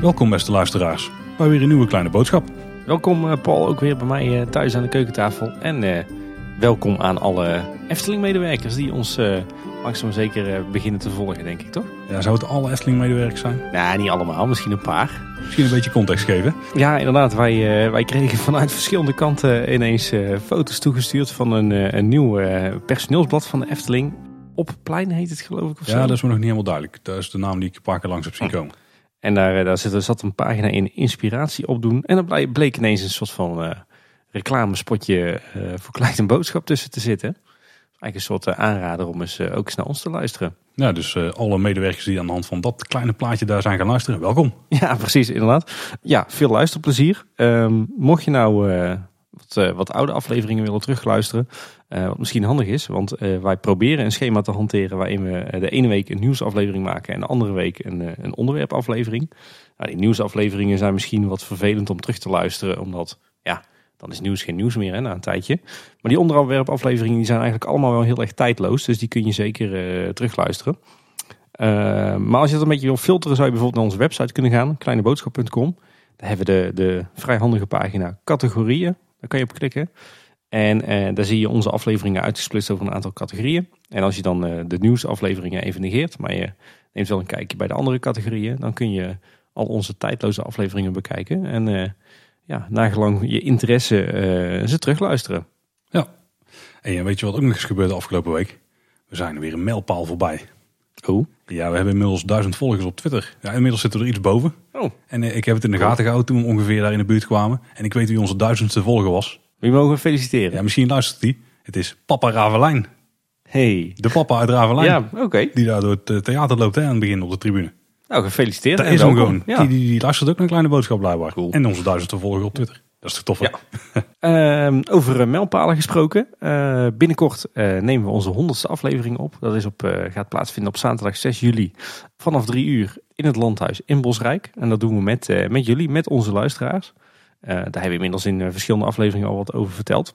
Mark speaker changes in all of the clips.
Speaker 1: Welkom beste luisteraars bij weer een nieuwe kleine boodschap.
Speaker 2: Welkom eh, Paul, ook weer bij mij eh, thuis aan de keukentafel. En eh, welkom aan alle Efteling-medewerkers die ons langzaam zeker eh, beginnen te volgen, denk ik, toch?
Speaker 1: Ja, zou het alle Efteling-medewerkers zijn?
Speaker 2: Nou, niet allemaal, misschien een paar.
Speaker 1: Misschien een beetje context geven.
Speaker 2: Ja, inderdaad. Wij, eh, wij kregen vanuit verschillende kanten ineens eh, foto's toegestuurd van een, een nieuw personeelsblad van de Efteling. Op plein heet het geloof ik of zo.
Speaker 1: Ja, dat is me nog niet helemaal duidelijk. Dat is de naam die ik een paar keer langs heb zien komen.
Speaker 2: En daar, daar zat, zat een pagina in inspiratie opdoen. En dan bleek, ineens een soort van reclamespotje voor Klein Boodschap tussen te zitten. Eigenlijk een soort eh, aanrader om eens eh, ook eens naar ons te luisteren.
Speaker 1: Ja, dus eh, alle medewerkers die aan de hand van dat kleine plaatje daar zijn gaan luisteren, welkom.
Speaker 2: Ja, precies, inderdaad. Ja, veel luisterplezier. Ehm, mocht je nou wat, wat oude afleveringen willen terugluisteren, wat misschien handig is, want wij proberen een schema te hanteren waarin we de ene week een nieuwsaflevering maken en de andere week een, een onderwerpaflevering. Nou, die nieuwsafleveringen zijn misschien wat vervelend om terug te luisteren, omdat dan is nieuws geen nieuws meer hè, na een tijdje. Maar die onderwerpafleveringen die zijn eigenlijk allemaal wel heel erg tijdloos, dus die kun je zeker eh, terugluisteren. Uh, maar als je dat een beetje wil filteren, zou je bijvoorbeeld naar onze website kunnen gaan, kleineboodschap.com. Daar hebben we de, de vrij handige pagina categorieën. Daar kan je op klikken. En eh, daar zie je onze afleveringen uitgesplitst over een aantal categorieën. En als je dan eh, de nieuwsafleveringen even negeert, maar je neemt wel een kijkje bij de andere categorieën, dan kun je al onze tijdloze afleveringen bekijken. En eh, ja, nagelang je interesse eh, ze terugluisteren.
Speaker 1: En weet je wat ook nog eens gebeurde afgelopen week? We zijn weer een mijlpaal voorbij.
Speaker 2: Oh.
Speaker 1: Ja, we hebben inmiddels duizend volgers op Twitter. Ja, inmiddels zitten we er iets boven.
Speaker 2: Oh.
Speaker 1: En eh, ik heb het in de gaten gehouden toen we ongeveer daar in de buurt kwamen. En ik weet wie onze duizendste volger was.
Speaker 2: Wie mogen we feliciteren?
Speaker 1: Ja, misschien luistert hij. Het is Papa Ravelijn.
Speaker 2: Hey.
Speaker 1: De papa uit Ravelijn.
Speaker 2: Ja, oké.
Speaker 1: Die daar door het eh, theater loopt hè, aan het begin op de tribune.
Speaker 2: Nou, gefeliciteerd.
Speaker 1: Dat
Speaker 2: en
Speaker 1: is hem gewoon.
Speaker 2: Ja.
Speaker 1: Die, die, die luistert ook naar een kleine boodschap blijkbaar.
Speaker 2: Cool.
Speaker 1: En onze duizendste volger op Twitter. Dat is toch tof hè?
Speaker 2: Ja. Ehm, over eh, mijlpalen gesproken. Eh, binnenkort eh, nemen we onze honderdste aflevering op. Dat is op, gaat plaatsvinden op zaterdag 6 juli vanaf 3 uur in het landhuis in Bosrijk. En dat doen we met, met jullie, met onze luisteraars. Daar hebben we inmiddels in verschillende afleveringen al wat over verteld.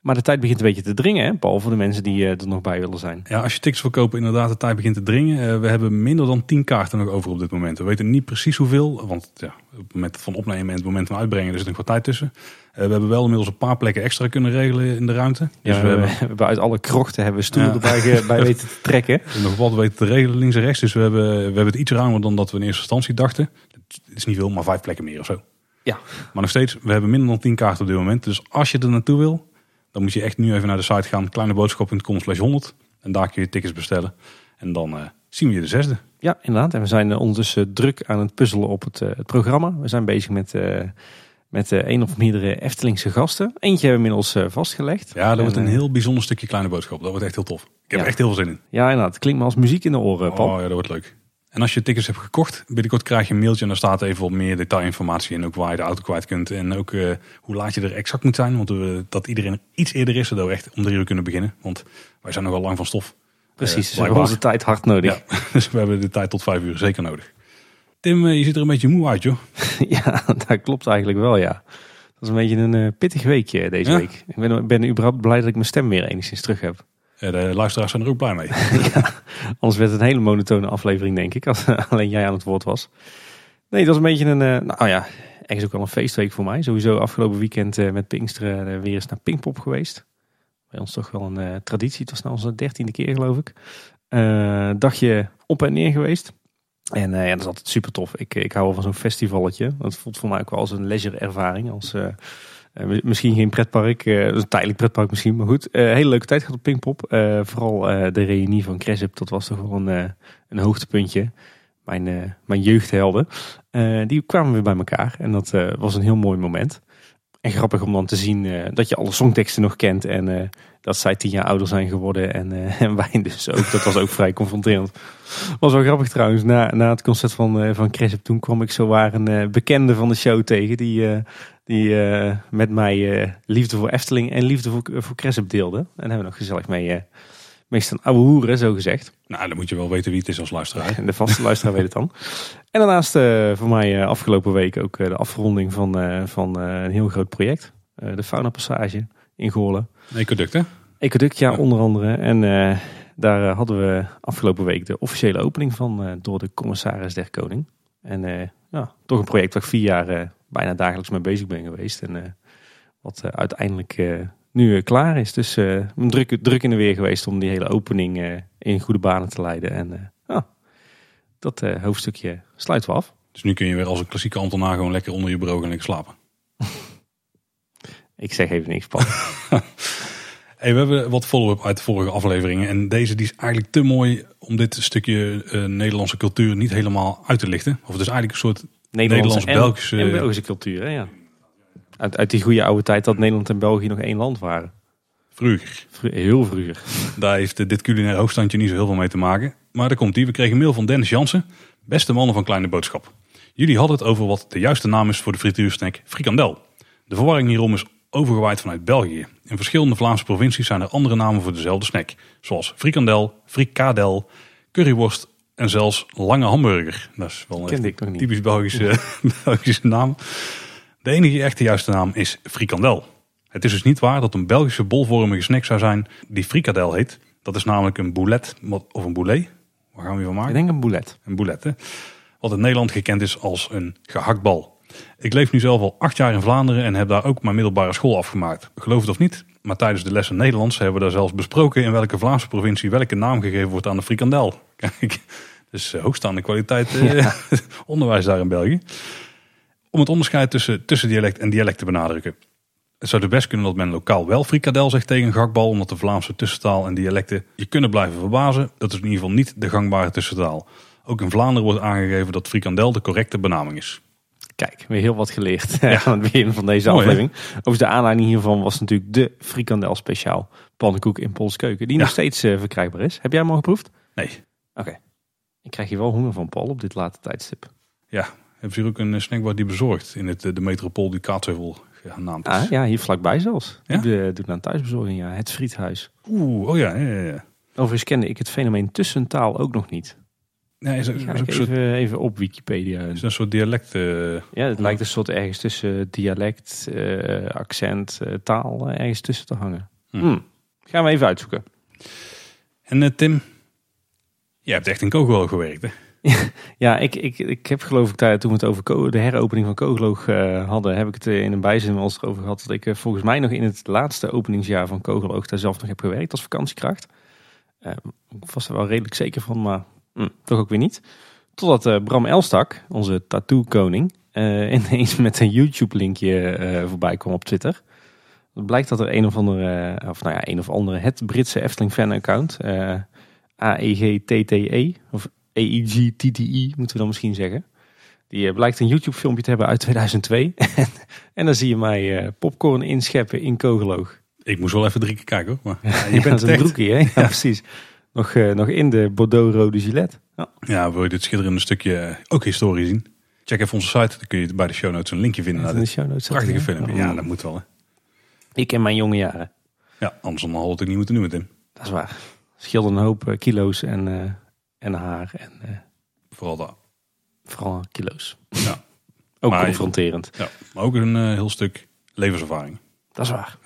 Speaker 2: Maar de tijd begint een beetje te dringen, hè, Paul, voor de mensen die eh, er nog bij willen zijn.
Speaker 1: Ja, als je tickets wil kopen, inderdaad, de tijd begint te dringen. Eh, we hebben minder dan 10 kaarten nog over op dit moment. We weten niet precies hoeveel, want ja, op het moment van opnemen en het moment van uitbrengen er zit nog wat tijd tussen. Eh, we hebben wel inmiddels een paar plekken extra kunnen regelen in de ruimte. Dus
Speaker 2: Ja,
Speaker 1: we
Speaker 2: we,
Speaker 1: hebben
Speaker 2: we hebben uit alle krochten hebben we stoelen
Speaker 1: Ja.
Speaker 2: erbij bij weten te trekken.
Speaker 1: nog wat weten te regelen links en rechts. Dus we hebben, we hebben het iets ruimer dan dat we in eerste instantie dachten. Het is niet veel, maar vijf plekken meer of zo.
Speaker 2: Ja.
Speaker 1: Maar nog steeds, we hebben minder dan 10 kaarten op dit moment. Dus als je er naartoe wil, dan moet je echt nu even naar de site gaan. kleineboodschap.com slash 100. En daar kun je tickets bestellen. En dan eh, zien we je de zesde.
Speaker 2: Ja, inderdaad. En we zijn eh, ondertussen druk aan het puzzelen op het, eh, het programma. We zijn bezig met, met één of meerdere Eftelingse gasten. Eentje hebben we inmiddels vastgelegd.
Speaker 1: Ja, dat wordt
Speaker 2: En,
Speaker 1: een heel bijzonder stukje kleine boodschap. Dat wordt echt heel tof. Ik heb
Speaker 2: Ja.
Speaker 1: er echt heel veel zin in.
Speaker 2: Ja, inderdaad. Het klinkt me als muziek in de oren, Paul.
Speaker 1: Oh ja, dat wordt leuk. En als je tickets hebt gekocht, binnenkort krijg je een mailtje en daar staat even wat meer detailinformatie in. Ook waar je de auto kwijt kunt en ook eh, hoe laat je er exact moet zijn. Want we, dat iedereen er iets eerder is, zodat we echt om drie uur kunnen beginnen. Want wij zijn nogal lang van stof.
Speaker 2: Precies,
Speaker 1: Eh,
Speaker 2: dus we hebben onze tijd hard nodig.
Speaker 1: Ja, dus we hebben de tijd tot vijf uur zeker nodig. Tim, eh, je ziet er een beetje moe uit, joh.
Speaker 2: Ja, dat klopt eigenlijk wel, ja. Dat is een beetje een pittig weekje deze
Speaker 1: Ja?
Speaker 2: week. Ik ben, ben überhaupt blij dat ik mijn stem weer enigszins terug heb.
Speaker 1: Eh, de luisteraars zijn er ook blij mee.
Speaker 2: Anders werd het een hele monotone aflevering, denk ik, als alleen jij aan het woord was. Nee, het was een beetje een, eh, nou ja, ergens ook wel een feestweek voor mij. Sowieso afgelopen weekend eh, met Pinksteren eh, weer eens naar Pinkpop geweest. Bij ons toch wel een eh, traditie. Het was nou onze dertiende keer, geloof ik. Eh, dagje op en neer geweest. En eh, ja, dat is altijd super tof. Ik, ik hou wel van zo'n festivalletje. Dat voelt voor mij ook wel als een leisure ervaring. Als, eh, eh, misschien geen pretpark, eh, een tijdelijk pretpark misschien, maar goed. Eh, hele leuke tijd gehad op Pinkpop. Eh, vooral eh, de reunie van Cresip, dat was toch wel een, eh, een hoogtepuntje. Mijn, eh, mijn jeugdhelden. Eh, die kwamen weer bij elkaar en dat eh, was een heel mooi moment. En grappig om dan te zien eh, dat je alle songteksten nog kent en eh, dat zij tien jaar ouder zijn geworden en, en wij dus ook. Dat was ook vrij confronterend. Was wel grappig trouwens. Na, na het concert van, van toen kwam ik zo waar een bekende van de show tegen. Die, die met mij liefde voor Efteling en liefde voor, voor deelde. En hebben we nog gezellig mee, eh mee staan ouwe hoeren, zo gezegd.
Speaker 1: nou, dan moet je wel weten wie het is als luisteraar.
Speaker 2: En de vaste luisteraar weet het dan. En daarnaast eh, voor mij eh, afgelopen week ook eh, de afronding van, van een heel groot project. De Fauna Passage in Goorlen.
Speaker 1: Ecoduct, hè?
Speaker 2: Ecoduct, ja, onder andere. En daar hadden we afgelopen week de officiële opening van door de commissaris der Koning. En ja, toch een project waar ik vier jaar bijna dagelijks mee bezig ben geweest. En wat uiteindelijk nu eh, klaar is. Dus eh, druk, druk in de weer geweest om die hele opening eh, in goede banen te leiden. En ja, dat hoofdstukje sluiten we af.
Speaker 1: Dus nu kun je weer als een klassieke ambtenaar gewoon lekker onder je bureau gaan lekker slapen.
Speaker 2: Ik zeg even niks, Paul.
Speaker 1: Hey, we hebben wat follow-up uit de vorige afleveringen. En deze die is eigenlijk te mooi om dit stukje Nederlandse cultuur niet helemaal uit te lichten. Of het is eigenlijk een soort
Speaker 2: Nederlandse en-
Speaker 1: Nederlands-Belgische-
Speaker 2: En, Belgische cultuur, hè, ja. Uit, uit die goede oude tijd dat Nederland en België nog één land waren.
Speaker 1: vroeger.
Speaker 2: Vru- Heel vroeger.
Speaker 1: Daar heeft eh, dit culinaire hoogstandje niet zo heel veel mee te maken. Maar daar komt die. We kregen een mail van Dennis Jansen. Beste mannen van Kleine Boodschap. Jullie hadden het over wat de juiste naam is voor de frituursnack frikandel. De verwarring hierom is overgewaaid vanuit België. In verschillende Vlaamse provincies zijn er andere namen voor dezelfde snack. Zoals frikandel, frikadel, curryworst en zelfs lange hamburger. Dat is wel een typisch Belgische, Belgische naam. De enige echte juiste naam is frikandel. Het is dus niet waar dat een Belgische bolvormige snack zou zijn die frikadel heet. Dat is namelijk een boulet of een boulet. Waar gaan we van
Speaker 2: Ik
Speaker 1: maken?
Speaker 2: denk een boulet.
Speaker 1: Een boulet, hè? Wat in Nederland gekend is als een gehaktbal. Ik leef nu zelf al acht jaar in Vlaanderen en heb daar ook mijn middelbare school afgemaakt. Geloof het of niet, maar tijdens de lessen Nederlands hebben we daar zelfs besproken in welke Vlaamse provincie welke naam gegeven wordt aan de frikandel. Kijk, dus eh, hoogstaande kwaliteit eh, onderwijs daar in België. Om het onderscheid tussen tussendialect en dialect te benadrukken. Het zou dus best kunnen dat men lokaal wel frikadel zegt tegen een gehaktbal, omdat de Vlaamse tussentaal en dialecten je kunnen blijven verbazen. Dat is in ieder geval niet de gangbare tussentaal. Ook in Vlaanderen wordt aangegeven dat frikandel de correcte benaming is.
Speaker 2: Kijk, weer heel wat geleerd aan het begin van deze
Speaker 1: Mooi,
Speaker 2: aflevering. Overigens de aanleiding hiervan was natuurlijk de frikandel speciaal pannenkoek in Pols Keuken. Die
Speaker 1: Ja.
Speaker 2: nog steeds eh, verkrijgbaar is. Heb jij hem al geproefd?
Speaker 1: Nee,
Speaker 2: Ik krijg hier wel honger van Paul op dit late tijdstip.
Speaker 1: Hebben ze hier ook een eh, snackbar die bezorgt in het, eh, de metropool die Kaatsheuvel genaamd is.
Speaker 2: Ah, ja, hier vlakbij zelfs.
Speaker 1: Ja?
Speaker 2: Die eh, doet aan thuisbezorging, ja. Het Friethuis.
Speaker 1: Oeh, oh ja, ja, ja.
Speaker 2: Overigens kende ik het fenomeen tussentaal ook nog niet.
Speaker 1: Nee, is, ook soort,
Speaker 2: even, even op Wikipedia.
Speaker 1: is een soort dialect. eh,
Speaker 2: Ja, het lijkt een soort ergens tussen dialect, eh, accent, eh, taal eh, ergens tussen te hangen.
Speaker 1: Hm.
Speaker 2: Hmm. Gaan we even uitzoeken.
Speaker 1: En eh, Tim, jij hebt echt in Kogel gewerkt, hè?
Speaker 2: Ja, ik, ik, ik heb geloof ik daar, toen we het over de heropening van Kogeloog eh, hadden, heb ik het eh, in een bijzin wel eens erover gehad. Dat ik eh, volgens mij nog in het laatste openingsjaar van Kogeloog daar zelf nog heb gewerkt als vakantiekracht. Eh, ik was er wel redelijk zeker van, maar hm, toch ook weer niet. Totdat Bram Elstak, onze tattoo-koning, eh, ineens met een YouTube-linkje eh, voorbij kwam op Twitter. Het blijkt dat er een of andere, of nou ja, een of andere, het Britse Efteling fan-account, eh AEGTTE, of AEGTTE moeten we dan misschien zeggen. Die eh, blijkt een YouTube-filmpje te hebben uit 2002. en dan zie je mij eh, popcorn inscheppen in Kogeloog.
Speaker 1: Ik moest wel even drie keer kijken, hoor. Maar ja, je bent
Speaker 2: een broekie, hè? Ja, precies. Nog, eh, nog in de Bordeaux-rode gilet. Ja.
Speaker 1: Ja, wil je dit schitterende stukje ook historie zien? Check even onze site, dan kun je bij de show notes een linkje vinden naar
Speaker 2: in de show notes.
Speaker 1: prachtige filmpje. Ja,
Speaker 2: Oh.
Speaker 1: dat moet wel, hè?
Speaker 2: Ik en mijn jonge jaren.
Speaker 1: Ja, anders had ik niet moeten doen met hem.
Speaker 2: Dat is waar. Scheelde een hoop kilo's en, en haar. En eh,
Speaker 1: Vooral dat.
Speaker 2: vooral kilo's.
Speaker 1: Ja.
Speaker 2: Ook
Speaker 1: Maar-
Speaker 2: confronterend.
Speaker 1: Ja, maar ook een eh, heel stuk levenservaring.
Speaker 2: Dat is waar.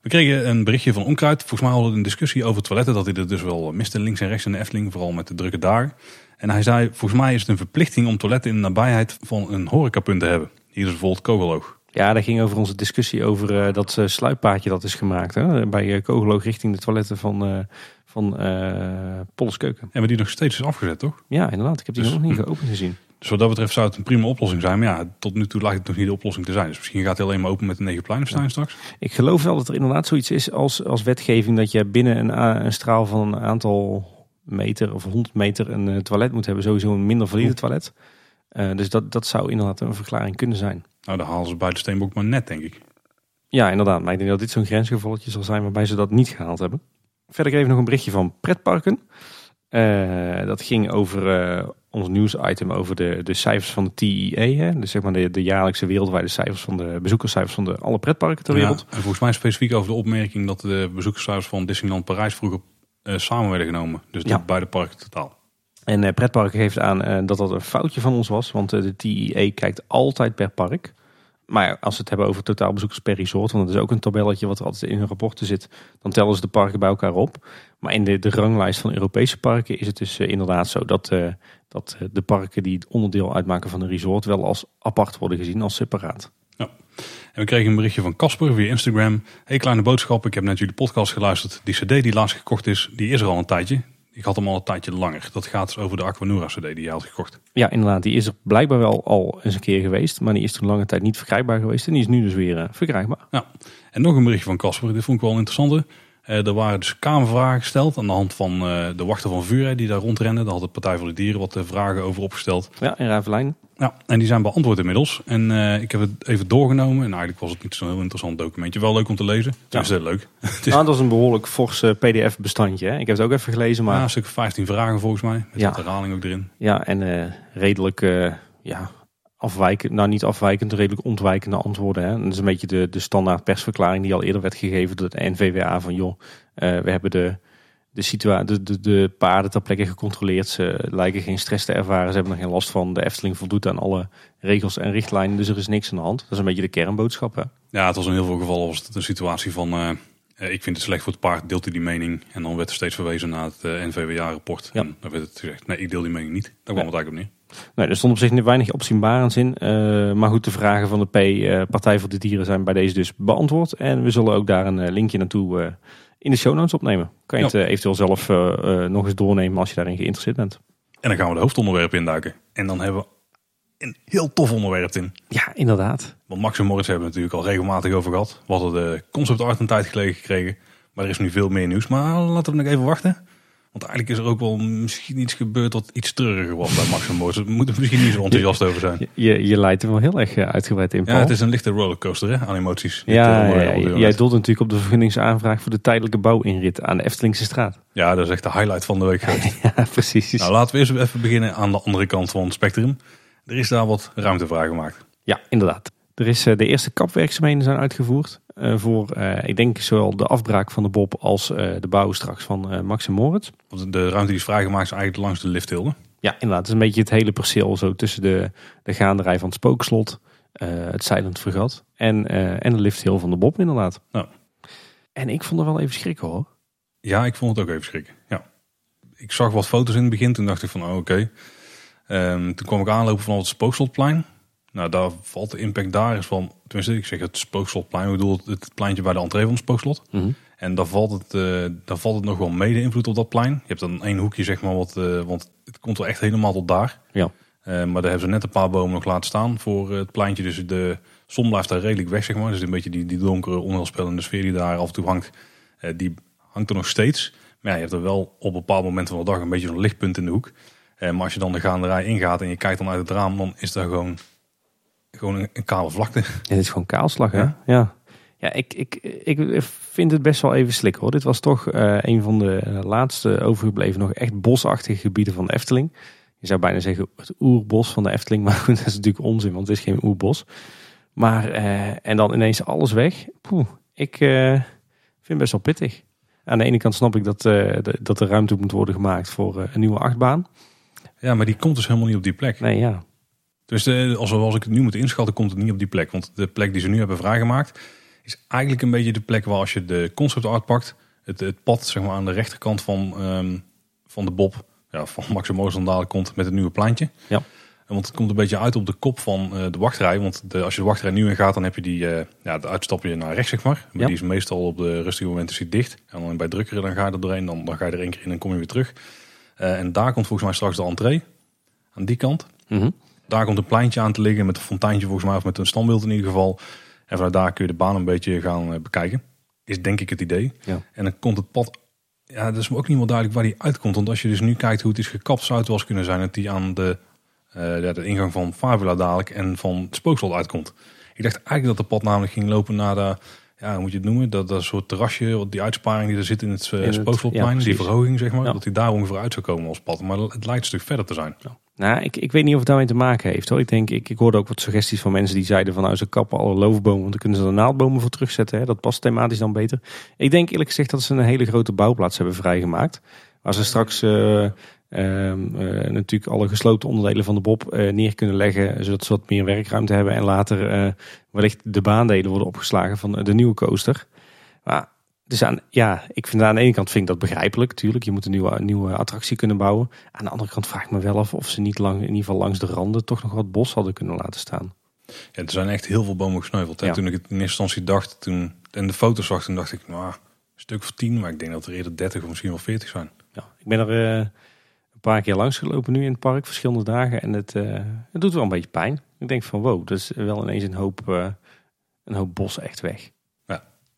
Speaker 1: We kregen een berichtje van Onkruid. Volgens mij hadden we een discussie over toiletten. Dat hij er dus wel miste links en rechts in de Efteling. Vooral met de drukke daar. En hij zei, volgens mij is het een verplichting om toiletten in de nabijheid van een horecapunt te hebben. Hier is bijvoorbeeld Kogeloog.
Speaker 2: Ja, dat ging over onze discussie over eh, dat eh, sluippaadje dat is gemaakt. Hè? Bij uh, Kogeloog richting de toiletten van, van eh Polskeuken.
Speaker 1: En we die nog steeds is afgezet, toch?
Speaker 2: Ja, inderdaad. Ik heb die
Speaker 1: Dus-
Speaker 2: nog niet geopend gezien.
Speaker 1: Dus wat dat betreft zou het een prima oplossing zijn. Maar ja, tot nu toe lijkt het nog niet de oplossing te zijn. Dus misschien gaat hij alleen maar open met de negen pleinenstein straks.
Speaker 2: Ik geloof wel dat er inderdaad zoiets is als, als wetgeving dat je binnen een, straal van een aantal meter of 100 meter een eh, toilet moet hebben. Sowieso een minder valide toilet. Eh, dus dat, dat zou inderdaad een verklaring kunnen zijn.
Speaker 1: Nou, dan halen ze bij de Steenbok maar net, denk ik.
Speaker 2: Ja, inderdaad. Maar ik denk dat dit zo'n grensgevalletje zal zijn waarbij ze dat niet gehaald hebben. Verder kreeg ik nog een berichtje van pretparken. Eh, dat ging over eh, ons nieuwsitem over de, de cijfers van de TIE. Hè? Dus zeg maar de, de jaarlijkse wereldwijde cijfers van de bezoekerscijfers van de alle pretparken ter wereld.
Speaker 1: Ja, en volgens mij specifiek over de opmerking dat de bezoekerscijfers van Disneyland Parijs vroeger eh, samen werden genomen. Dus
Speaker 2: Ja.
Speaker 1: de beide parken totaal.
Speaker 2: En pretparken geeft aan dat dat een foutje van ons was. Want de TIE kijkt altijd per park. Maar als we het hebben over totaalbezoekers per resort, want dat is ook een tabelletje wat er altijd in hun rapporten zit, dan tellen ze de parken bij elkaar op. Maar in de, de ranglijst van Europese parken is het dus uh, inderdaad zo dat, uh, dat de parken die onderdeel uitmaken van een resort wel als apart worden gezien, als separaat.
Speaker 1: Ja. En we kregen een berichtje van Casper via Instagram. Hey kleine boodschap, ik heb net jullie podcast geluisterd. Die cd die laatst gekocht is, die is er al een tijdje. Ik had hem al een tijdje langer. Dat gaat dus over de Aquanura CD die je had gekocht.
Speaker 2: Ja, inderdaad. Die is er blijkbaar wel al eens een keer geweest. Maar die is toen lange tijd niet verkrijgbaar geweest. En die is nu dus weer uh, verkrijgbaar.
Speaker 1: Ja. En nog een berichtje van Casper. Dit vond ik wel een interessante. Uh, er waren dus kamervragen gesteld aan de hand van uh, de wachter van Vuur die daar rondrenden. Daar had de Partij voor de Dieren wat vragen over opgesteld.
Speaker 2: Ja, in Ravelijn.
Speaker 1: Ja, en die zijn beantwoord inmiddels. En uh, ik heb het even doorgenomen. En eigenlijk was het niet zo'n heel interessant documentje. Wel leuk om te lezen. Ja. Het is leuk.
Speaker 2: het is... Nou, dat is een behoorlijk fors pdf bestandje. Hè? Ik heb het ook even gelezen. Maar...
Speaker 1: Ja, een stuk 15 vragen volgens mij. Met ja. herhaling ook erin.
Speaker 2: Ja, en redelijk ja, afwijkend, nou niet afwijkend, redelijk ontwijkende antwoorden. Hè? dat is een beetje de, de standaard persverklaring die al eerder werd gegeven door de NVWA. Van joh, uh, we hebben de, de, de, de, de paarden ter plekke gecontroleerd. Ze lijken geen stress te ervaren. Ze hebben er geen last van. De Efteling voldoet aan alle regels en richtlijnen. Dus er is niks aan de hand. Dat is een beetje de kernboodschap. Hè?
Speaker 1: Ja, het was in heel veel gevallen was het een situatie van... Uh, ik vind het slecht voor het paard, deelt hij die mening? En dan werd er steeds verwezen naar het uh, NVWA-rapport. Ja. En dan werd het gezegd, nee, ik deel die mening niet. Daar kwam ja. het eigenlijk op neer.
Speaker 2: Nee, er stond op zich weinig opzienbarends in. Uh, maar goed, de vragen van de P, uh, Partij voor de Dieren, zijn bij deze dus beantwoord. En we zullen ook daar een linkje naartoe in de show notes opnemen. Kan je ja. het eventueel zelf nog eens doornemen als je daarin geïnteresseerd bent.
Speaker 1: En dan gaan we de hoofdonderwerpen induiken. En dan hebben we een heel tof onderwerp in.
Speaker 2: Ja, inderdaad.
Speaker 1: Want Max en Moritz hebben we natuurlijk al regelmatig over gehad. We hadden de concept art een tijd geleden gekregen. Maar er is nu veel meer nieuws. Maar laten we nog even wachten. Want eigenlijk is er ook wel misschien iets gebeurd wat iets treuriger was bij Max Moritz. We moeten misschien niet zo enthousiast over zijn.
Speaker 2: Je, je leidt er wel heel erg uitgebreid in, Paul.
Speaker 1: Ja, het is een lichte rollercoaster hè, aan emoties.
Speaker 2: Ja, ja, ja jij doelt natuurlijk op de vergunningsaanvraag voor de tijdelijke bouwinrit aan de Eftelingse straat.
Speaker 1: Ja, dat is echt de highlight van de week.
Speaker 2: ja, precies.
Speaker 1: Nou, laten we eerst even beginnen aan de andere kant van het spectrum. Er is daar wat ruimte gemaakt.
Speaker 2: Ja, inderdaad. Er is de eerste kapwerkzaamheden zijn uitgevoerd. Uh, voor, uh, ik denk, zowel de afbraak van de Bob als de bouw straks van Max en Moritz.
Speaker 1: De ruimte die is vrijgemaakt is eigenlijk langs de lifthilde.
Speaker 2: Ja, inderdaad. Het is een beetje het hele perceel zo tussen de, de gaanderij van het spookslot, het Silent Vergat en, en de lifthill van de Bob inderdaad.
Speaker 1: Nou.
Speaker 2: En ik vond er wel even schrikken hoor.
Speaker 1: Ja, ik vond het ook even schrikken. Ja. Ik zag wat foto's in het begin, toen dacht ik van oh, oké. Okay. Um, toen kwam ik aanlopen vanaf het spookslotplein. Nou, daar valt de impact daar is van, tenminste, ik zeg het spookslotplein, ik bedoel het pleintje bij de entree van het spookslot.
Speaker 2: Mm -hmm.
Speaker 1: En daar valt, het, uh, daar valt het nog wel mede invloed op dat plein. Je hebt dan één hoekje, zeg maar, wat, uh, want het komt wel echt helemaal tot daar.
Speaker 2: Ja.
Speaker 1: Uh, maar daar hebben ze net een paar bomen nog laten staan voor het pleintje. Dus de zon blijft daar redelijk weg, zeg maar. Dus een beetje die, die donkere, onheilspellende sfeer die daar af en toe hangt, die hangt er nog steeds. Maar ja, je hebt er wel op bepaalde momenten van de dag een beetje een lichtpunt in de hoek. Maar als je dan de gaanderij ingaat en je kijkt dan uit het raam, dan is daar gewoon gewoon een, een kale vlakte.
Speaker 2: Dit is gewoon kaalslag, hè? Ja. ja. Ja, ik, ik, ik vind het best wel even slik hoor. Dit was toch uh, een van de laatste overgebleven nog echt bosachtige gebieden van de Efteling. Je zou bijna zeggen het oerbos van de Efteling, maar goed, dat is natuurlijk onzin, want het is geen oerbos. Maar, uh, en dan ineens alles weg. Poeh, ik uh, vind het best wel pittig. Aan de ene kant snap ik dat, de, dat er ruimte moet worden gemaakt voor een nieuwe achtbaan.
Speaker 1: Ja, maar die komt dus helemaal niet op die plek.
Speaker 2: Nee, ja.
Speaker 1: Dus de, als, als ik het nu moet inschatten, komt het niet op die plek. Want de plek die ze nu hebben vrijgemaakt, is eigenlijk een beetje de plek waar als je de concept art pakt, het, het pad zeg maar, aan de rechterkant van, um, van de Bob, ja, van Maximus dan dadelijk komt met het nieuwe pleintje.
Speaker 2: Ja.
Speaker 1: Want het komt een beetje uit op de kop van uh, de wachtrij. Want de, als je de wachtrij nu in gaat, dan heb je die, uh, ja, de uitstapje naar rechts, zeg maar. Maar ja. die is meestal op de rustige momenten zit dicht. En dan bij drukkere, dan ga je er doorheen. Dan, dan ga je er één keer in en kom je weer terug. Uh, en daar komt volgens mij straks de entree. Aan die kant.
Speaker 2: Mm -hmm.
Speaker 1: Daar komt een pleintje aan te liggen met een fonteintje volgens mij, of met een standbeeld in ieder geval. En vanuit daar kun je de baan een beetje gaan uh, bekijken. Is denk ik het idee.
Speaker 2: Ja.
Speaker 1: En dan komt het pad, ja, dat is ook niet meer duidelijk waar die uitkomt. Want als je dus nu kijkt hoe het is gekapt, zou het wel eens kunnen zijn dat die aan de, uh, ja, de ingang van Fabula dadelijk en van het spookslot uitkomt. Ik dacht eigenlijk dat de pad namelijk ging lopen naar de, ja, hoe moet je het noemen? Dat, dat soort terrasje, die uitsparing die er zit in het, uh, ja, die verhoging zeg maar, ja. dat die daar ongeveer uit zou komen als pad. Maar het lijkt een stuk verder te zijn.
Speaker 2: Ja. Nou, ik, ik weet niet of het daarmee te maken heeft hoor. Ik denk, ik, ik hoorde ook wat suggesties van mensen die zeiden van nou ze kappen alle loofbomen, want dan kunnen ze er naaldbomen voor terugzetten. Hè. Dat past thematisch dan beter. Ik denk eerlijk gezegd dat ze een hele grote bouwplaats hebben vrijgemaakt. Waar ze straks uh, Ehm, eh, natuurlijk alle gesloten onderdelen van de bob eh, neer kunnen leggen, zodat ze wat meer werkruimte hebben. En later eh, wellicht de baandelen worden opgeslagen van de nieuwe coaster. Maar dus aan, ja, ik vind aan de ene kant vind ik dat begrijpelijk. Tuurlijk, je moet een nieuwe, nieuwe attractie kunnen bouwen. Aan de andere kant vraag ik me wel af of ze niet lang, in ieder geval langs de randen, toch nog wat bos hadden kunnen laten staan.
Speaker 1: Ja, er zijn echt heel veel bomen gesneuveld.
Speaker 2: Ja.
Speaker 1: toen ik het in eerste instantie dacht, toen en de foto's zag, toen dacht ik, nou, een stuk of tien, maar ik denk dat er eerder 30 of misschien wel 40 zijn.
Speaker 2: Ja, ik ben er paar keer langs gelopen nu in het park, verschillende dagen. En het, eh, het doet wel een beetje pijn. Ik denk van wow, dat is wel ineens een hoop, eh, een hoop bos echt weg.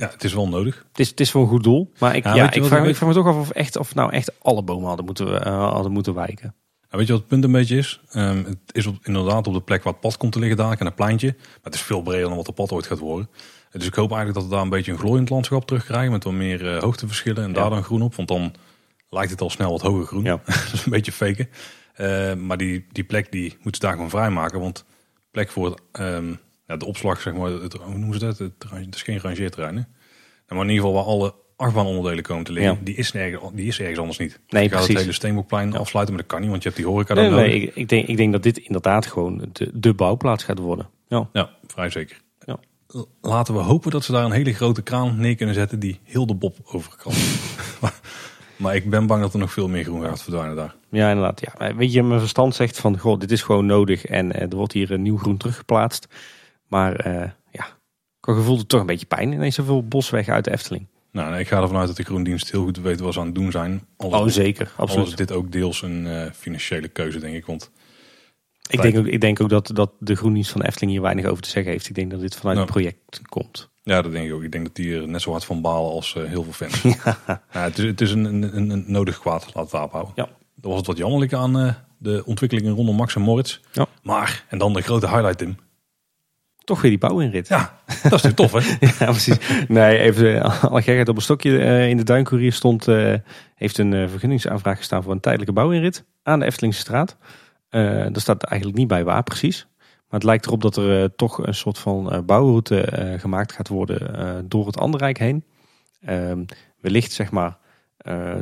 Speaker 1: Ja, het is wel nodig.
Speaker 2: Het is, het is voor een goed doel. Maar ik,
Speaker 1: Ja,
Speaker 2: ja, ik, vraag,
Speaker 1: ik
Speaker 2: ik vraag me toch af of, echt, of nou echt alle bomen hadden moeten, eh, hadden moeten wijken.
Speaker 1: Weet je wat het punt een beetje is? Ehm, het is op, inderdaad op de plek waar het pad komt te liggen dadelijk, aan een pleintje. Maar het is veel breder dan wat het pad ooit gaat worden. Dus ik hoop eigenlijk dat we daar een beetje een glooiend landschap terugkrijgen. Met wat meer hoogteverschillen en
Speaker 2: Ja.
Speaker 1: daar dan groen op. Want dan lijkt het al snel wat hoger groen.
Speaker 2: Ja.
Speaker 1: dat is een beetje faken. Eh, maar die, die plek die moeten ze daar gewoon vrijmaken. Want plek voor het, ehm, ja, de opslag, zeg maar, het, hoe noemen ze dat? Het, is geen rangeerterrein. Hè? Nou, maar in ieder geval waar alle achtbaanonderdelen komen te liggen,
Speaker 2: Ja.
Speaker 1: die, is nergens, die is ergens anders niet.
Speaker 2: Nee,
Speaker 1: je gaat het
Speaker 2: precies.
Speaker 1: hele Steenbokplein afsluiten, maar dat kan niet, want je hebt die horeca
Speaker 2: Nee,
Speaker 1: dan
Speaker 2: nee, ik, ik, denk, ik denk dat dit inderdaad gewoon de, de bouwplaats gaat worden. Ja.
Speaker 1: Ja, vrij zeker.
Speaker 2: Ja.
Speaker 1: Laten we hopen dat ze daar een hele grote kraan neer kunnen zetten die heel de bob over kan. maar ik ben bang dat er nog veel meer groen gaat verdwijnen daar.
Speaker 2: Ja, inderdaad. Ja. Maar Weet je, mijn verstand zegt van, goh, dit is gewoon nodig en eh, er wordt hier een nieuw groen teruggeplaatst. Maar eh, ja, ik gevoelde toch een beetje pijn. Ineens zoveel bos weg uit de Efteling.
Speaker 1: Nou, nee, ik ga ervan uit dat de groendienst heel goed weet wat ze aan het doen zijn. Al
Speaker 2: Oh, zeker. Absoluut.
Speaker 1: dit ook deels een eh, financiële keuze, denk ik. Want
Speaker 2: Ik denk ook, ik denk ook dat, dat de groendienst van de Efteling hier weinig over te zeggen heeft. Ik denk dat dit vanuit het project komt.
Speaker 1: Ja, dat denk ik ook. Ik denk dat die er net zo hard van balen als eh, heel veel fans. ja, het is, het is een, een, een, nodig kwaad, laten we het houden.
Speaker 2: Ja.
Speaker 1: Dat was het wat jammerlijk aan eh, de ontwikkelingen rondom Max en Moritz.
Speaker 2: Ja.
Speaker 1: Maar, en dan de grote highlight, Tim.
Speaker 2: Toch weer die bouwinrit.
Speaker 1: Ja, dat is natuurlijk tof, hè?
Speaker 2: Ja, precies. Nee, even eh, alle gekheid op een stokje. In de Duincourier stond, heeft een vergunningsaanvraag gestaan voor een tijdelijke bouwinrit aan de Eftelingse straat. Daar staat eigenlijk niet bij waar precies. Maar het lijkt erop dat er eh, toch een soort van eh, bouwroute eh, gemaakt gaat worden door het Anderrijk heen. Ehm, wellicht zeg maar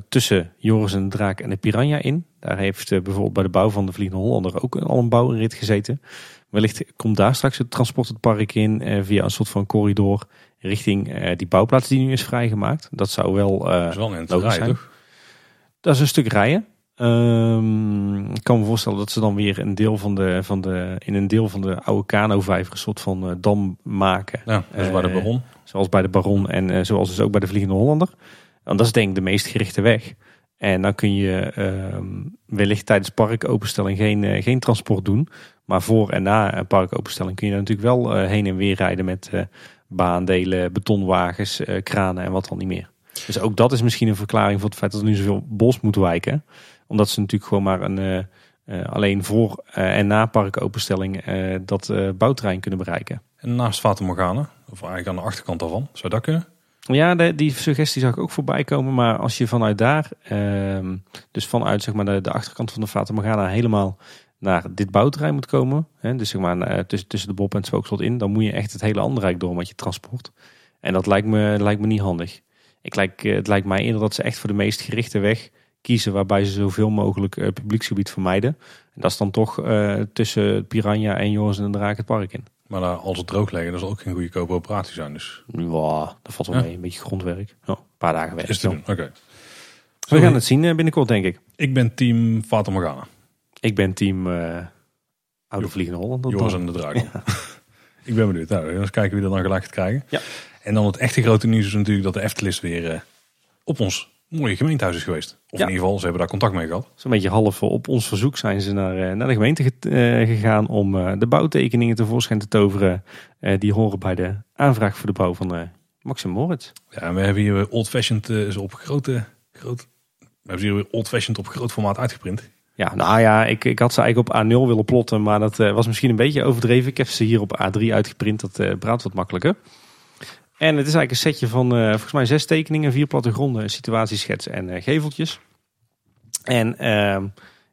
Speaker 2: tussen Joris en de Draak en de Piranha in. Daar heeft bijvoorbeeld bij de bouw van de Vliegende Hollander ook al een bouwinrit gezeten. Wellicht komt daar straks het transport het park in via een soort van corridor richting die bouwplaats die nu is vrijgemaakt. Dat zou wel,
Speaker 1: Dat is wel een
Speaker 2: logisch
Speaker 1: enterij,
Speaker 2: zijn.
Speaker 1: toch?
Speaker 2: dat is een stuk rijden. Ehm, ik kan me voorstellen dat ze dan weer een deel van de, van de, in een deel van de oude kanovijver een soort van eh, dam maken.
Speaker 1: Ja, is bij de
Speaker 2: Eh,
Speaker 1: Baron.
Speaker 2: Zoals bij de Baron en eh, zoals dus ook bij de Vliegende Hollander. Want dat is denk ik de meest gerichte weg. En dan kun je ehm, wellicht tijdens parkopenstelling geen, geen transport doen. Maar voor en na een parkopenstelling kun je natuurlijk wel heen en weer rijden met baandelen, betonwagens, kranen en wat dan niet meer. Dus ook dat is misschien een verklaring voor het feit dat er nu zoveel bos moet wijken. Omdat ze natuurlijk gewoon maar een, eh, eh, alleen voor eh, en na parkopenstelling dat bouwterrein kunnen bereiken.
Speaker 1: En naast Fata Morgana, of eigenlijk aan de achterkant daarvan, zou dat kunnen?
Speaker 2: Ja, de, die suggestie zag ik ook voorbij komen. Maar als je vanuit daar, ehm, dus vanuit zeg maar, de, de achterkant van de Fata Morgana helemaal naar dit bouwterrein moet komen. Hè, dus zeg maar tussen, tussen de Bob en het Spookslot in. Dan moet je echt het hele andere rijk door met je transport. En dat lijkt me, lijkt me niet handig. Ik lijk, eh, het lijkt mij eerder dat ze echt voor de meest gerichte weg kiezen. Waarbij ze zoveel mogelijk eh, publieksgebied vermijden. En dat is dan toch eh, tussen Piranha en Joris en de Draak het park in.
Speaker 1: Maar daar, als het droog leggen, dat zal ook geen goedkope operatie zijn. Dus
Speaker 2: Ja, dat valt wel
Speaker 1: Ja.
Speaker 2: mee. Een beetje grondwerk. Ja, een paar dagen werk.
Speaker 1: is te doen. Oké.
Speaker 2: We gaan het zien eh, binnenkort, denk ik.
Speaker 1: Ik ben team Fata Morgana.
Speaker 2: Ik ben team eh Oude Vliegende Holland.
Speaker 1: Joris en de Draak. ik ben benieuwd. Nou, eens kijken wie er dan gelijk gaat krijgen.
Speaker 2: Ja.
Speaker 1: En dan het echte grote nieuws is natuurlijk dat de Eftelis weer op ons mooie gemeentehuis is geweest. Of
Speaker 2: Ja.
Speaker 1: in ieder geval, ze hebben daar contact mee gehad.
Speaker 2: Zo'n beetje half op ons verzoek zijn ze naar, eh, naar de gemeente ge- eh, gegaan om eh, de bouwtekeningen tevoorschijn te toveren. die horen bij de aanvraag voor de bouw van Maxim Moritz.
Speaker 1: Ja, en we hebben hier weer old fashioned op grote, groot, we hebben ze hier weer old fashioned op groot formaat uitgeprint.
Speaker 2: Ja, nou ja, ik, ik had ze eigenlijk op A0 willen plotten, maar dat was misschien een beetje overdreven. Ik heb ze hier op A3 uitgeprint, dat braadt wat makkelijker. En het is eigenlijk een setje van eh, volgens mij zes tekeningen, vier plattegronden, een situatieschets en eh, geveltjes. En ehm,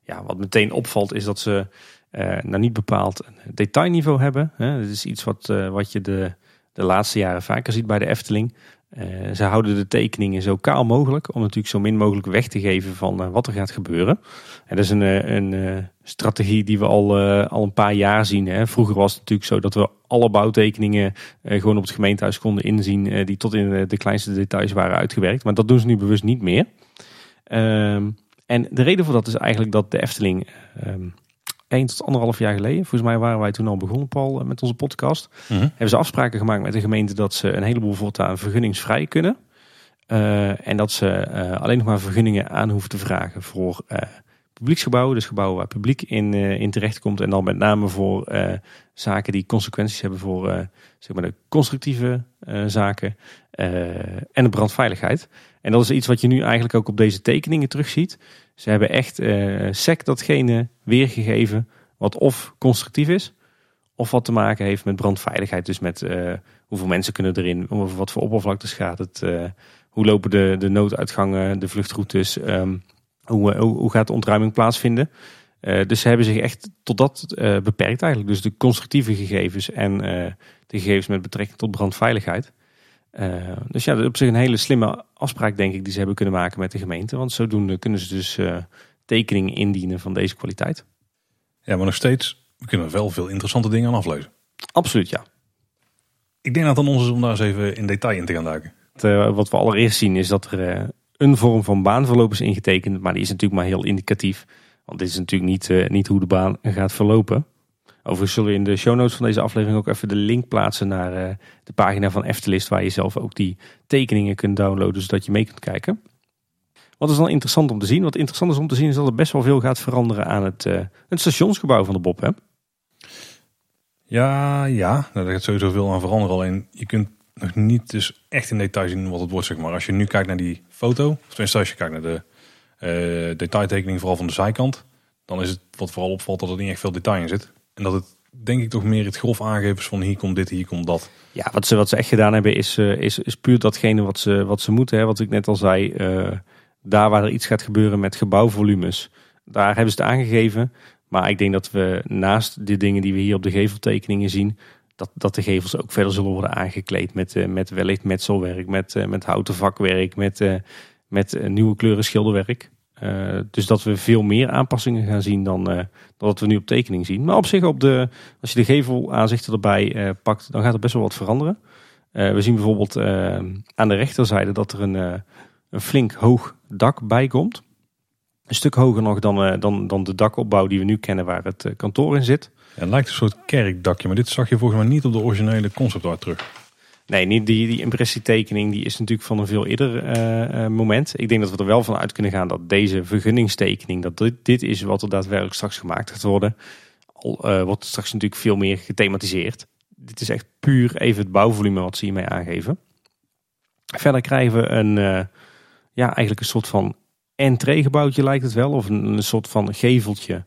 Speaker 2: ja, wat meteen opvalt is dat ze eh, nou niet bepaald een detailniveau hebben. Hè. Het is iets wat, wat je de de laatste jaren vaker ziet bij de Efteling. ze houden de tekeningen zo kaal mogelijk om natuurlijk zo min mogelijk weg te geven van wat er gaat gebeuren. En dat is een, een strategie die we al, al een paar jaar zien. Hè. Vroeger was het natuurlijk zo dat we alle bouwtekeningen gewoon op het gemeentehuis konden inzien die tot in de kleinste details waren uitgewerkt. Maar dat doen ze nu bewust niet meer. Ehm, en de reden voor dat is eigenlijk dat de Efteling um, tot anderhalf jaar geleden, volgens mij waren wij toen al begonnen, Paul, eh, met onze podcast. Mhm. Hebben ze afspraken gemaakt met de gemeente dat ze een heleboel voortaan vergunningsvrij kunnen. En dat ze alleen nog maar vergunningen aan hoeven te vragen voor publieksgebouwen. Dus gebouwen waar publiek in, in terecht komt. En dan met name voor zaken die consequenties hebben voor zeg maar de constructieve zaken en de brandveiligheid. En dat is iets wat je nu eigenlijk ook op deze tekeningen terugziet. Ze hebben echt sec datgene weergegeven wat of constructief is, of wat te maken heeft met brandveiligheid. Dus met hoeveel mensen kunnen erin, over wat voor oppervlaktes gaat het, hoe lopen de, de nooduitgangen, de vluchtroutes, um, hoe, hoe, hoe, gaat de ontruiming plaatsvinden. dus ze hebben zich echt tot dat beperkt eigenlijk. Dus de constructieve gegevens en de gegevens met betrekking tot brandveiligheid. Dus ja, op zich een hele slimme afspraak denk ik die ze hebben kunnen maken met de gemeente. Want zodoende kunnen ze dus tekeningen indienen van deze kwaliteit.
Speaker 1: Ja, maar nog steeds, we kunnen er wel veel interessante dingen aan aflezen.
Speaker 2: Absoluut, ja.
Speaker 1: Ik denk dat het aan ons is om daar eens even in detail in te gaan duiken.
Speaker 2: Uh, wat we allereerst zien is dat er een vorm van baanverloop is ingetekend. Maar die is natuurlijk maar heel indicatief. Want dit is natuurlijk niet, niet hoe de baan gaat verlopen. Overigens zullen we in de show notes van deze aflevering ook even de link plaatsen naar uh, de pagina van Eftelist. Waar je zelf ook die tekeningen kunt downloaden zodat je mee kunt kijken. Wat is dan interessant om te zien? Wat interessant is om te zien is dat er best wel veel gaat veranderen aan het, uh, het stationsgebouw van de Bob. Hè?
Speaker 1: Ja, ja, daar gaat sowieso veel aan veranderen. Alleen je kunt nog niet dus echt in detail zien wat het wordt. Zeg maar. Als je nu kijkt naar die foto, of tenminste als je kijkt naar de uh, detailtekening vooral van de zijkant. Dan is het wat vooral opvalt dat er niet echt veel detail in zit. En dat het denk ik toch meer het grof aangeven is van hier komt dit, hier komt dat.
Speaker 2: Ja, wat ze, wat ze echt gedaan hebben is, uh, is, is puur datgene wat ze, wat ze moeten. Hè. Wat ik net al zei, uh, daar waar er iets gaat gebeuren met gebouwvolumes, daar hebben ze het aangegeven. Maar ik denk dat we naast de dingen die we hier op de geveltekeningen zien, dat, dat de gevels ook verder zullen worden aangekleed met, uh, met wellicht metselwerk, met, met houten vakwerk, met, met nieuwe kleuren schilderwerk. Dus dat we veel meer aanpassingen gaan zien dan, wat we nu op tekening zien. Maar op zich, op de, als je de gevelaanzichten erbij pakt, dan gaat er best wel wat veranderen. we zien bijvoorbeeld aan de rechterzijde dat er een, een flink hoog dak bij komt. Een stuk hoger nog dan, dan, dan de dakopbouw die we nu kennen waar het kantoor in zit.
Speaker 1: Het lijkt een soort kerkdakje, maar dit zag je volgens mij niet op de originele conceptart terug.
Speaker 2: Nee, niet die, die impressietekening die is natuurlijk van een veel eerder uh, moment. Ik denk dat we er wel van uit kunnen gaan dat deze vergunningstekening, dat dit, dit is wat er daadwerkelijk straks gemaakt gaat worden. Al uh, wordt straks natuurlijk veel meer gethematiseerd. Dit is echt puur even het bouwvolume wat ze hiermee aangeven. Verder krijgen we een, ja, eigenlijk een soort van entreegebouwtje lijkt het wel. Of een soort van geveltje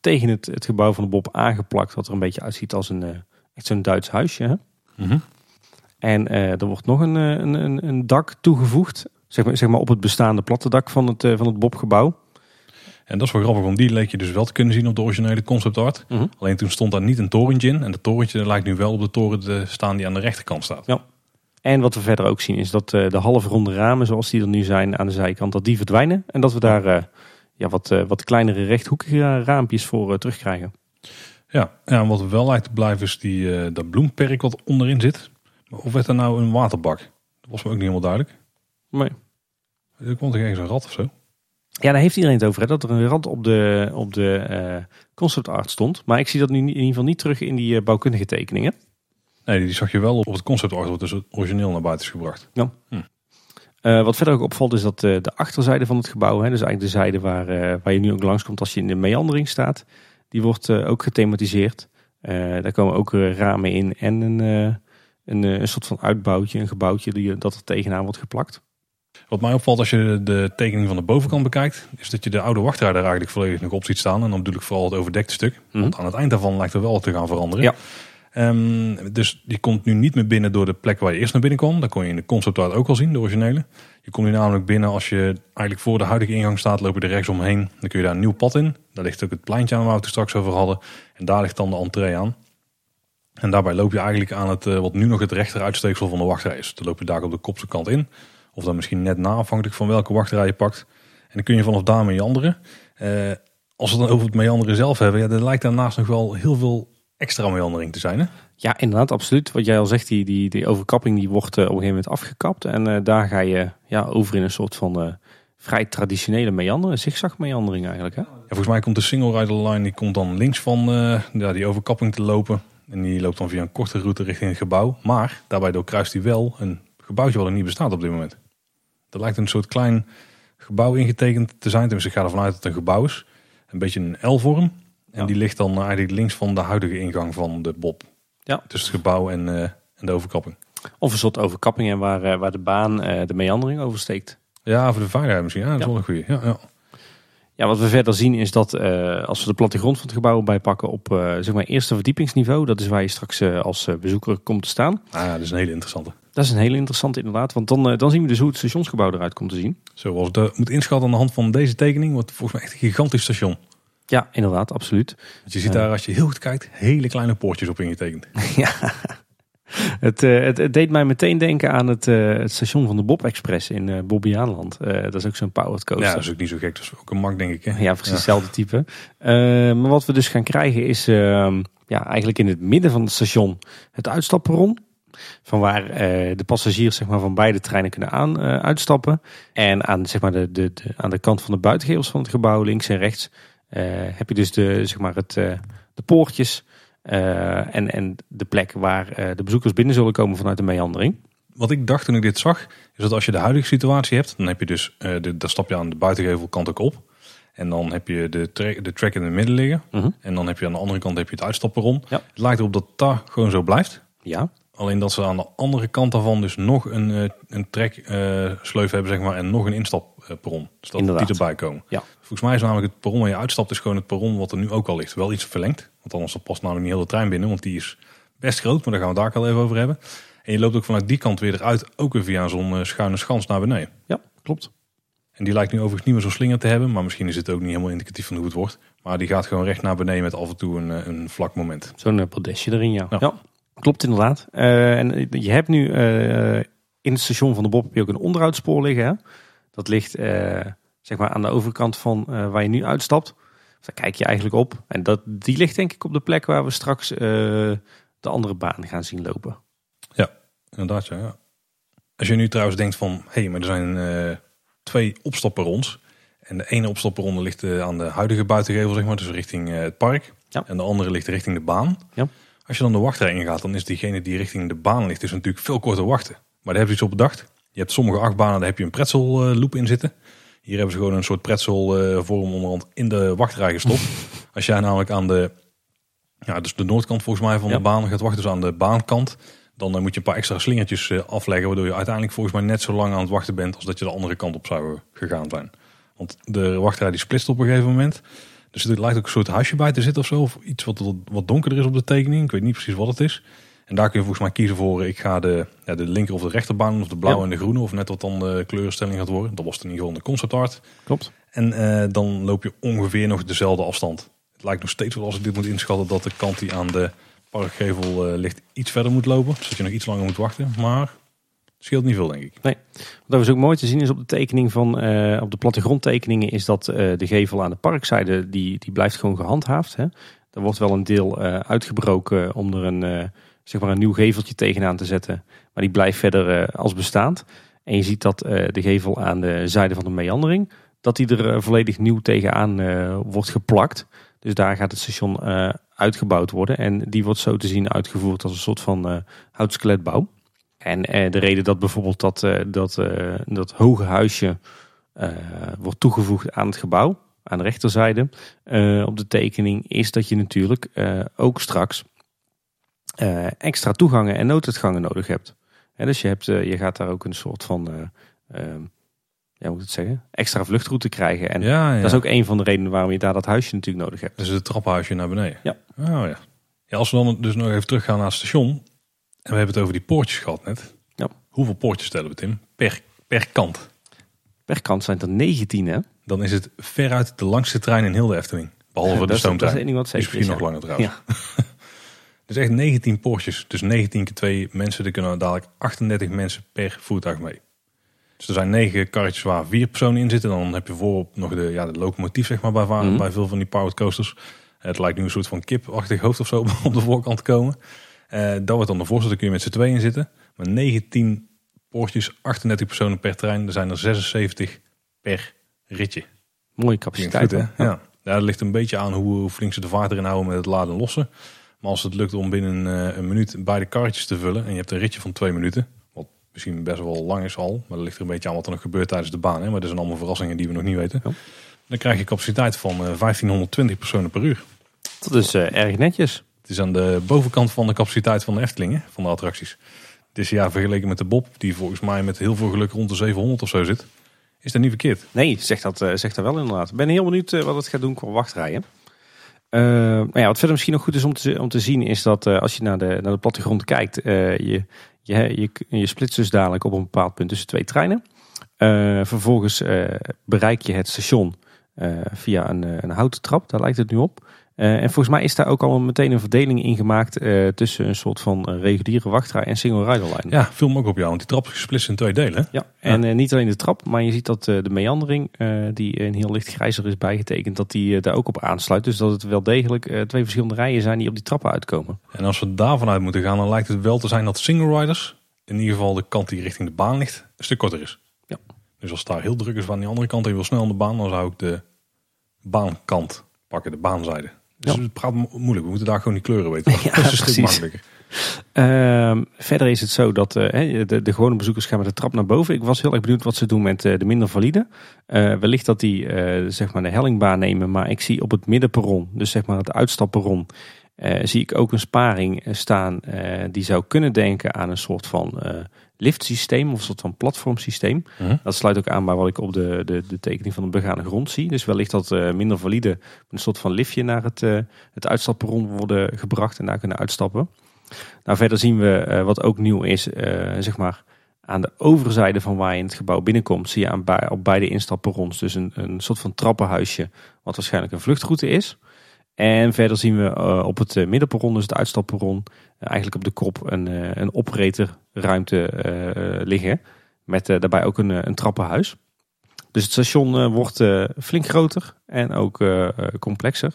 Speaker 2: tegen het, het gebouw van de Bob aangeplakt. Wat er een beetje uitziet als een, echt zo'n Duits huisje. Hè? Mm en uh, er wordt nog een, een, een, een, dak toegevoegd. Zeg maar, zeg maar op het bestaande platte dak van het, uh, van het Bobgebouw.
Speaker 1: En dat is wel grappig, want die leek je dus wel te kunnen zien op de originele concept art. Mm -hmm. Alleen toen stond daar niet een torentje in. En de torentje lijkt nu wel op de toren te staan die aan de rechterkant staat.
Speaker 2: Ja. En wat we verder ook zien is dat uh, de halfronde ramen zoals die er nu zijn aan de zijkant, dat die verdwijnen. En dat we daar ja, wat, wat kleinere rechthoekige raampjes voor terugkrijgen.
Speaker 1: Ja, en wat wel lijkt te blijven is die, dat bloemperk wat onderin zit. Of werd er nou een waterbak? Dat was me ook niet helemaal duidelijk.
Speaker 2: Nee.
Speaker 1: Er komt er ergens een rat of zo.
Speaker 2: Ja, daar heeft iedereen het over. Hè? Dat er een rat op de, op de uh, concept art stond. Maar ik zie dat nu in ieder geval niet terug in die uh, bouwkundige tekeningen.
Speaker 1: Nee, die zag je wel op het concept art. Wat dus origineel naar buiten is gebracht.
Speaker 2: Ja. Hm. Uh, wat verder ook opvalt is dat de achterzijde van het gebouw. Hè, dus eigenlijk de zijde waar, waar je nu ook langskomt als je in de meandering staat. Die wordt ook gethematiseerd. daar komen ook ramen in en een een, eh, een soort van uitbouwtje, een gebouwtje die, dat er tegenaan wordt geplakt.
Speaker 1: Wat mij opvalt als je de tekening van de bovenkant bekijkt, is dat je de oude wachtrij daar eigenlijk volledig nog op ziet staan. En dan bedoel ik vooral het overdekte stuk. Want mhm. aan het eind daarvan lijkt er wel te gaan veranderen.
Speaker 2: Ja.
Speaker 1: Um, dus die komt nu niet meer binnen door de plek waar je eerst naar binnen kwam. Dat kon je in de concept art ook al zien, de originele. Je komt nu namelijk binnen als je eigenlijk voor de huidige ingang staat, loop je er rechts omheen. Dan kun je daar een nieuw pad in. Daar ligt ook het pleintje aan waar we het straks over hadden. En daar ligt dan de entree aan. En daarbij loop je eigenlijk aan het, wat nu nog het rechteruitsteeksel van de wachtrij is. Dan loop je daar op de kopse kant in. Of dan misschien net na, afhankelijk van welke wachtrij je pakt. En dan kun je vanaf daar meanderen. Uh, als we dan over het meanderen zelf hebben, ja, dan lijkt daarnaast nog wel heel veel extra meandering te zijn. Hè?
Speaker 2: Ja, inderdaad, absoluut. Wat jij al zegt, die, die, die overkapping die wordt uh, op een gegeven moment afgekapt. En uh, daar ga je ja, over in een soort van uh, vrij traditionele meandering, zigzag meandering eigenlijk. Hè? Ja,
Speaker 1: volgens mij komt de single rider line die komt dan links van ja, die overkapping te lopen. En die loopt dan via een korte route richting het gebouw. Maar daarbij doorkruist hij wel een gebouwtje wat er niet bestaat op dit moment. Dat lijkt een soort klein gebouw ingetekend te zijn. Tenminste, ik ga ervan uit dat het een gebouw is. Een beetje een L-vorm. En die ligt dan eigenlijk links van de huidige ingang van de Bob. Ja. Tussen het gebouw en, uh, en de overkapping.
Speaker 2: Of een soort overkapping en waar, uh, waar de baan uh, de meandering oversteekt.
Speaker 1: Ja, voor de veiligheid misschien. Ja, dat is wel een goede. Ja, ja.
Speaker 2: ja, wat we verder zien is dat als we de plattegrond van het gebouw bijpakken op zeg maar eerste verdiepingsniveau. Dat is waar je straks als bezoeker komt te staan.
Speaker 1: Ah, dat is een hele interessante.
Speaker 2: Dat is een hele interessante inderdaad. Want dan, dan zien we dus hoe het stationsgebouw eruit komt te zien.
Speaker 1: Zoals de moet inschatten aan de hand van deze tekening. Wordt volgens mij echt een gigantisch station.
Speaker 2: Ja, inderdaad, absoluut.
Speaker 1: je ziet daar, als je heel goed kijkt, hele kleine poortjes op ingetekend.
Speaker 2: ja, het, uh, het, het, deed mij meteen denken aan het, uh, het station van de Bob Express in uh, Bobbejaanland. dat is ook zo'n powered coaster.
Speaker 1: Ja, dat is ook niet zo gek. Dat is ook een mak, denk ik. Hè?
Speaker 2: Ja, precies hetzelfde type. maar wat we dus gaan krijgen is ehm, ja, eigenlijk in het midden van het station het uitstapperon. Van waar de passagiers zeg maar, van beide treinen kunnen aan, uitstappen. En aan, zeg maar, de, de, de, aan de kant van de buitengevels van het gebouw, links en rechts, eh, heb je dus de, zeg maar het, eh, de poortjes eh, en, en de plek waar de bezoekers binnen zullen komen vanuit de meandering.
Speaker 1: Wat ik dacht toen ik dit zag, is dat als je de huidige situatie hebt, dan heb je dus, de, daar stap je aan de buitengevel kant ook op. En dan heb je de, tra de track in het midden liggen. Mhm. En dan heb je aan de andere kant heb je het uitstapperon. Ja. Het lijkt erop dat dat gewoon zo blijft.
Speaker 2: Ja.
Speaker 1: Alleen dat ze aan de andere kant daarvan dus nog een, een trek sleuf hebben, zeg maar, en nog een instapperon. Dus dat die erbij komen.
Speaker 2: Ja.
Speaker 1: Volgens mij is namelijk het perron waar je uitstapt, is gewoon het perron wat er nu ook al ligt. Wel iets verlengd, want anders past namelijk niet heel de trein binnen, want die is best groot, maar daar gaan we daar al even over hebben. En je loopt ook vanuit die kant weer eruit, ook weer via zo'n uh, schuine schans naar beneden.
Speaker 2: Ja, klopt.
Speaker 1: En die lijkt nu overigens niet meer zo'n slinger te hebben, maar misschien is het ook niet helemaal indicatief van hoe het wordt. Maar die gaat gewoon recht naar beneden met af en toe een, eh, een vlak moment.
Speaker 2: Zo'n podestje erin, ja. ja. Klopt inderdaad. en je hebt nu in het station van de Bob heb je ook een onderhoudspoor liggen. Hè? Dat ligt zeg maar aan de overkant van waar je nu uitstapt. daar kijk je eigenlijk op. En dat, die ligt denk ik op de plek waar we straks de andere baan gaan zien lopen.
Speaker 1: Ja, inderdaad. Ja. Als je nu trouwens denkt van, hé, hey, maar er zijn twee opstapperons. En de ene opstapperon ligt aan de huidige buitengevel, zeg maar, dus richting het park. Ja. En de andere ligt richting de baan.
Speaker 2: Ja.
Speaker 1: Als je dan de wachtrij ingaat, dan is diegene die richting de baan ligt, dus natuurlijk veel korter wachten. Maar daar heb je iets op bedacht. Je hebt sommige achtbanen, daar heb je een pretzel loop in zitten. Hier hebben ze gewoon een soort pretzel uh, vorm onderhand in de wachtrij gestopt. Als jij namelijk aan de, ja, dus de noordkant volgens mij van de baan gaat wachten, dus aan de baankant. Dan uh, moet je een paar extra slingertjes uh, afleggen, waardoor je uiteindelijk volgens mij net zo lang aan het wachten bent als dat je de andere kant op zou gegaan zijn. Want de wachtrij die splitst op een gegeven moment. Dus er lijkt ook een soort huisje bij te zitten of zo. Of iets wat, wat donkerder is op de tekening. Ik weet niet precies wat het is. En daar kun je volgens mij kiezen voor, ik ga de, ja, de linker of de rechterbaan, of de blauwe en de groene, of net wat dan de kleurstelling gaat worden. Dat was in ieder geval de concept art.
Speaker 2: Klopt.
Speaker 1: En uh, dan loop je ongeveer nog dezelfde afstand. Het lijkt nog steeds wel als ik dit moet inschatten dat de kant die aan de parkgevel uh, ligt iets verder moet lopen. Zodat je nog iets langer moet wachten. Maar scheelt niet veel denk ik.
Speaker 2: Nee. Wat ook mooi te zien is op de tekening van, uh, op de plattegrondtekeningen is dat de gevel aan de parkzijde die, die blijft gewoon gehandhaafd. Hè. Er wordt wel een deel uitgebroken om er een zeg maar een nieuw geveltje tegenaan te zetten. Maar die blijft verder als bestaand. En je ziet dat de gevel aan de zijde van de meandering, dat die er volledig nieuw tegenaan wordt geplakt. Dus daar gaat het station uitgebouwd worden. En die wordt zo te zien uitgevoerd als een soort van houtskeletbouw. En de reden dat bijvoorbeeld dat, dat, dat hoge huisje wordt toegevoegd aan het gebouw, aan de rechterzijde op de tekening, is dat je natuurlijk ook straks extra toegangen en nooduitgangen nodig hebt. dus je, hebt, je gaat daar ook een soort van, uh, ja, moet ik het zeggen, extra vluchtroute krijgen. En ja, ja. dat is ook een van de redenen waarom je daar dat huisje natuurlijk nodig hebt.
Speaker 1: Dus het trappenhuisje naar beneden.
Speaker 2: Ja.
Speaker 1: Oh, ja. ja. Als we dan dus nog even teruggaan naar het station. En we hebben het over die poortjes gehad net.
Speaker 2: Ja.
Speaker 1: Hoeveel poortjes stellen we, Tim? Per, per kant?
Speaker 2: Per kant zijn er 19, hè?
Speaker 1: Dan is het veruit de langste trein in heel de Efteling. Behalve de stoomtrein. Dat is
Speaker 2: wat zeker
Speaker 1: is. Misschien nog langer trouwens. Ja. is echt 19 Porsches. Dus 19 keer 2 mensen. Er kunnen dadelijk 38 mensen per voertuig mee. Dus er zijn 9 karretjes waar vier personen in zitten. Dan heb je voorop nog de, ja, de locomotief zeg maar, bij,
Speaker 2: Mhm.
Speaker 1: bij veel van die powered coasters. Het lijkt nu een soort van kipachtig hoofd of zo op de voorkant te komen. Eh dat wordt dan de voorste, daar kun je met z'n tweeën in zitten. Maar 19 Porsches, 38 personen per trein. Er zijn er 76 per ritje.
Speaker 2: Mooie capaciteit.
Speaker 1: goed, hè? Ja. Ja, dat ligt een beetje aan hoe, flink ze de vaart erin houden met het laden en lossen. Maar als het lukt om binnen eh, een minuut beide karretjes te vullen... en je hebt een ritje van twee minuten... wat misschien best wel lang is al... maar dat ligt er een beetje aan wat er nog gebeurt tijdens de baan. Hè? Maar dat zijn allemaal verrassingen die we nog niet weten.
Speaker 2: Ja.
Speaker 1: Dan krijg je capaciteit van eh, 1520 personen per uur.
Speaker 2: Dat is eh, erg netjes.
Speaker 1: Is aan de bovenkant van de capaciteit van de Efteling, hè, van de attracties. Dus ja, vergeleken met de Bob, die volgens mij met heel veel geluk rond de 700 of zo zit... is dat niet verkeerd.
Speaker 2: Nee, zegt dat, eh, zegt dat wel inderdaad. Ik ben heel benieuwd eh, wat het gaat doen qua wachtrijen. Eh, ja, wat verder misschien nog goed is om te, om te zien is dat als je naar de, naar de plattegrond kijkt, je, je, je, je splitst dus dadelijk op een bepaald punt tussen twee treinen. Vervolgens bereik je het station via een, een houten trap, daar lijkt het nu op. Eh, en volgens mij is daar ook al meteen een verdeling in gemaakt eh, tussen een soort van eh, reguliere wachtrij en single rider line.
Speaker 1: Ja, film ook op jou, want die trap is gesplitst in twee delen.
Speaker 2: Ja, en niet alleen de trap, maar je ziet dat de meandering, die in heel licht grijzer is bijgetekend, dat die daar ook op aansluit. Dus dat het wel degelijk twee verschillende rijen zijn die op die trappen uitkomen.
Speaker 1: En als we daarvan uit moeten gaan, dan lijkt het wel te zijn dat single riders, in ieder geval de kant die richting de baan ligt, een stuk korter is.
Speaker 2: Ja.
Speaker 1: Dus als het daar heel druk is van die andere kant en je wil snel aan de baan, dan zou ik de baankant pakken, de baanzijde. Dus
Speaker 2: Ja.
Speaker 1: het praat mo- moeilijk, we moeten daar gewoon die kleuren weten.
Speaker 2: Ja,
Speaker 1: dat is een stuk
Speaker 2: precies.
Speaker 1: makkelijker.
Speaker 2: Ehm, verder is het zo dat eh, de, de gewone bezoekers gaan met de trap naar boven. Ik was heel erg benieuwd wat ze doen met eh, de minder valide. Eh, wellicht dat die zeg maar de hellingbaan nemen, maar ik zie op het middenperron, dus zeg maar het uitstapperron, zie ik ook een sparing eh, staan eh, die zou kunnen denken aan een soort van eh, liftsysteem of een soort van platformsysteem.
Speaker 1: Mhm.
Speaker 2: Dat sluit ook aan bij wat ik op de, de, de tekening van de begane grond zie. Dus wellicht dat eh, minder valide een soort van liftje naar het, eh, het uitstapperron worden gebracht en daar kunnen uitstappen. Nou, verder zien we eh, wat ook nieuw is, eh, zeg maar aan de overzijde van waar je in het gebouw binnenkomt, zie je aan bij, op beide instapperrons dus een, een soort van trappenhuisje, wat waarschijnlijk een vluchtroute is. En verder zien we eh, op het eh, middenperron, dus het uitstapperron, eh, eigenlijk op de kop een, een liggen. Met daarbij ook een, een trappenhuis. Dus het station wordt flink groter en ook complexer.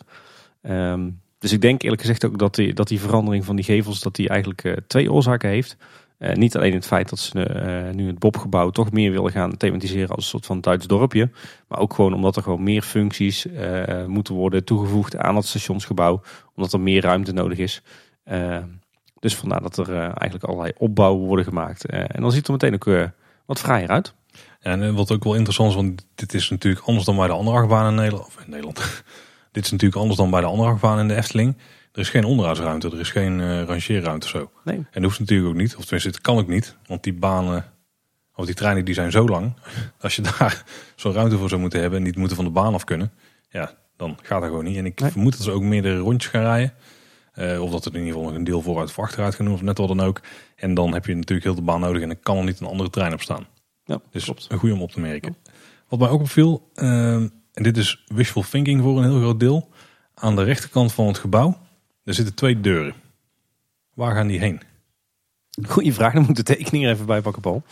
Speaker 2: Ehm, dus ik denk eerlijk gezegd ook dat die, dat die verandering van die gevels dat die eigenlijk twee oorzaken heeft. Eh, niet alleen het feit dat ze eh, nu het Bobgebouw toch meer willen gaan thematiseren als een soort van Duits dorpje. Maar ook gewoon omdat er gewoon meer functies eh, moeten worden toegevoegd aan het stationsgebouw. Omdat er meer ruimte nodig is. Dus vandaar dat er eigenlijk allerlei opbouwen worden gemaakt. En dan ziet het er meteen ook wat fraaier uit.
Speaker 1: En eh, wat ook wel interessant is, want dit is natuurlijk anders dan bij de andere achtbanen in Nederland. Dit is natuurlijk anders dan bij de andere achtbanen in de Efteling. Er is geen onderhoudsruimte, er is geen eh rangeerruimte zo.
Speaker 2: Nee.
Speaker 1: En dat hoeft natuurlijk ook niet, of tenminste, het kan ook niet. Want die banen, of die treinen, die zijn zo lang. Als je daar zo'n ruimte voor zou moeten hebben en niet moeten van de baan af kunnen. Ja, dan gaat dat gewoon niet. En ik
Speaker 2: Nee.
Speaker 1: vermoed dat ze ook meerdere rondjes gaan rijden. Eh, of dat het in ieder geval nog een deel vooruit of achteruit gaan doen, of net wat dan ook. En dan heb je natuurlijk heel de baan nodig en dan kan er niet een andere trein op staan.
Speaker 2: Ja,
Speaker 1: Dus
Speaker 2: klopt.
Speaker 1: een goede om op te merken. Wat mij ook opviel, ehm, en dit is wishful thinking voor een heel groot deel. Aan de rechterkant van het gebouw, er zitten twee deuren. Waar gaan die heen?
Speaker 2: Goeie vraag, dan moet de tekening er even bij pakken, Paul.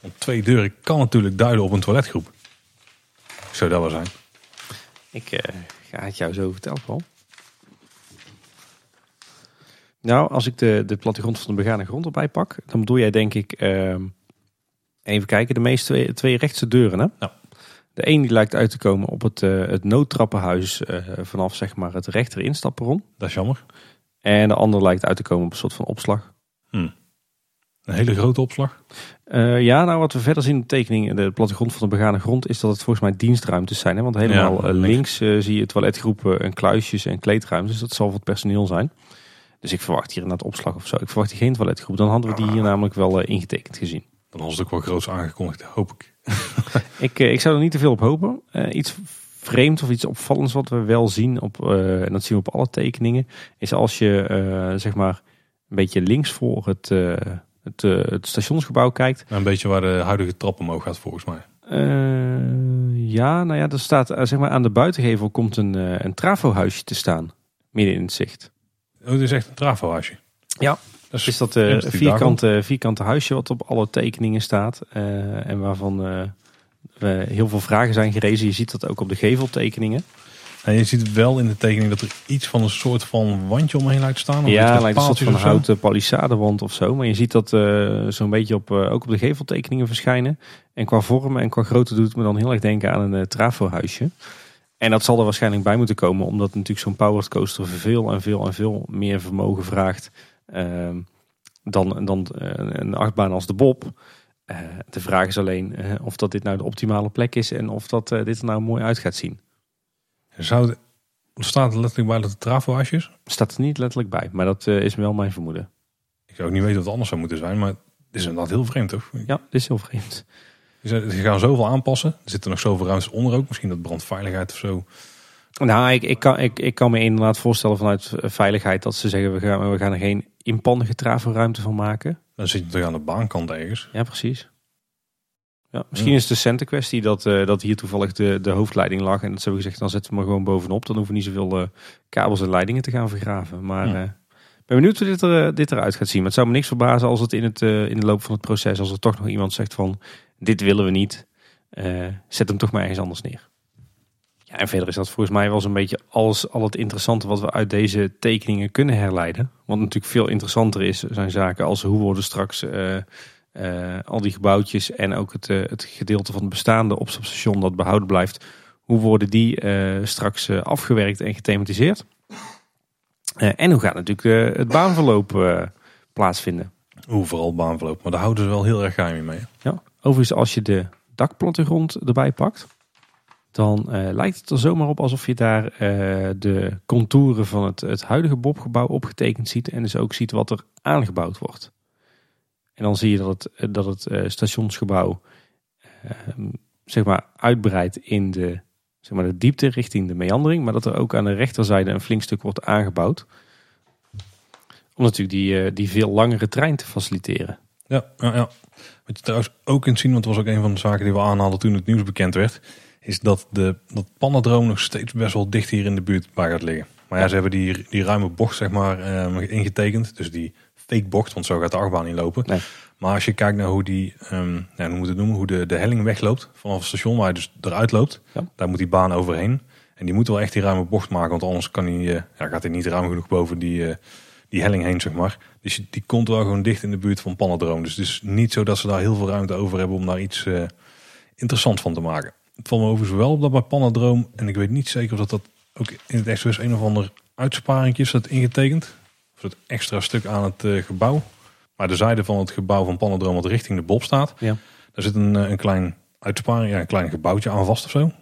Speaker 1: Want twee deuren kan natuurlijk duiden op een toiletgroep. Zou dat wel zijn?
Speaker 2: Ik eh, ga het jou zo vertellen, Paul. Nou, als ik de, de plattegrond van de begane grond erbij pak, dan bedoel jij denk ik, ehm, even kijken, de meeste twee, twee rechtse deuren. Hè?
Speaker 1: Ja.
Speaker 2: De een die lijkt uit te komen op het, eh, het noodtrappenhuis eh, vanaf zeg maar het rechter instapperron.
Speaker 1: Dat is jammer.
Speaker 2: En de ander lijkt uit te komen op een soort van opslag.
Speaker 1: Een hele grote opslag.
Speaker 2: Eh, ja, nou wat we verder zien in de tekening, de plattegrond van de begane grond, is dat het volgens mij dienstruimtes zijn. Hè? Want helemaal
Speaker 1: Ja, links.
Speaker 2: zie je toiletgroepen en kluisjes en kleedruimtes. Dus dat zal voor het personeel zijn. Dus ik verwacht hier inderdaad opslag of zo. Ik verwacht hier geen toiletgroep. Dan hadden we die hier namelijk wel ingetekend gezien.
Speaker 1: Dan was het ook wel groots aangekondigd, hoop ik.
Speaker 2: Ik, eh, ik zou er niet te veel op hopen. Eh, iets vreemd of iets opvallends wat we wel zien, op, eh, en dat zien we op alle tekeningen, is als je zeg maar een beetje links voor het, het, het stationsgebouw kijkt,
Speaker 1: Een beetje waar de huidige trap omhoog gaat volgens mij.
Speaker 2: Ja, nou ja, er staat zeg maar aan de buitengevel komt een, een trafohuisje te staan. Midden in het zicht.
Speaker 1: Oh, dit is echt een trafohuisje.
Speaker 2: Ja.
Speaker 1: Dat
Speaker 2: is dat uh, vierkante, vierkante huisje wat op alle tekeningen staat. Uh, en waarvan uh, we heel veel vragen zijn gerezen. Je ziet dat ook op de geveltekeningen.
Speaker 1: En je ziet wel in de tekening dat er iets van een soort van wandje omheen lijkt staan.
Speaker 2: Ja, lijkt een soort van houten palissadewand of zo. Maar je ziet dat zo'n beetje op, ook op de geveltekeningen verschijnen. En qua vorm en qua grootte doet het me dan heel erg denken aan een trafohuisje. En dat zal er waarschijnlijk bij moeten komen, omdat natuurlijk zo'n powered coaster veel en veel en veel meer vermogen vraagt dan, dan een achtbaan als de Bob. de vraag is alleen of dat dit nou de optimale plek is en of dat dit er nou mooi uit gaat zien.
Speaker 1: Zou staat er letterlijk bij dat het is?
Speaker 2: Staat er niet letterlijk bij, maar dat is wel mijn vermoeden.
Speaker 1: Ik zou ook niet weten wat het anders zou moeten zijn, maar het is inderdaad heel vreemd toch?
Speaker 2: Ja, het is heel vreemd.
Speaker 1: Ze gaan zoveel aanpassen. Er zitten nog zoveel ruimtes onder ook. Misschien dat brandveiligheid of zo.
Speaker 2: Nou, ik, ik, kan, ik, ik kan me inderdaad voorstellen vanuit veiligheid dat ze zeggen we gaan, we gaan er geen inpandige traforuimte van maken.
Speaker 1: Dan zit je toch aan de baankant ergens.
Speaker 2: Ja, precies. Ja, misschien is het de centen kwestie dat, uh, dat hier toevallig de, de hoofdleiding lag. En dat ze hebben gezegd, dan zetten we maar gewoon bovenop. Dan hoeven we niet zoveel uh, kabels en leidingen te gaan vergraven. Maar ja. uh, ben benieuwd hoe dit, er, dit eruit gaat zien. Maar het zou me niks verbazen als het in, het, in de loop van het proces... als er toch nog iemand zegt van, dit willen we niet. zet hem toch maar ergens anders neer. Ja, en verder is dat volgens mij wel zo'n beetje alles, al het interessante wat we uit deze tekeningen kunnen herleiden. Want natuurlijk veel interessanter is zijn zaken als hoe worden straks uh, al die gebouwtjes en ook het, uh, het gedeelte van het bestaande opstapstation dat behouden blijft. Hoe worden die straks afgewerkt en gethematiseerd? en hoe gaat natuurlijk het baanverloop plaatsvinden?
Speaker 1: Hoe vooral baanverloop, maar daar houden ze wel heel erg geheim mee.
Speaker 2: Ja, overigens als je de dakplattegrond erbij pakt, dan lijkt het er zomaar op alsof je daar de contouren van het, het huidige Bobgebouw opgetekend ziet. En dus ook ziet wat er aangebouwd wordt. En dan zie je dat het, eh, dat het stationsgebouw uh, zeg maar uitbreidt in de, zeg maar de diepte richting de meandering. Maar dat er ook aan de rechterzijde een flink stuk wordt aangebouwd. Om natuurlijk die, die veel langere trein te faciliteren.
Speaker 1: Ja, ja, ja. Wat je trouwens ook kunt zien, want het was ook een van de zaken die we aanhaalden toen het nieuws bekend werd. Is dat de dat pannendroom nog steeds best wel dicht hier in de buurt bij gaat liggen. Maar ja, ze hebben die, die ruime bocht zeg maar ingetekend. Dus die fake bocht, want zo gaat de achtbaan niet lopen. Nee. Maar als je kijkt naar hoe die, um, ja, hoe moet het noemen, hoe de, de helling wegloopt vanaf het station waar je dus eruit loopt, ja. daar moet die baan overheen. En die moet wel echt die ruime bocht maken, want anders kan hij, uh, ja, gaat hij niet ruim genoeg boven die, uh, die helling heen, zeg maar. Dus die komt wel gewoon dicht in de buurt van Pannendroom. Dus het is niet zo dat ze daar heel veel ruimte over hebben om daar iets uh, interessant van te maken. Het valt me overigens wel op dat bij Pannendroom, en ik weet niet zeker of dat, dat ook in het SOS een of ander uitsparingje is dat ingetekend. Of het extra stuk aan het uh, gebouw. Maar de zijde van het gebouw van Pannendroom wat richting de Bob staat. Ja. Daar zit een, een klein uitsparing, ja, een klein gebouwtje aan vast of zo.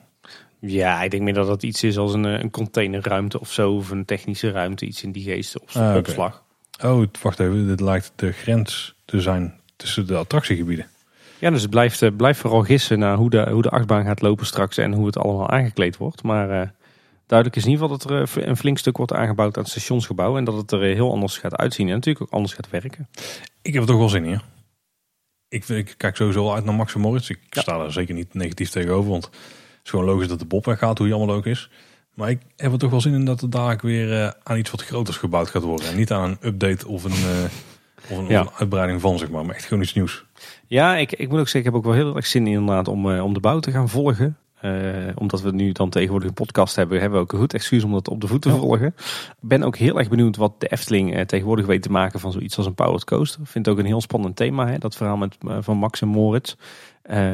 Speaker 2: Ja, ik denk meer dat dat iets is als een, een containerruimte of zo. Of een technische ruimte, iets in die geest op ah, opslag.
Speaker 1: Oh, wacht even. Dit lijkt de grens te zijn tussen de attractiegebieden.
Speaker 2: Ja, dus het blijft, blijft vooral gissen naar hoe de, hoe de achtbaan gaat lopen straks en hoe het allemaal aangekleed wordt. Maar uh, Duidelijk is in ieder geval dat er eh, een flink stuk wordt aangebouwd aan het stationsgebouw. En dat het er eh, heel anders gaat uitzien. En natuurlijk ook anders gaat werken.
Speaker 1: Ik heb er toch wel zin in. Ik, ik kijk sowieso uit naar Max Moritz. Ik sta er zeker niet negatief tegenover. Want het is gewoon logisch dat de Bob weggaat, hoe jammer ook is. Maar ik heb er toch wel zin in dat het daar weer aan iets wat groters gebouwd gaat worden. En niet aan een update of een, uh, of een, ja. uitbreiding van, zeg maar. Maar echt gewoon iets nieuws.
Speaker 2: Ja, ik, ik moet ook zeggen, ik heb ook wel heel erg zin in inderdaad om, uh, om de bouw te gaan volgen. Uh, omdat we nu dan tegenwoordig een podcast hebben, hebben we ook een goed excuus om dat op de voet te volgen. Ik ben ook heel erg benieuwd wat de Efteling uh, tegenwoordig weet te maken van zoiets als een powered coaster. Ik vind het ook een heel spannend thema, hè, dat verhaal met, van Max en Moritz.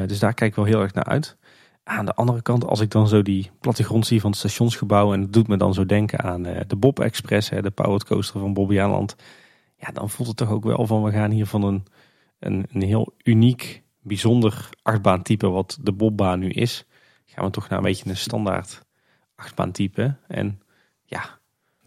Speaker 2: dus daar kijk ik wel heel erg naar uit. Aan de andere kant, als ik dan zo die plattegrond zie van het stationsgebouw en het doet me dan zo denken aan de Bob Express, hè, de powered coaster van Bobby Aanland. Ja, dan voelt het toch ook wel van we gaan hier van een, een, een heel uniek, bijzonder achtbaantype wat de Bobbaan nu is gaan we toch naar een beetje een standaard achtbaan type. En ja.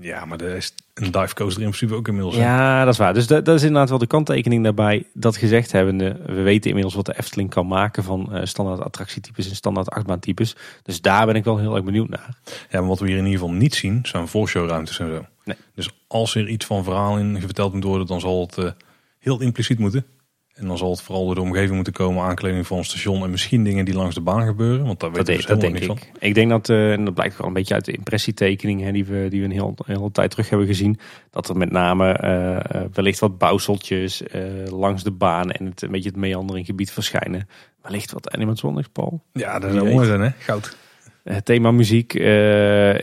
Speaker 1: Ja, maar er is een dive coaster in principe ook inmiddels.
Speaker 2: Ja, dat is waar. Dus dat, dat, is inderdaad wel de kanttekening daarbij. Dat gezegd hebbende, we weten inmiddels wat de Efteling kan maken van uh, standaard attractietypes en standaard achtbaantypes. Dus daar ben ik wel heel erg benieuwd naar.
Speaker 1: Ja, maar wat we hier in ieder geval niet zien, zijn voorshowruimtes en zo. Nee. Dus als er iets van verhaal in verteld moet worden, dan zal het uh, heel impliciet moeten. En dan zal het vooral door de omgeving moeten komen, aankleding van het station en misschien dingen die langs de baan gebeuren. Want daar
Speaker 2: Dat,
Speaker 1: weten we
Speaker 2: denk-
Speaker 1: dus
Speaker 2: dat
Speaker 1: helemaal
Speaker 2: denk ik. Ik denk dat, eh, en dat blijkt wel een beetje uit de impressietekening hè, die we, die we een heel, een hele tijd terug hebben gezien. Dat er met name eh, eh, wellicht wat bouwseltjes langs de baan en het, een beetje het meanderinggebied verschijnen. Wellicht wat animatronics, Paul.
Speaker 1: van. Ja, dat zou
Speaker 2: weet.
Speaker 1: mooi zijn hè, goud.
Speaker 2: Het thema muziek.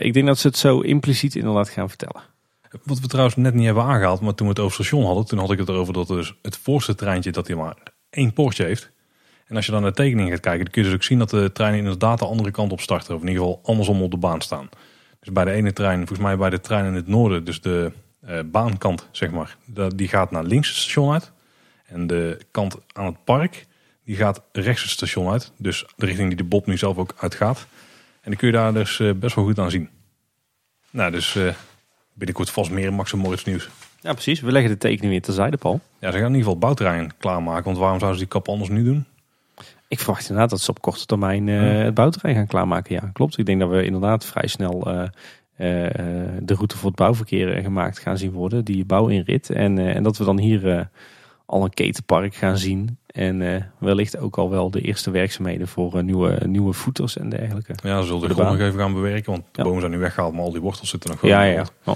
Speaker 2: ik denk dat ze het zo impliciet inderdaad gaan vertellen.
Speaker 1: Wat we trouwens net niet hebben aangehaald, maar toen we het over station hadden, toen had ik het erover dat dus het voorste treintje dat hij maar één poortje heeft. En als je dan naar de tekening gaat kijken, dan kun je dus ook zien dat de treinen inderdaad de andere kant op starten. Of in ieder geval andersom op de baan staan. Dus bij de ene trein, volgens mij bij de trein in het noorden, dus de eh, baankant zeg maar, die gaat naar links het station uit. En de kant aan het park, die gaat rechts het station uit. Dus de richting die de Bob nu zelf ook uitgaat. En die kun je daar dus eh, best wel goed aan zien. Nou, dus eh binnenkort vast meer Max en Moritz nieuws.
Speaker 2: Ja, precies. We leggen de tekening weer terzijde, Paul.
Speaker 1: Ja, ze gaan in ieder geval het bouwterrein klaarmaken. Want waarom zouden ze die kap anders nu doen?
Speaker 2: Ik verwacht inderdaad dat ze op korte termijn eh, het bouwterrein gaan klaarmaken. Ja, klopt. Ik denk dat we inderdaad vrij snel eh, eh, de route voor het bouwverkeer gemaakt gaan zien worden. Die bouwinrit. En, en dat we dan hier al een ketenpark gaan zien. En eh, wellicht ook al wel de eerste werkzaamheden voor eh, nieuwe, nieuwe voeters en dergelijke.
Speaker 1: Ja, ze zullen de
Speaker 2: de
Speaker 1: grond nog even gaan bewerken. Want de
Speaker 2: Ja.
Speaker 1: bomen zijn nu weggehaald, maar al die wortels zitten nog
Speaker 2: Ja, ja. Oh.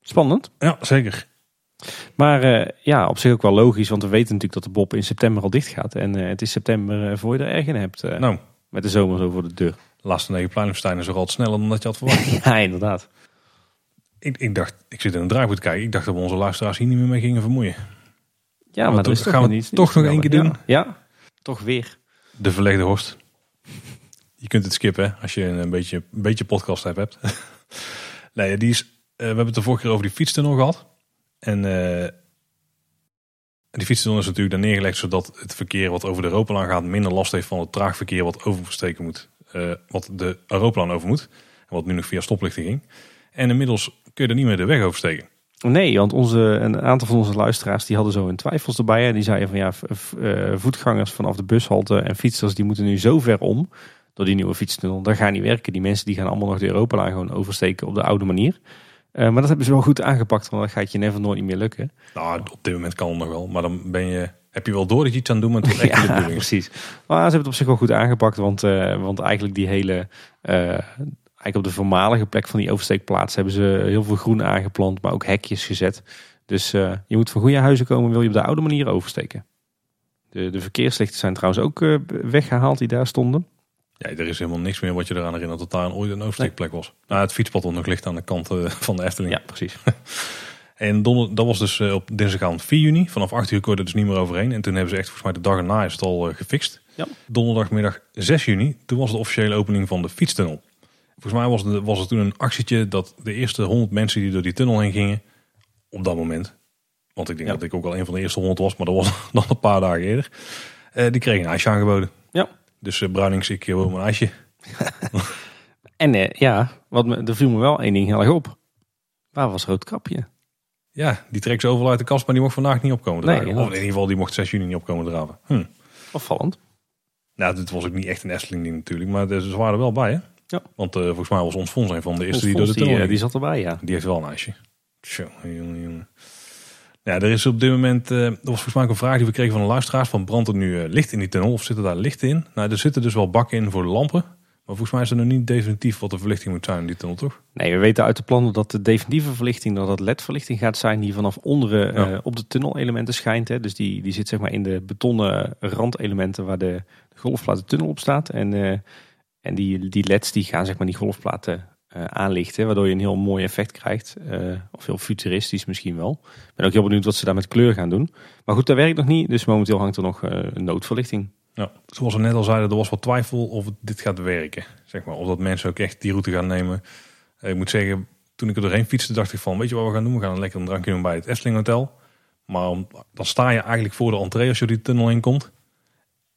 Speaker 2: Spannend.
Speaker 1: Ja, zeker.
Speaker 2: Maar eh, ja, op zich ook wel logisch. Want we weten natuurlijk dat de Bob in september al dicht gaat. En het is september voor je er erg in hebt.
Speaker 1: Nou,
Speaker 2: Met de zomer zo voor de deur.
Speaker 1: de laatste negen pleinensteinen is er al sneller dan dat je had verwacht.
Speaker 2: ja, inderdaad.
Speaker 1: ik, ik dacht, ik zit in een draaiboek kijken. Ik dacht dat we onze luisteraars hier niet meer mee gingen vermoeien.
Speaker 2: Ja,
Speaker 1: Maar
Speaker 2: maar, dat is toch
Speaker 1: gaan we toch nog één keer doen?
Speaker 2: Ja, toch weer.
Speaker 1: De verlegde horst. Je kunt het skippen hè, als je een beetje, een beetje podcast hebt. nee, die is, eh, we hebben het de vorige keer over die fietstunnel gehad. En eh, die fietstunnel is natuurlijk daar neergelegd zodat het verkeer wat over de Europalaan gaat minder last heeft van het traag verkeer wat oversteken moet. eh, wat de Europalaan over moet. En wat nu nog via stoplichten ging. En inmiddels kun je er niet meer de weg oversteken.
Speaker 2: Nee, want onze, een aantal van onze luisteraars die hadden zo hun twijfels erbij. En die zeiden van ja, eh, voetgangers vanaf de bushalte en fietsers die moeten nu zo ver om door die nieuwe fietstunnel. Dat gaat niet werken. Die mensen die gaan allemaal nog de Europalaan gewoon oversteken op de oude manier. Eh, maar dat hebben ze wel goed aangepakt, want dat gaat je never nooit niet meer lukken.
Speaker 1: Nou, op dit moment kan het nog wel. Maar dan ben je, heb je wel door dat je iets aan het doen bent echt
Speaker 2: Ja, precies. Maar ze hebben het op zich wel goed aangepakt, want, eh, want eigenlijk die hele, eigenlijk op de voormalige plek van die oversteekplaats hebben ze heel veel groen aangeplant, maar ook hekjes gezet. Dus eh, je moet van goede huizen komen, wil je op de oude manier oversteken. De, de verkeerslichten zijn trouwens ook eh, weggehaald die daar stonden.
Speaker 1: Ja, er is helemaal niks meer wat je eraan herinnert dat daar ooit een oversteekplek was. Nou, het fietspad nog ligt aan de kant eh, van de Efteling.
Speaker 2: Ja, precies.
Speaker 1: En donder, dat was dus op dinsdagavond 4 juni. Vanaf 8 uur kon je er dus niet meer overheen. En toen hebben ze echt volgens mij de dag erna is het al gefixt.
Speaker 2: Ja.
Speaker 1: Donderdagmiddag 6 juni, toen was de officiële opening van de fietstunnel. Volgens mij was, de, was er toen een actietje dat de eerste 100 mensen die door die tunnel heen gingen, op dat moment, want ik denk
Speaker 2: Ja.
Speaker 1: dat ik ook al een van de eerste 100 was, maar dat was dan een paar dagen eerder, eh, die kregen een ijsje aangeboden.
Speaker 2: Ja.
Speaker 1: Dus eh Bruinings, ik wil mijn ijsje.
Speaker 2: En eh, ja, wat me, er viel me wel één ding heel erg op. Waar was Roodkapje?
Speaker 1: Ja, die trekt ze overal uit de kast, maar die mocht vandaag niet opkomen
Speaker 2: Nee,
Speaker 1: dragen. of in ieder geval, die mocht 6 juni niet opkomen draven. Hm.
Speaker 2: Opvallend.
Speaker 1: Nou, dit was ook niet echt een Efteling ding natuurlijk, maar ze waren er wel bij hè.
Speaker 2: Ja.
Speaker 1: Want eh, volgens mij was ons Fons een van de eerste
Speaker 2: Ons
Speaker 1: die door de
Speaker 2: Fons, die,
Speaker 1: tunnel
Speaker 2: eh, die zat erbij, ja.
Speaker 1: Die heeft wel een ijsje. Tjo, jongen, jongen. Ja, er is op dit moment, eh, er was volgens mij ook een vraag die we kregen van een luisteraar, van brandt er nu licht in die tunnel of zitten daar lichten in? Nou, er zitten dus wel bakken in voor de lampen, maar volgens mij is er nog niet definitief wat de verlichting moet zijn in die tunnel, toch?
Speaker 2: Nee, we weten uit de plannen dat de definitieve verlichting, dat dat LED-verlichting gaat zijn die vanaf onderen
Speaker 1: Ja.
Speaker 2: op de tunnelelementen schijnt. Hè. Dus die, die zit zeg maar in de betonnen randelementen waar de, de golfplaat de tunnel op staat. En, en die, die LED's die gaan zeg maar die golfplaten eh, aanlichten, waardoor je een heel mooi effect krijgt. Eh, of heel futuristisch misschien wel. Ik ben ook heel benieuwd wat ze daar met kleur gaan doen. Maar goed, dat werkt nog niet, dus momenteel hangt er nog eh, een noodverlichting.
Speaker 1: Ja, zoals we net al zeiden, er was wat twijfel of dit gaat werken. Zeg maar, of dat mensen ook echt die route gaan nemen. Ik moet zeggen, toen ik er doorheen fietste, dacht ik van, weet je wat we gaan doen? We gaan een lekker een drankje doen bij het Efteling Hotel. Maar dan sta je eigenlijk voor de entree als je die tunnel heen komt.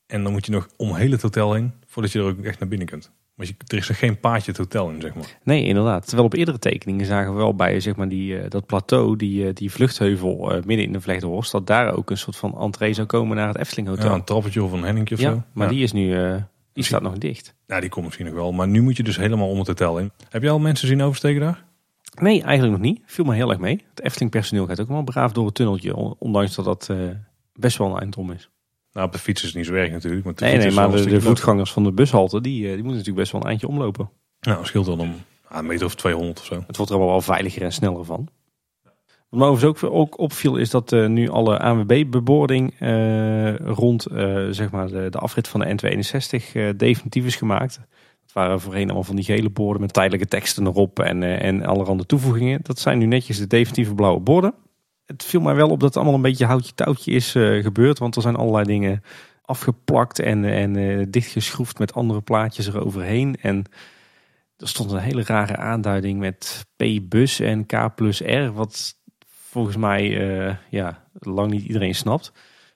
Speaker 1: En dan moet je nog om heel het hotel heen, voordat je er ook echt naar binnen kunt. Want je, er is geen paadje het hotel in, zeg maar.
Speaker 2: Nee, inderdaad. Terwijl op eerdere tekeningen zagen we wel bij zeg maar, die, eh, dat plateau, die, eh, die vluchtheuvel eh, midden in de Vlechte Horst, dat daar ook een soort van entree zou komen naar het Efteling Hotel.
Speaker 1: Ja,
Speaker 2: Ja,
Speaker 1: een trappetje of een henningje of zo.
Speaker 2: maar
Speaker 1: Ja.
Speaker 2: die is nu, die staat nog dicht.
Speaker 1: Ja, die komt misschien nog wel. Maar nu moet je dus helemaal om het hotel heen. Heb je al mensen zien oversteken daar?
Speaker 2: Nee, eigenlijk nog niet. Viel me heel erg mee. Het Efteling personeel gaat ook wel braaf door het tunneltje, on- ondanks dat dat best wel een eind om is.
Speaker 1: Nou, op de fiets is niet zo erg natuurlijk. Maar,
Speaker 2: nee, nee, maar de, de voetgangers van de bushalte, die, die moeten natuurlijk best wel een eindje omlopen.
Speaker 1: Nou, scheelt dan om een meter of 200 of zo.
Speaker 2: Het wordt er wel veiliger en sneller van. Wat me overigens ook, ook opviel is dat uh, nu alle ANWB-beboording uh, rond uh, zeg maar de, de, afrit van de N261 definitief is gemaakt. Het waren voorheen allemaal van die gele borden met tijdelijke teksten erop en, en allerhande toevoegingen. Dat zijn nu netjes de definitieve blauwe borden. Het viel mij wel op dat het allemaal een beetje houtje touwtje is gebeurd. Want er zijn allerlei dingen afgeplakt en, en dichtgeschroefd met andere plaatjes eroverheen. En er stond een hele rare aanduiding met P-bus en K plus R. Wat volgens mij uh, ja, lang niet iedereen snapt.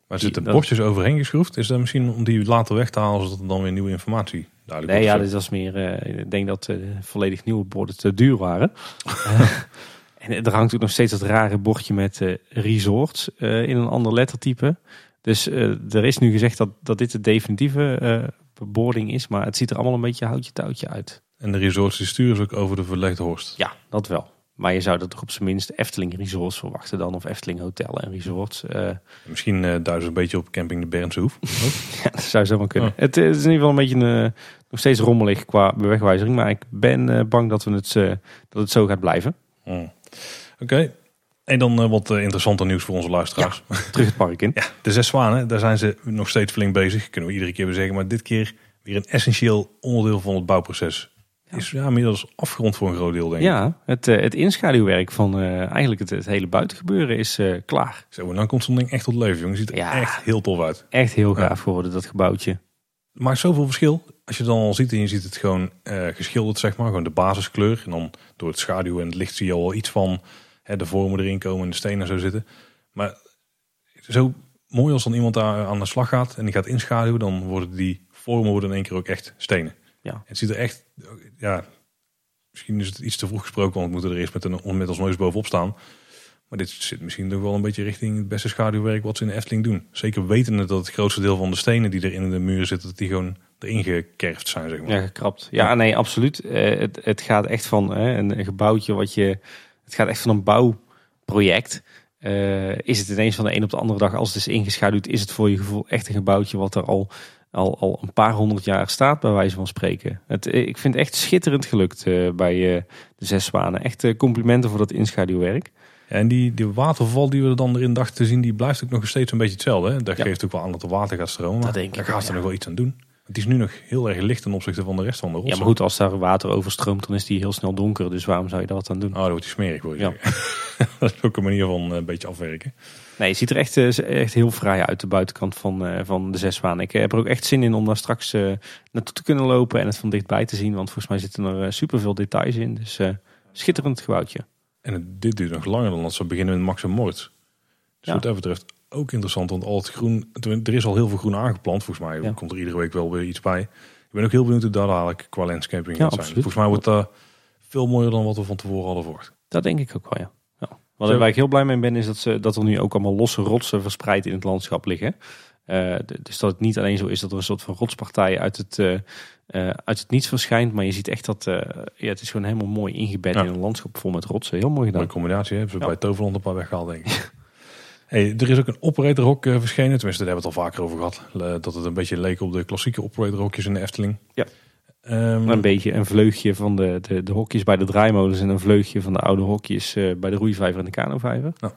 Speaker 1: Maar zitten bordjes overheen geschroefd? Is dat misschien om die later weg te halen, zodat er dan weer nieuwe informatie
Speaker 2: duidelijk Nee, ja, dit was meer. Ik denk dat volledig nieuwe borden te duur waren. en er hangt ook nog steeds dat rare bordje met resorts in een ander lettertype. Dus er is nu gezegd dat, dat dit de definitieve beboording is, maar het ziet er allemaal een beetje houtje touwtje uit.
Speaker 1: En de resorts die sturen ze ook over de verlegde horst?
Speaker 2: Ja, dat wel. Maar je zou dat toch op zijn minst Efteling Resorts verwachten dan. Of Efteling Hotel en Resorts.
Speaker 1: Misschien uh, duizen een beetje op camping de Bernse Hoef.
Speaker 2: ja, dat zou zo wel kunnen. Het, is in ieder geval een beetje uh, nog steeds rommelig qua bewegwijzering. Maar ik ben bang dat, we het, dat het zo gaat blijven.
Speaker 1: Hmm. Oké. En dan wat interessanter nieuws voor onze luisteraars.
Speaker 2: terug het park in.
Speaker 1: ja, de Zes Zwanen, daar zijn ze nog steeds flink bezig. Kunnen we iedere keer weer zeggen. Maar dit keer weer een essentieel onderdeel van het bouwproces is ja, inmiddels afgerond voor een groot deel, denk ik.
Speaker 2: Ja, het, uh, het inschaduwwerk van uh, eigenlijk het, het, hele buitengebeuren is uh, klaar.
Speaker 1: Zo, en dan komt zo'n ding echt tot leven, jongen. Ziet er ja, echt heel tof uit.
Speaker 2: Echt heel gaaf ja. geworden, dat gebouwtje.
Speaker 1: Maakt zoveel verschil. Als je het dan al ziet en je ziet het gewoon geschilderd, zeg maar. Gewoon de basiskleur. En dan door het schaduw en het licht zie je al iets van hè, de vormen erin komen en de stenen zo zitten. Maar zo mooi als dan iemand daar aan de slag gaat en die gaat inschaduwen, dan worden die vormen worden in één keer ook echt stenen. Ja. Het ziet er echt, ja, misschien is het iets te vroeg gesproken, want we moeten er eerst met, een, met ons neus bovenop staan. Maar dit zit misschien toch wel een beetje richting het beste schaduwwerk wat ze in de Efteling doen. Zeker wetende dat het grootste deel van de stenen die er in de muren zitten, dat die gewoon erin gekerfd zijn, zeg maar.
Speaker 2: Ja, gekrapt. Ja, nee, absoluut. Eh, het, het gaat echt van een, gebouwtje wat je... Het gaat echt van een bouwproject. Uh, is het ineens van de een op de andere dag, als het is ingeschaduwd, is het voor je gevoel echt een gebouwtje wat er al al, al een paar honderd jaar staat, bij wijze van spreken. Het, eh, ik vind het echt schitterend gelukt bij de Zes Zwanen. Echt complimenten voor dat inschaduwwerk.
Speaker 1: En die, die waterval die we er dan erin dachten te zien, die blijft ook nog steeds een beetje hetzelfde. Hè? Dat geeft ook wel aan dat er water gaat stromen. Dat denk ik. Daar gaat er nog wel iets aan doen. Het is nu nog heel erg licht ten opzichte van de rest van de rotsen.
Speaker 2: Ja, maar goed, als daar water overstroomt, dan is die heel snel donker. Dus waarom zou je wat aan doen? Oh,
Speaker 1: dan wordt smerig, je ja. dat is ook een manier van een beetje afwerken.
Speaker 2: Nee, het ziet er echt, eh, echt heel fraai uit, de buitenkant van, uh, van de zesbaan. Ik heb er ook echt zin in om daar straks uh, naartoe te kunnen lopen en het van dichtbij te zien. Want volgens mij zitten er uh, superveel details in. Dus schitterend gebouwtje.
Speaker 1: En het, dit duurt nog langer dan als we beginnen met Max en Moord. Dus ja. wat dat betreft ook interessant, want al het groen, er is al heel veel groen aangeplant. Volgens mij ja. komt er iedere week wel weer iets bij. Ik ben ook heel benieuwd hoe dat eigenlijk qua landscaping gaat zijn. Volgens mij wordt dat veel mooier dan wat we van tevoren hadden verwacht.
Speaker 2: Dat denk ik ook wel, ja. Wat waar ik heel blij mee ben, is dat, ze, dat er nu ook allemaal losse rotsen verspreid in het landschap liggen. Uh, dus dat het niet alleen zo is dat er een soort van rotspartij uit het, uh, uit het niets verschijnt. Maar je ziet echt dat ja, het is gewoon helemaal mooi ingebed in een landschap vol met rotsen. Heel mooi gedaan.
Speaker 1: Mooie combinatie, hebben ze bij Toverland een paar weggehaald denk ik. hey, er is ook een operatorhok verschenen. Tenminste, daar hebben we het al vaker over gehad. dat het een beetje leek op de klassieke operatorhokjes in de Efteling.
Speaker 2: Ja. Um, een beetje een vleugje van de, de, de hokjes bij de draaimolens en een vleugje van de oude hokjes uh, bij de roeivijver en de kanovijver. Nou,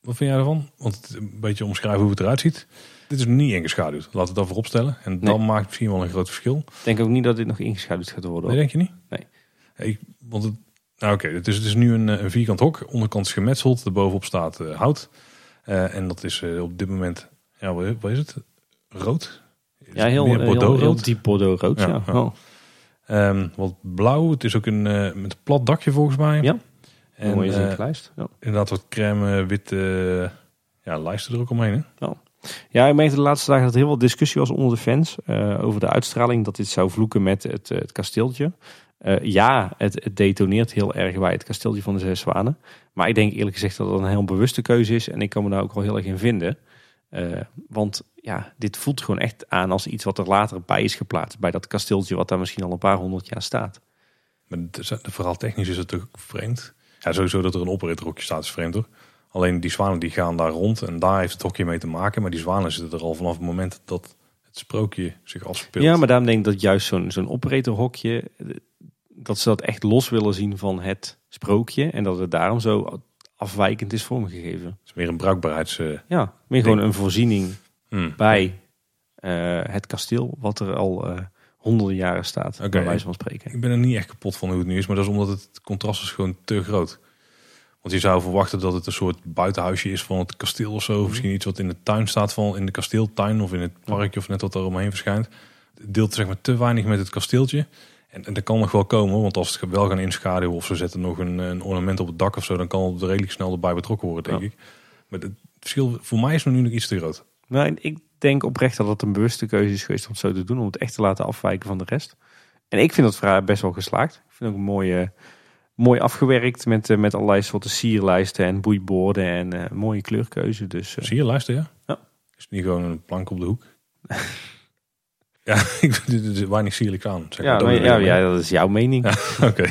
Speaker 1: wat vind jij ervan? Want het, een beetje omschrijven hoe het eruit ziet. Dit is niet ingeschaduwd. Laten we het dan voorop stellen. En dan maakt het misschien wel een groot verschil.
Speaker 2: Ik denk ook niet dat dit nog ingeschaduwd gaat worden.
Speaker 1: Nee, denk je niet?
Speaker 2: Nee.
Speaker 1: Hey, want het, nou oké, okay, het, is, het is nu een, een vierkant hok. Onderkant is gemetseld. Erbovenop staat uh, hout. Uh, en dat is uh, op dit moment, ja, wat is het? Rood?
Speaker 2: Ja, heel, heel, heel, diep bordeaux rood. Ja, ja. Oh.
Speaker 1: Um, wat blauw. Het is ook een uh, met een plat dakje volgens mij.
Speaker 2: Ja. En, mooie uh, lijst. Ja.
Speaker 1: Inderdaad wat crème witte ja, lijsten er ook omheen. Hè?
Speaker 2: Ja. Ja, ik merkte de laatste dagen dat er heel veel discussie was onder de fans over de uitstraling dat dit zou vloeken met het, het kasteeltje. Ja, het, het, detoneert heel erg bij het kasteeltje van de Zes Zwanen. Maar ik denk eerlijk gezegd dat het een heel bewuste keuze is en ik kan me daar ook wel heel erg in vinden. Uh, want ja, dit voelt gewoon echt aan als iets wat er later bij is geplaatst. Bij dat kasteeltje wat daar misschien al een paar honderd jaar staat.
Speaker 1: Maar vooral technisch is het toch vreemd? Ja, sowieso dat er een operatorhokje staat is vreemd hoor. Alleen die zwanen die gaan daar rond en daar heeft het hokje mee te maken. Maar die zwanen zitten er al vanaf het moment dat het sprookje zich afspeelt.
Speaker 2: Ja, maar daarom denk ik dat juist zo'n zo'n operatorhokje, eh, dat ze dat echt los willen zien van het sprookje. En dat het daarom zo afwijkend is vormgegeven.
Speaker 1: Het is meer een bruikbaarheids... eh,
Speaker 2: Ja, meer gewoon een voorziening
Speaker 1: hmm.
Speaker 2: bij eh, het kasteel, wat er al eh, honderden jaren staat,
Speaker 1: Oké.
Speaker 2: bij wijze van spreken.
Speaker 1: Ik ben er niet echt kapot van hoe het nu is, maar dat is omdat het contrast is gewoon te groot. Want je zou verwachten dat het een soort buitenhuisje is van het kasteel of zo. Of misschien iets wat in de tuin staat van in de kasteeltuin of in het parkje of net wat er omheen verschijnt. Het deelt zeg maar te weinig met het kasteeltje. En, en dat kan nog wel komen, want als het wel gaan inschaduwen of ze zetten nog een, een ornament op het dak of zo, dan kan het redelijk snel erbij betrokken worden, denk
Speaker 2: Ja.
Speaker 1: ik. Maar het verschil voor mij is nog nu nog iets te groot.
Speaker 2: Nou, ik denk oprecht dat het een bewuste keuze is geweest om het zo te doen, om het echt te laten afwijken van de rest. En ik vind dat vrij best wel geslaagd. Ik vind het ook mooi, eh, mooi afgewerkt met, eh, met allerlei soorten sierlijsten en boeiborden en eh, mooie kleurkeuze. Dus
Speaker 1: Zie je, luister ja?
Speaker 2: Ja.
Speaker 1: Is het niet gewoon een plank op de hoek? ja, ik er weinig sierlijk aan. Zeg
Speaker 2: ja,
Speaker 1: maar,
Speaker 2: ja, ja, dat is jouw mening.
Speaker 1: Oké.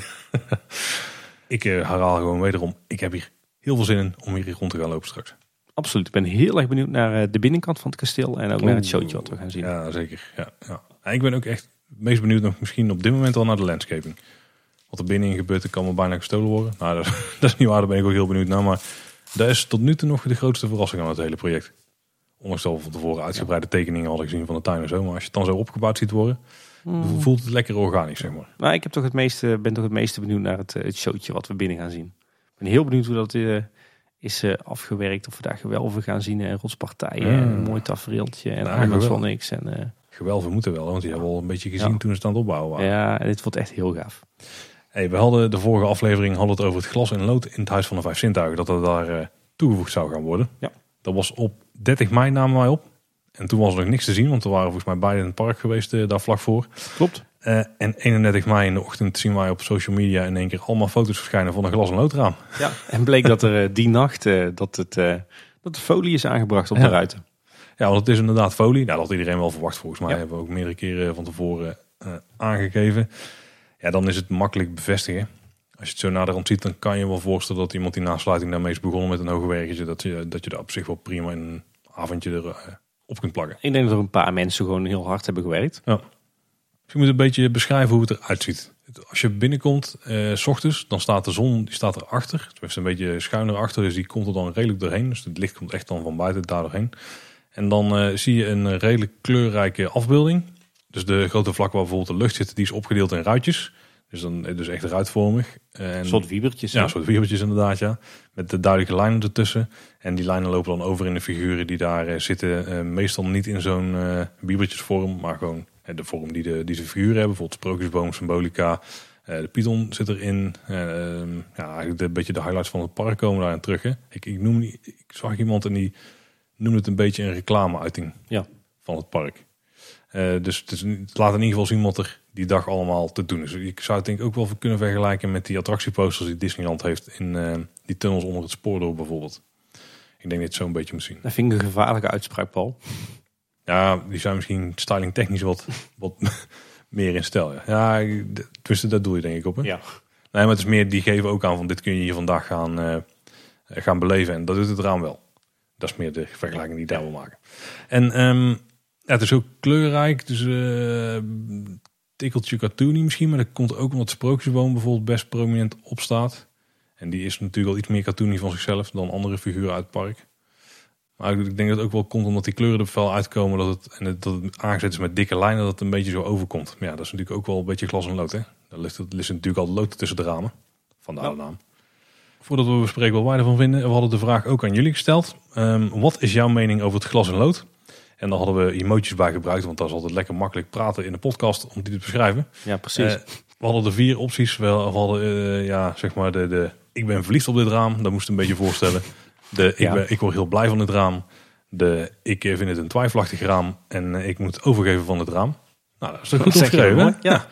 Speaker 1: ik eh, herhaal gewoon wederom. Ik heb hier heel veel zin in om hier rond te gaan lopen straks.
Speaker 2: Absoluut. Ik ben heel erg benieuwd naar eh, de binnenkant van het kasteel en ook naar het showtje wat we gaan zien.
Speaker 1: Ja, zeker. Ja, ja. Ik ben ook echt het meest benieuwd nog misschien op dit moment al naar de landscaping. Wat er binnenin gebeurt, dat kan me bijna gestolen worden. Nou, dat, dat is niet waar, daar ben ik ook heel benieuwd naar. Maar dat is tot nu toe nog de grootste verrassing aan het hele project. Ondanks dat we van tevoren uitgebreide tekeningen hadden gezien van de tuin en zo. Maar als je het dan zo opgebouwd ziet worden,
Speaker 2: Hmm.
Speaker 1: voelt het lekker organisch, zeg maar.
Speaker 2: Maar ik heb toch het meeste, ben toch het meeste benieuwd naar het, eh, het showtje wat we binnen gaan zien. Ik ben heel benieuwd hoe dat eh, is eh, afgewerkt. Of we daar gewelven gaan zien en rotspartijen. En een mooi tafereeltje en
Speaker 1: ja, gewelf.
Speaker 2: niks. En, eh,
Speaker 1: Gewelven moeten wel, want die hebben we al een beetje gezien
Speaker 2: Ja.
Speaker 1: toen ze het aan het opbouwen waren.
Speaker 2: ja, en dit wordt echt heel gaaf.
Speaker 1: Hey, we hadden de vorige aflevering hadden het over het glas en lood in het Huis van de Vijf Zintuigen. Dat dat daar toegevoegd zou gaan worden.
Speaker 2: Ja.
Speaker 1: Dat was op 30 mei namen wij op. En toen was er nog niks te zien, want we waren volgens mij beide in het park geweest eh, daar vlak voor.
Speaker 2: Klopt.
Speaker 1: Eh, en 31 mei in de ochtend zien wij op social media in één keer allemaal foto's verschijnen van een glas en loodraam.
Speaker 2: Ja. En bleek dat er eh, die nacht dat, het, dat de folie is aangebracht op
Speaker 1: Ja.
Speaker 2: de ruiten.
Speaker 1: Ja, want het is inderdaad folie. Nou, dat had iedereen wel verwacht volgens mij.
Speaker 2: Ja.
Speaker 1: Hebben we ook meerdere keren van tevoren aangegeven. Ja, dan is het makkelijk bevestigen. Als je het zo naderhand ziet, dan kan je wel voorstellen dat iemand die na sluiting daarmee is begonnen met een hoge dat je, dat je daar op zich wel prima in een avondje erop op kunt plakken.
Speaker 2: Ik denk dat er een paar mensen gewoon heel hard hebben gewerkt.
Speaker 1: Dus je moet een beetje beschrijven hoe het eruit ziet. Als je binnenkomt, eh, s ochtends, dan staat de zon die staat erachter. Het heeft een beetje schuin erachter, dus die komt er dan redelijk doorheen. Dus het licht komt echt dan van buiten daar doorheen. En dan eh, zie je een redelijk kleurrijke afbeelding. Dus de grote vlak waar bijvoorbeeld de lucht zit, die is opgedeeld in ruitjes. Dus, dan, dus echt ruitvormig. En,
Speaker 2: Een soort wiebertjes.
Speaker 1: ja, een soort wiebeltjes inderdaad, ja. Met de duidelijke lijnen ertussen. En die lijnen lopen dan over in de figuren die daar eh, zitten. Eh, meestal niet in zo'n eh wiebeltjesvorm, maar gewoon de vorm die de, die de figuren hebben. Bijvoorbeeld sprookjesboom, symbolica. De python zit erin. Eh, ehm, ja, eigenlijk de, een beetje de highlights van het park komen daarin terug. Hè. Ik, ik, noem, ik zag iemand en die noemde het een beetje een reclameuiting
Speaker 2: Ja.
Speaker 1: van het park. Dus het, is, het laat in ieder geval zien wat er die dag allemaal te doen is. Ik zou het denk ik ook wel kunnen vergelijken met die attractieposters die Disneyland heeft in eh, die tunnels onder het spoor door bijvoorbeeld. Ik denk dat je het zo een beetje moet zien.
Speaker 2: Dat vind ik een gevaarlijke uitspraak, Paul.
Speaker 1: Ja, die zijn misschien styling technisch wat, wat meer in stijl. Ja, tenminste dat doe je denk ik op. Hè?
Speaker 2: Ja.
Speaker 1: Nee, maar het is meer, die geven ook aan van dit kun je hier vandaag gaan, eh, gaan beleven. En dat doet het raam wel. Dat is meer de vergelijking die ik daar wil maken. En ehm, ja, het is ook kleurrijk. Dus eh tikkeltje cartoony misschien. Maar dat komt ook omdat Sprookjesboom bijvoorbeeld best prominent op staat. En die is natuurlijk al iets meer cartoony van zichzelf dan andere figuren uit het park. Maar ik denk dat het ook wel komt omdat die kleuren er fel uitkomen. Dat het, en het, dat het aangezet is met dikke lijnen. Dat het een beetje zo overkomt. Maar ja, dat is natuurlijk ook wel een beetje glas en lood. Hè? Daar ligt, het ligt natuurlijk al lood tussen de ramen. Vandaar de naam. Voordat we bespreken wat wij ervan vinden. We hadden de vraag ook aan jullie gesteld. Ehm, wat is jouw mening over het glas en lood? En daar hadden we emoties bij gebruikt. Want dat is altijd lekker makkelijk praten in de podcast om die te beschrijven.
Speaker 2: Ja, precies.
Speaker 1: Eh, we hadden er vier opties. We hadden, eh, ja, zeg maar, de, de ik ben verliefd op dit raam. Dat moest een beetje voorstellen. De ik,
Speaker 2: Ja.
Speaker 1: ben, ik word heel blij van dit raam. De ik eh, vind het een twijfelachtig raam. En ik moet overgeven van het raam. Nou, dat is toch goed opgeschreven?
Speaker 2: Ja.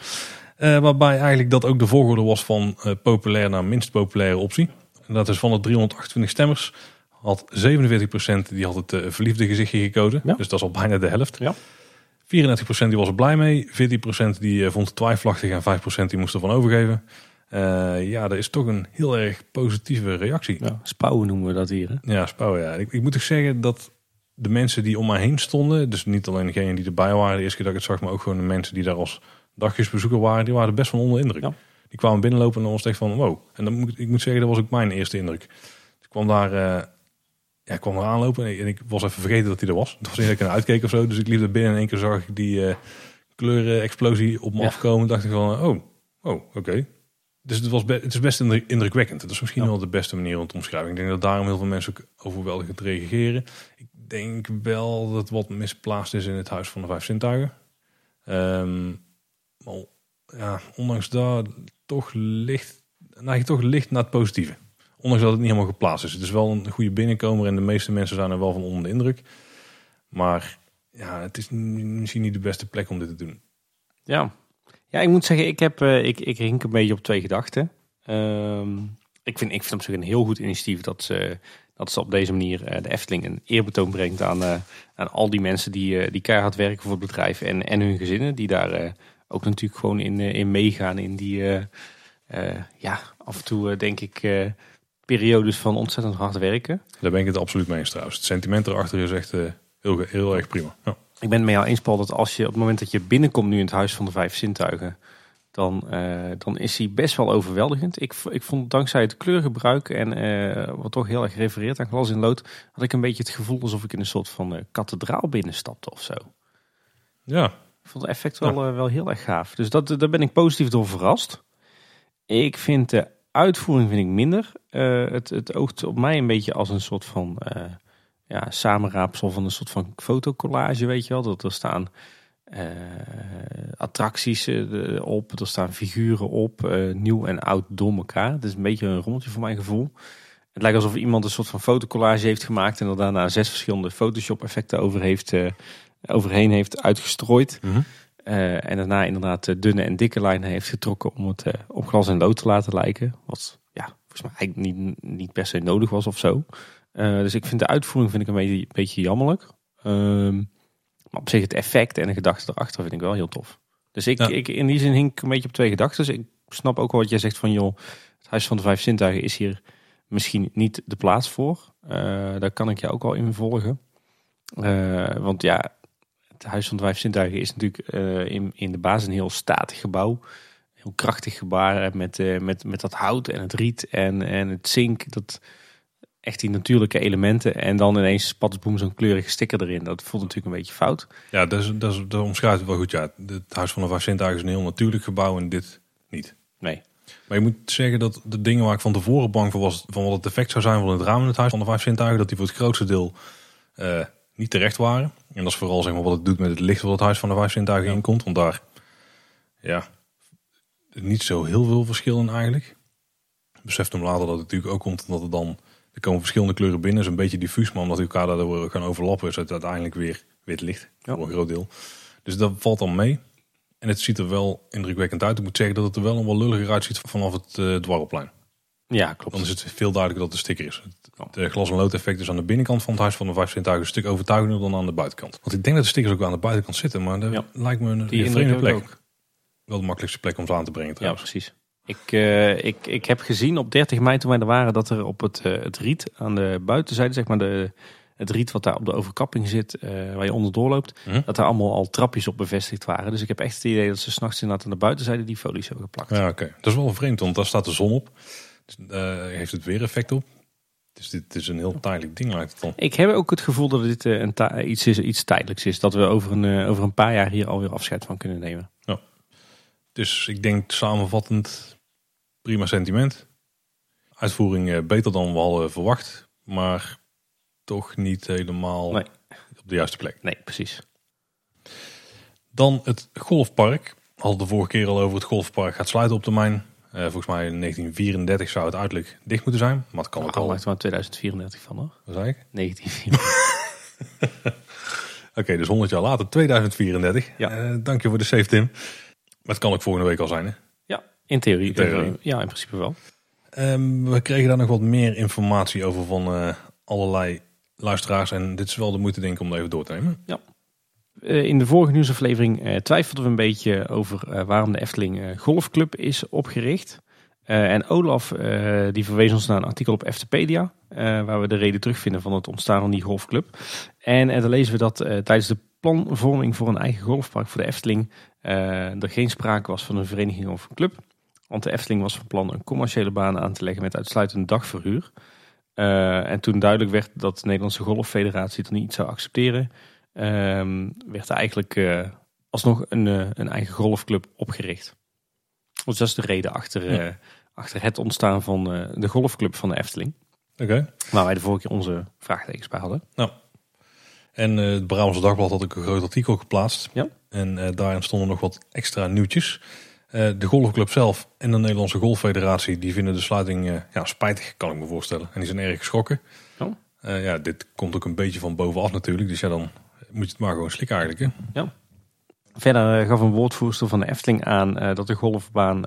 Speaker 1: Waarbij eigenlijk dat ook de volgorde was van populair naar minst populaire optie. En dat is van de 328 stemmers. Had 47% die had het eh, verliefde gezichtje gekozen.
Speaker 2: Ja.
Speaker 1: Dus dat is al bijna de helft.
Speaker 2: Ja.
Speaker 1: 34% die was er blij mee. 14% die eh, vond het twijfelachtig. En 5% die moest ervan overgeven. Eh, ja, er is toch een heel erg positieve reactie.
Speaker 2: Ja, spouwen noemen we dat hier. Hè?
Speaker 1: Ja, spouwen. Ja. Ik, ik moet toch zeggen dat de mensen die om mij heen stonden, dus niet alleen degenen die erbij waren de eerste keer dat ik het zag, maar ook gewoon de mensen die daar als dagjesbezoeker waren, die waren best wel onder indruk.
Speaker 2: Ja.
Speaker 1: Die kwamen binnenlopen en dan was het echt van wow. En dan moet, ik moet zeggen, dat was ook mijn eerste indruk. Ik kwam daar, uh, ja, ik kwam er aanlopen en ik, en ik, was even vergeten dat hij er was. Het was niet dat ik naar uitkeek of zo, dus ik liep er binnen en in één keer zag ik die uh, kleurenexplosie op me
Speaker 2: Ja.
Speaker 1: afkomen. dacht ik van, oh, oh, oké. Dus het, was het is best indruk- indrukwekkend. Het is misschien
Speaker 2: Ja.
Speaker 1: wel de beste manier om te omschrijven. Ik denk dat daarom heel veel mensen ook overweldigend reageren. Ik denk wel dat het wat misplaatst is in het Huis van de Vijf Zintuigen. Ehm, maar ja, ondanks dat toch licht, nou, je toch licht naar het positieve. Ondanks dat het niet helemaal geplaatst is. Het is wel een goede binnenkomer en de meeste mensen zijn er wel van onder de indruk. Maar ja, het is misschien niet de beste plek om dit te doen.
Speaker 2: Ja. ja, ik moet zeggen, ik, heb, eh, ik, ik rink een beetje op twee gedachten. Ehm, ik, vind, ik vind op zich een heel goed initiatief dat ze, dat ze op deze manier eh, de Efteling een eerbetoon brengt aan, eh, aan al die mensen die, die keihard werken voor het bedrijf en, en hun gezinnen. Die daar ook natuurlijk gewoon in, in meegaan in die, ja, af en toe denk ik, periodes van ontzettend hard werken.
Speaker 1: Daar ben ik het absoluut mee eens trouwens. Het sentiment erachter is echt eh, heel, heel erg prima. Ja.
Speaker 2: Ik ben het met jou eens, Paul, dat als je op het moment dat je binnenkomt nu in het Huis van de Vijf Zintuigen, dan, eh, dan is hij best wel overweldigend. Ik, ik vond dankzij het kleurgebruik en eh, wat toch heel erg refereert aan glas in lood, had ik een beetje het gevoel alsof ik in een soort van kathedraal binnenstapte of zo.
Speaker 1: ja,
Speaker 2: Ik vond het effect wel, wel heel erg gaaf. Dus dat, daar ben ik positief door verrast. Ik vind de uitvoering vind ik minder. Eh, het, het oogt op mij een beetje als een soort van eh, ja, samenraapsel van een soort van fotocollage, weet je wel. Dat er staan eh, attracties op, er staan figuren op, nieuw en oud door elkaar. Het is een beetje een rommeltje voor mijn gevoel. Het lijkt alsof iemand een soort van fotocollage heeft gemaakt en er daarna zes verschillende Photoshop effecten over overheen heeft uitgestrooid.
Speaker 1: Mhm.
Speaker 2: Eh, en daarna inderdaad de dunne en dikke lijnen heeft getrokken om het eh, op glas en lood te laten lijken. Wat ja, volgens mij eigenlijk niet, niet per se nodig was of zo. Eh, dus ik vind de uitvoering vind ik een beetje, beetje jammerlijk. Ehm, maar op zich het effect en de gedachte erachter vind ik wel heel tof. Dus ik,
Speaker 1: Ja.
Speaker 2: ik, in die zin hink ik een beetje op twee gedachten. Dus ik snap ook wel wat jij zegt van joh, het Huis van de Vijf Zintuigen is hier misschien niet de plaats voor. Eh, daar kan ik je ook wel in volgen. Eh, want ja, het Huis van de Vijf Zintuigen is natuurlijk eh, in, in de basis een heel statig gebouw. Heel krachtig gebaar met, eh, met, met dat hout en het riet en, en het zink. Dat, echt die natuurlijke elementen. En dan ineens boem zo'n kleurige sticker erin. Dat voelt natuurlijk een beetje fout.
Speaker 1: ja dat, is, dat, is, dat omschrijft het wel goed. Ja. Het Huis van de Vijf Zintuigen is een heel natuurlijk gebouw en dit niet.
Speaker 2: Nee.
Speaker 1: Maar je moet zeggen dat de dingen waar ik van tevoren bang voor was, van wat het effect zou zijn van het raam in het Huis van de Vijf Zintuigen, dat die voor het grootste deel eh, niet terecht waren. En dat is vooral zeg maar, wat het doet met het licht wat het Huis van de Vijf Zintuigen inkomt. Want daar, ja, niet zo heel veel verschil in eigenlijk. Ik besefte hem later dat het natuurlijk ook komt omdat er dan, er komen verschillende kleuren binnen. is een beetje diffuus, maar omdat die elkaar daardoor gaan overlappen, is het uiteindelijk weer wit licht.
Speaker 2: Ja.
Speaker 1: Voor een groot deel. Dus dat valt dan mee. En het ziet er wel indrukwekkend uit. Ik moet zeggen dat het er wel nog wel lulliger uitziet vanaf het dwarrelplein.
Speaker 2: Ja, klopt.
Speaker 1: Dan is het veel duidelijker dat het een sticker is.
Speaker 2: Ja.
Speaker 1: Het glas- en lood effect is aan de binnenkant van het huis van de vijf zintuigen een stuk overtuigender dan aan de buitenkant. Want ik denk dat de stickers ook aan de buitenkant zitten, maar dat
Speaker 2: Ja.
Speaker 1: lijkt me een,
Speaker 2: Die
Speaker 1: vreemde plek.
Speaker 2: ook.
Speaker 1: Wel de makkelijkste plek om ze aan te brengen
Speaker 2: Ja,
Speaker 1: trouwens.
Speaker 2: precies. Ik, eh, ik, ik heb gezien op 30 mei toen wij er waren dat er op het, eh, het riet aan de buitenzijde, zeg maar de, het riet wat daar op de overkapping zit, eh, waar je onderdoor loopt,
Speaker 1: Hm?
Speaker 2: dat er allemaal al trapjes op bevestigd waren. Dus ik heb echt het idee dat ze s'nachts inderdaad aan de buitenzijde die folies hebben geplakt.
Speaker 1: Ja, oké. Dat is wel vreemd, want daar staat de zon op. Dus, eh, heeft het weer effect op. Dus dit is een heel tijdelijk ding lijkt het dan.
Speaker 2: Ik heb ook het gevoel dat dit eh, een ta- iets, is, iets tijdelijks is. Dat we over een, eh, over een paar jaar hier alweer afscheid van kunnen nemen.
Speaker 1: Dus ik denk samenvattend prima sentiment. Uitvoering eh, beter dan we hadden verwacht, maar toch niet helemaal
Speaker 2: Nee.
Speaker 1: op de juiste plek.
Speaker 2: Nee, precies.
Speaker 1: Dan het golfpark. Hadden de vorige keer al over het golfpark gaat sluiten op termijn. Eh, volgens mij in 1934 zou het uiterlijk dicht moeten zijn. Maar het kan ook
Speaker 2: Al
Speaker 1: al.
Speaker 2: maakt er maar 2034 van hoor.
Speaker 1: Wat zei ik?
Speaker 2: 1934.
Speaker 1: Oké, dus 100 jaar later, 2034.
Speaker 2: Ja.
Speaker 1: Eh, dank je voor de save, Tim. Maar het kan ook volgende week al zijn. Hè?
Speaker 2: ja, in theorie.
Speaker 1: In theorie.
Speaker 2: Eh, Ja, in principe wel.
Speaker 1: Ehm, we kregen daar nog wat meer informatie over van allerlei luisteraars. En dit is wel de moeite denk ik om dat even door te nemen.
Speaker 2: Eh, in de vorige nieuwsaflevering eh, twijfelden we een beetje over eh, waarom de Efteling eh, Golfclub is opgericht. en Olaf die verwees ons naar een artikel op Eftepedia, waar we de reden terugvinden van het ontstaan van die golfclub. En daar lezen we dat tijdens de planvorming voor een eigen golfpark voor de Efteling er geen sprake was van een vereniging of een club. Want de Efteling was van plan een commerciële baan aan te leggen met uitsluitend dagverhuur. En toen duidelijk werd dat de Nederlandse Golffederatie het niet zou accepteren, uh, werd er eigenlijk uh, alsnog een, uh, een, eigen golfclub opgericht. Dus dat is de reden achter, ja. achter het ontstaan van de golfclub van de Efteling.
Speaker 1: Oké.
Speaker 2: Waar wij de vorige keer onze vraagtekens bij hadden.
Speaker 1: Nou. En het Brabantse Dagblad had ook een groot artikel geplaatst.
Speaker 2: Ja.
Speaker 1: En daarin stonden nog wat extra nieuwtjes. Uh, de golfclub zelf en de Nederlandse Golffederatie die vinden de sluiting uh, ja, spijtig, kan ik me voorstellen. En die zijn erg geschrokken.
Speaker 2: Oh.
Speaker 1: Uh, ja, dit komt ook een beetje van bovenaf natuurlijk. Dus ja, dan moet je het maar gewoon slikken eigenlijk. Hè?
Speaker 2: Ja. Verder gaf een woordvoerster van de Efteling aan dat de golfbaan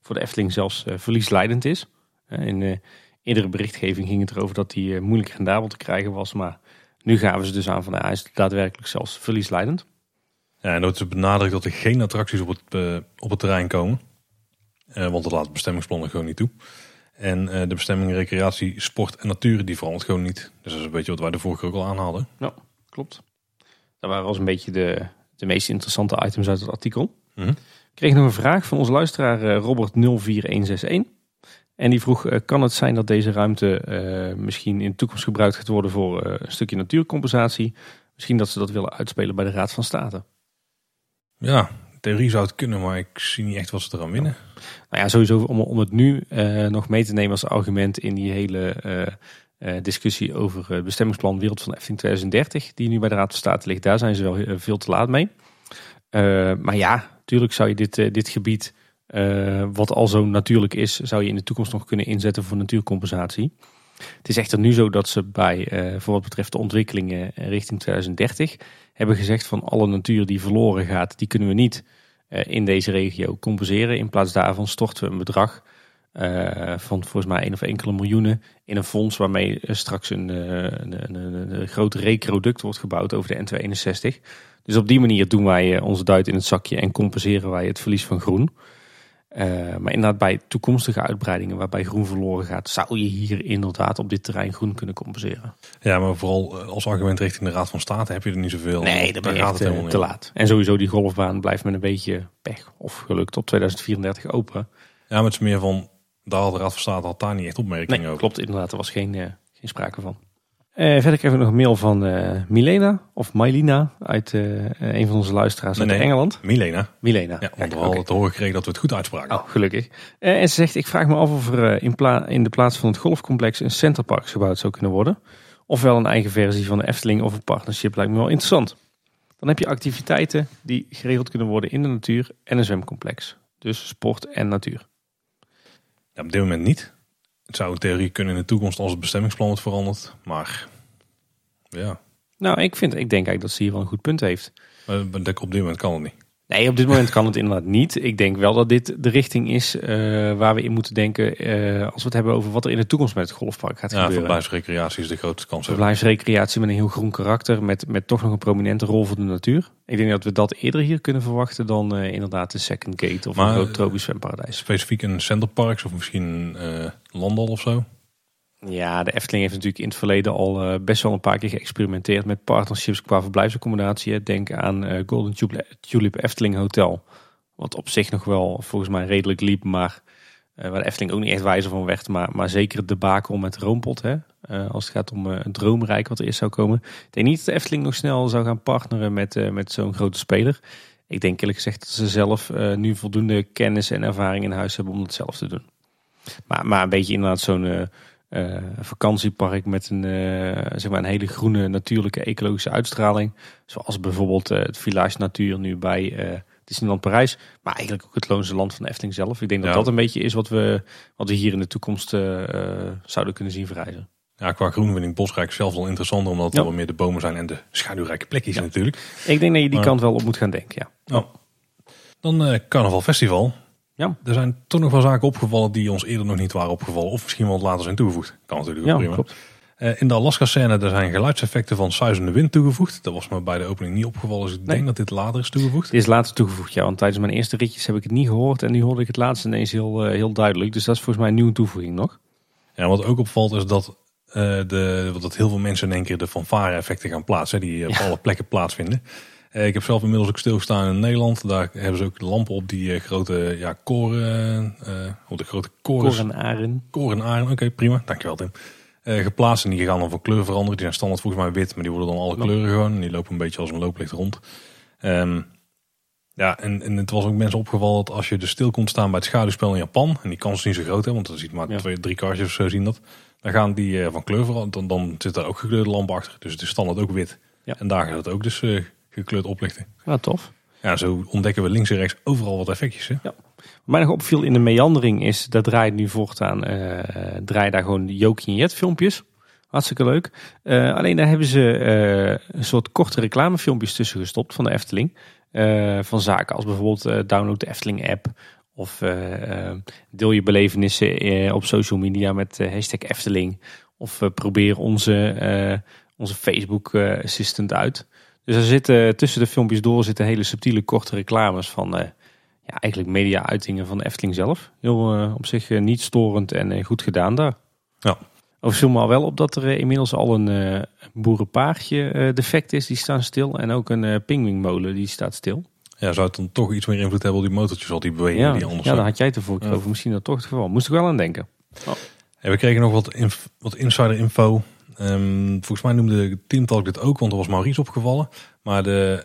Speaker 2: voor de Efteling zelfs verliesleidend is. in eerdere berichtgeving ging het erover dat die moeilijk rendabel te krijgen was. Maar nu gaven ze dus aan van hij is daadwerkelijk zelfs verliesleidend.
Speaker 1: Ja, en dat is benadrukt dat er geen attracties op het, uh, op het terrein komen. Uh, want dat laat het bestemmingsplan gewoon niet toe. En uh, de bestemming recreatie, sport en natuur die verandert gewoon niet. Dus dat is een beetje wat wij de vorige keer ook al aanhaalden.
Speaker 2: Ja, klopt. Dat waren wel een beetje de, de meest interessante items uit het artikel.
Speaker 1: Mm -hmm.
Speaker 2: Ik kreeg nog een vraag van onze luisteraar Robert04161. En die vroeg, kan het zijn dat deze ruimte misschien in de toekomst gebruikt gaat worden voor een stukje natuurcompensatie? Misschien dat ze dat willen uitspelen bij de Raad van State.
Speaker 1: Ja, theorie zou het kunnen, maar ik zie niet echt wat ze eraan winnen.
Speaker 2: Nou ja, sowieso om, om het nu uh, nog mee te nemen als argument in die hele discussie over het bestemmingsplan Wereld van Efteling 2030, die nu bij de Raad van State ligt. Daar zijn ze wel veel te laat mee. maar ja, natuurlijk zou je dit, dit gebied, wat al zo natuurlijk is, zou je in de toekomst nog kunnen inzetten voor natuurcompensatie. Het is echter nu zo dat ze bij, voor wat betreft de ontwikkelingen richting 2030, hebben gezegd van alle natuur die verloren gaat, die kunnen we niet in deze regio compenseren. In plaats daarvan storten we een bedrag van volgens mij een of enkele miljoenen in een fonds waarmee straks een, een, een, een groot recroduct wordt gebouwd over de N261. Dus op die manier doen wij onze duit in het zakje en compenseren wij het verlies van groen. Uh, maar inderdaad, bij toekomstige uitbreidingen waarbij groen verloren gaat, zou je hier inderdaad op dit terrein groen kunnen compenseren.
Speaker 1: Ja, maar vooral als argument richting de Raad van State heb je er niet zoveel.
Speaker 2: Nee, dat ben je echt te, te laat. En sowieso die golfbaan blijft met een beetje pech of geluk tot 2034 open.
Speaker 1: Ja, maar het is meer van, de Raad van State had daar niet echt opmerkingen
Speaker 2: nee,
Speaker 1: over.
Speaker 2: klopt inderdaad, er was geen, uh, geen sprake van. Uh, verder kregen we nog een mail van uh, Milena, of Mylina, uit uh, een van onze luisteraars
Speaker 1: nee,
Speaker 2: uit
Speaker 1: nee,
Speaker 2: Engeland.
Speaker 1: Milena.
Speaker 2: Milena.
Speaker 1: Ja, want we hadden het horen gekregen dat we het goed uitspraken.
Speaker 2: Oh, gelukkig. en ze zegt, ik vraag me af of er in, in, de plaats van het golfcomplex een centerpark gebouwd zou kunnen worden. Ofwel een eigen versie van de Efteling of een partnership lijkt me wel interessant. Dan heb je activiteiten die geregeld kunnen worden in de natuur en een zwemcomplex. Dus sport en natuur.
Speaker 1: Ja, op dit moment niet. Het zou in theorie kunnen in de toekomst als het bestemmingsplan wordt veranderd. Maar ja.
Speaker 2: Nou, ik, vind, ik denk eigenlijk dat ze hier wel een goed punt heeft.
Speaker 1: Maar op dit moment kan het niet.
Speaker 2: Nee, op dit moment kan het inderdaad niet. Ik denk wel dat dit de richting is uh, waar we in moeten denken uh, als we het hebben over wat er in de toekomst met het golfpark gaat
Speaker 1: ja,
Speaker 2: gebeuren.
Speaker 1: verblijfsrecreatie is de grootste kans.
Speaker 2: Verblijfsrecreatie met een heel groen karakter, met, met toch nog een prominente rol voor de natuur. Ik denk dat we dat eerder hier kunnen verwachten dan uh, inderdaad de Second Gate of maar, een groot tropisch zwemparadijs.
Speaker 1: Specifiek een centerparks of misschien Landal of zo?
Speaker 2: Ja, de Efteling heeft natuurlijk in het verleden al uh, best wel een paar keer geëxperimenteerd met partnerships qua verblijfsaccommodatie. Denk aan uh, Golden Tulip Efteling Hotel. Wat op zich nog wel volgens mij redelijk liep, maar uh, waar de Efteling ook niet echt wijzer van werd. Maar, maar zeker het debakel met Roompot, hè, als het gaat om een droomrijk wat er eerst zou komen. Ik denk niet dat de Efteling nog snel zou gaan partneren met, met zo'n grote speler. Ik denk eerlijk gezegd dat ze zelf nu voldoende kennis en ervaring in huis hebben om dat zelf te doen. Maar, maar een beetje inderdaad zo'n uh, vakantiepark met een, uh, zeg maar een hele groene, natuurlijke, ecologische uitstraling. Zoals bijvoorbeeld uh, het Village Natuur nu bij Disneyland Parijs. Maar eigenlijk ook het Loonse Land van de Efteling zelf. Ik denk dat ja. dat een beetje is wat we, wat we hier in de toekomst zouden kunnen zien verrijzen.
Speaker 1: Ja, qua groen vind ik Bosrijk zelf wel interessanter, omdat ja. wel meer de bomen zijn en de schaduwrijke plekjes
Speaker 2: ja.
Speaker 1: natuurlijk.
Speaker 2: Ik denk dat je die kant wel op moet gaan denken, ja.
Speaker 1: Oh. Dan Carnaval Festival.
Speaker 2: Ja.
Speaker 1: Er zijn toch nog wel zaken opgevallen die ons eerder nog niet waren opgevallen. Of misschien wel later zijn toegevoegd. Kan natuurlijk ook
Speaker 2: ja,
Speaker 1: prima.
Speaker 2: Klopt.
Speaker 1: Eh, in de Alaska-scène daar zijn geluidseffecten van suizende wind toegevoegd. Dat was me bij de opening niet opgevallen, dus ik
Speaker 2: Nee.
Speaker 1: denk dat dit later is toegevoegd.
Speaker 2: Het is later toegevoegd, ja. Want tijdens mijn eerste ritjes heb ik het niet gehoord. En nu hoorde ik het laatst ineens heel, eh, heel duidelijk. Dus dat is volgens mij een nieuwe toevoeging nog.
Speaker 1: Ja, wat ook opvalt is dat, eh, de, dat heel veel mensen in één keer de fanfare-effecten gaan plaatsen. Die op
Speaker 2: Ja.
Speaker 1: alle plekken plaatsvinden. Eh, ik heb zelf inmiddels ook stilgestaan in Nederland. Daar hebben ze ook lampen op die eh, grote ja, koren, eh, op de grote koren,
Speaker 2: Cor en Aren.
Speaker 1: korenaren. Oké, prima. Dankjewel Tim. Eh, geplaatst en die gaan dan van kleur veranderen. Die zijn standaard volgens mij wit, maar die worden dan alle kleuren gewoon. En die lopen een beetje als een looplicht rond. Ehm, ja, en, en het was ook mensen opgevallen dat als je dus stil komt staan bij het schaduwspel in Japan, en die kans is niet zo groot, hè, want dan ziet maar
Speaker 2: Ja.
Speaker 1: twee, drie kaartjes of zo zien dat, dan gaan die van kleur veranderen. Dan, dan zit daar ook gekleurde lamp achter. Dus het is standaard ook wit.
Speaker 2: Ja.
Speaker 1: En daar gaat het ook dus gekleurd oplichten.
Speaker 2: Ja, tof.
Speaker 1: Ja, zo ontdekken we links en rechts overal wat effectjes. Hè?
Speaker 2: Wat mij nog opviel in de meandering is, dat draait nu voortaan, eh draai daar gewoon Jokie en Jet filmpjes. Hartstikke leuk. Eh, alleen daar hebben ze eh, een soort korte reclamefilmpjes tussen gestopt van de Efteling. Van zaken als bijvoorbeeld download de Efteling app. Of deel je belevenissen op social media met hashtag Efteling. Of probeer onze, onze Facebook assistant uit. Dus er zitten tussen de filmpjes door zitten hele subtiele korte reclames van eh, ja, eigenlijk media-uitingen van de Efteling zelf. Heel eh, op zich eh, niet storend en goed gedaan daar.
Speaker 1: Ja.
Speaker 2: Of viel me al wel op dat er inmiddels al een boerenpaardje defect is. Die staan stil. En ook een pingwingmolen die staat stil.
Speaker 1: Ja, zou het dan toch iets meer invloed hebben op die motortjes, al die bewegingen
Speaker 2: Ja,
Speaker 1: die
Speaker 2: ja
Speaker 1: anders
Speaker 2: daar
Speaker 1: zijn?
Speaker 2: had jij het
Speaker 1: Ja.
Speaker 2: over. Misschien dat toch het geval. Moest ik wel aan denken.
Speaker 1: En we kregen nog wat, inf- wat insider info. Ehm, volgens mij noemde Teamtalk dit ook, want er was Maurice opgevallen. Maar de,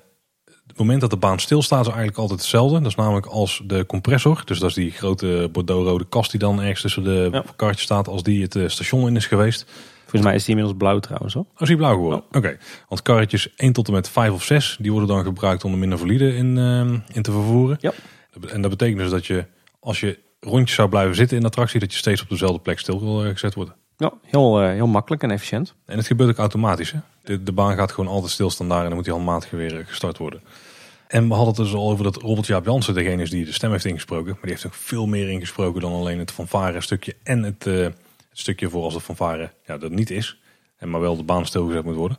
Speaker 1: het moment dat de baan stilstaat is eigenlijk altijd hetzelfde. Dat is namelijk als de compressor, dus dat is die grote bordeaux-rode kast die dan ergens tussen de
Speaker 2: Ja.
Speaker 1: karretjes staat, als die het eh, station in is geweest.
Speaker 2: Volgens mij is die inmiddels blauw trouwens hoor.
Speaker 1: Oh, is die blauw geworden? Oké, want karretjes 1 tot en met 5 of 6, die worden dan gebruikt om de minder valide in, ehm, in te vervoeren.
Speaker 2: Ja.
Speaker 1: En dat betekent dus dat je, als je rondjes zou blijven zitten in de attractie, dat je steeds op dezelfde plek stil wil eh, gezet worden.
Speaker 2: Ja, heel, eh, heel makkelijk en efficiënt.
Speaker 1: En het gebeurt ook automatisch. Hè? De, de baan gaat gewoon altijd stilstaan daar en dan moet die handmatig weer eh, gestart worden. En we hadden het dus al over dat Robert Jaap Jansen degene is die de stem heeft ingesproken. Maar die heeft ook veel meer ingesproken dan alleen het fanfare stukje en het, eh, het stukje voor als het fanfare ja, dat niet is. En maar wel de baan stilgezet moet worden.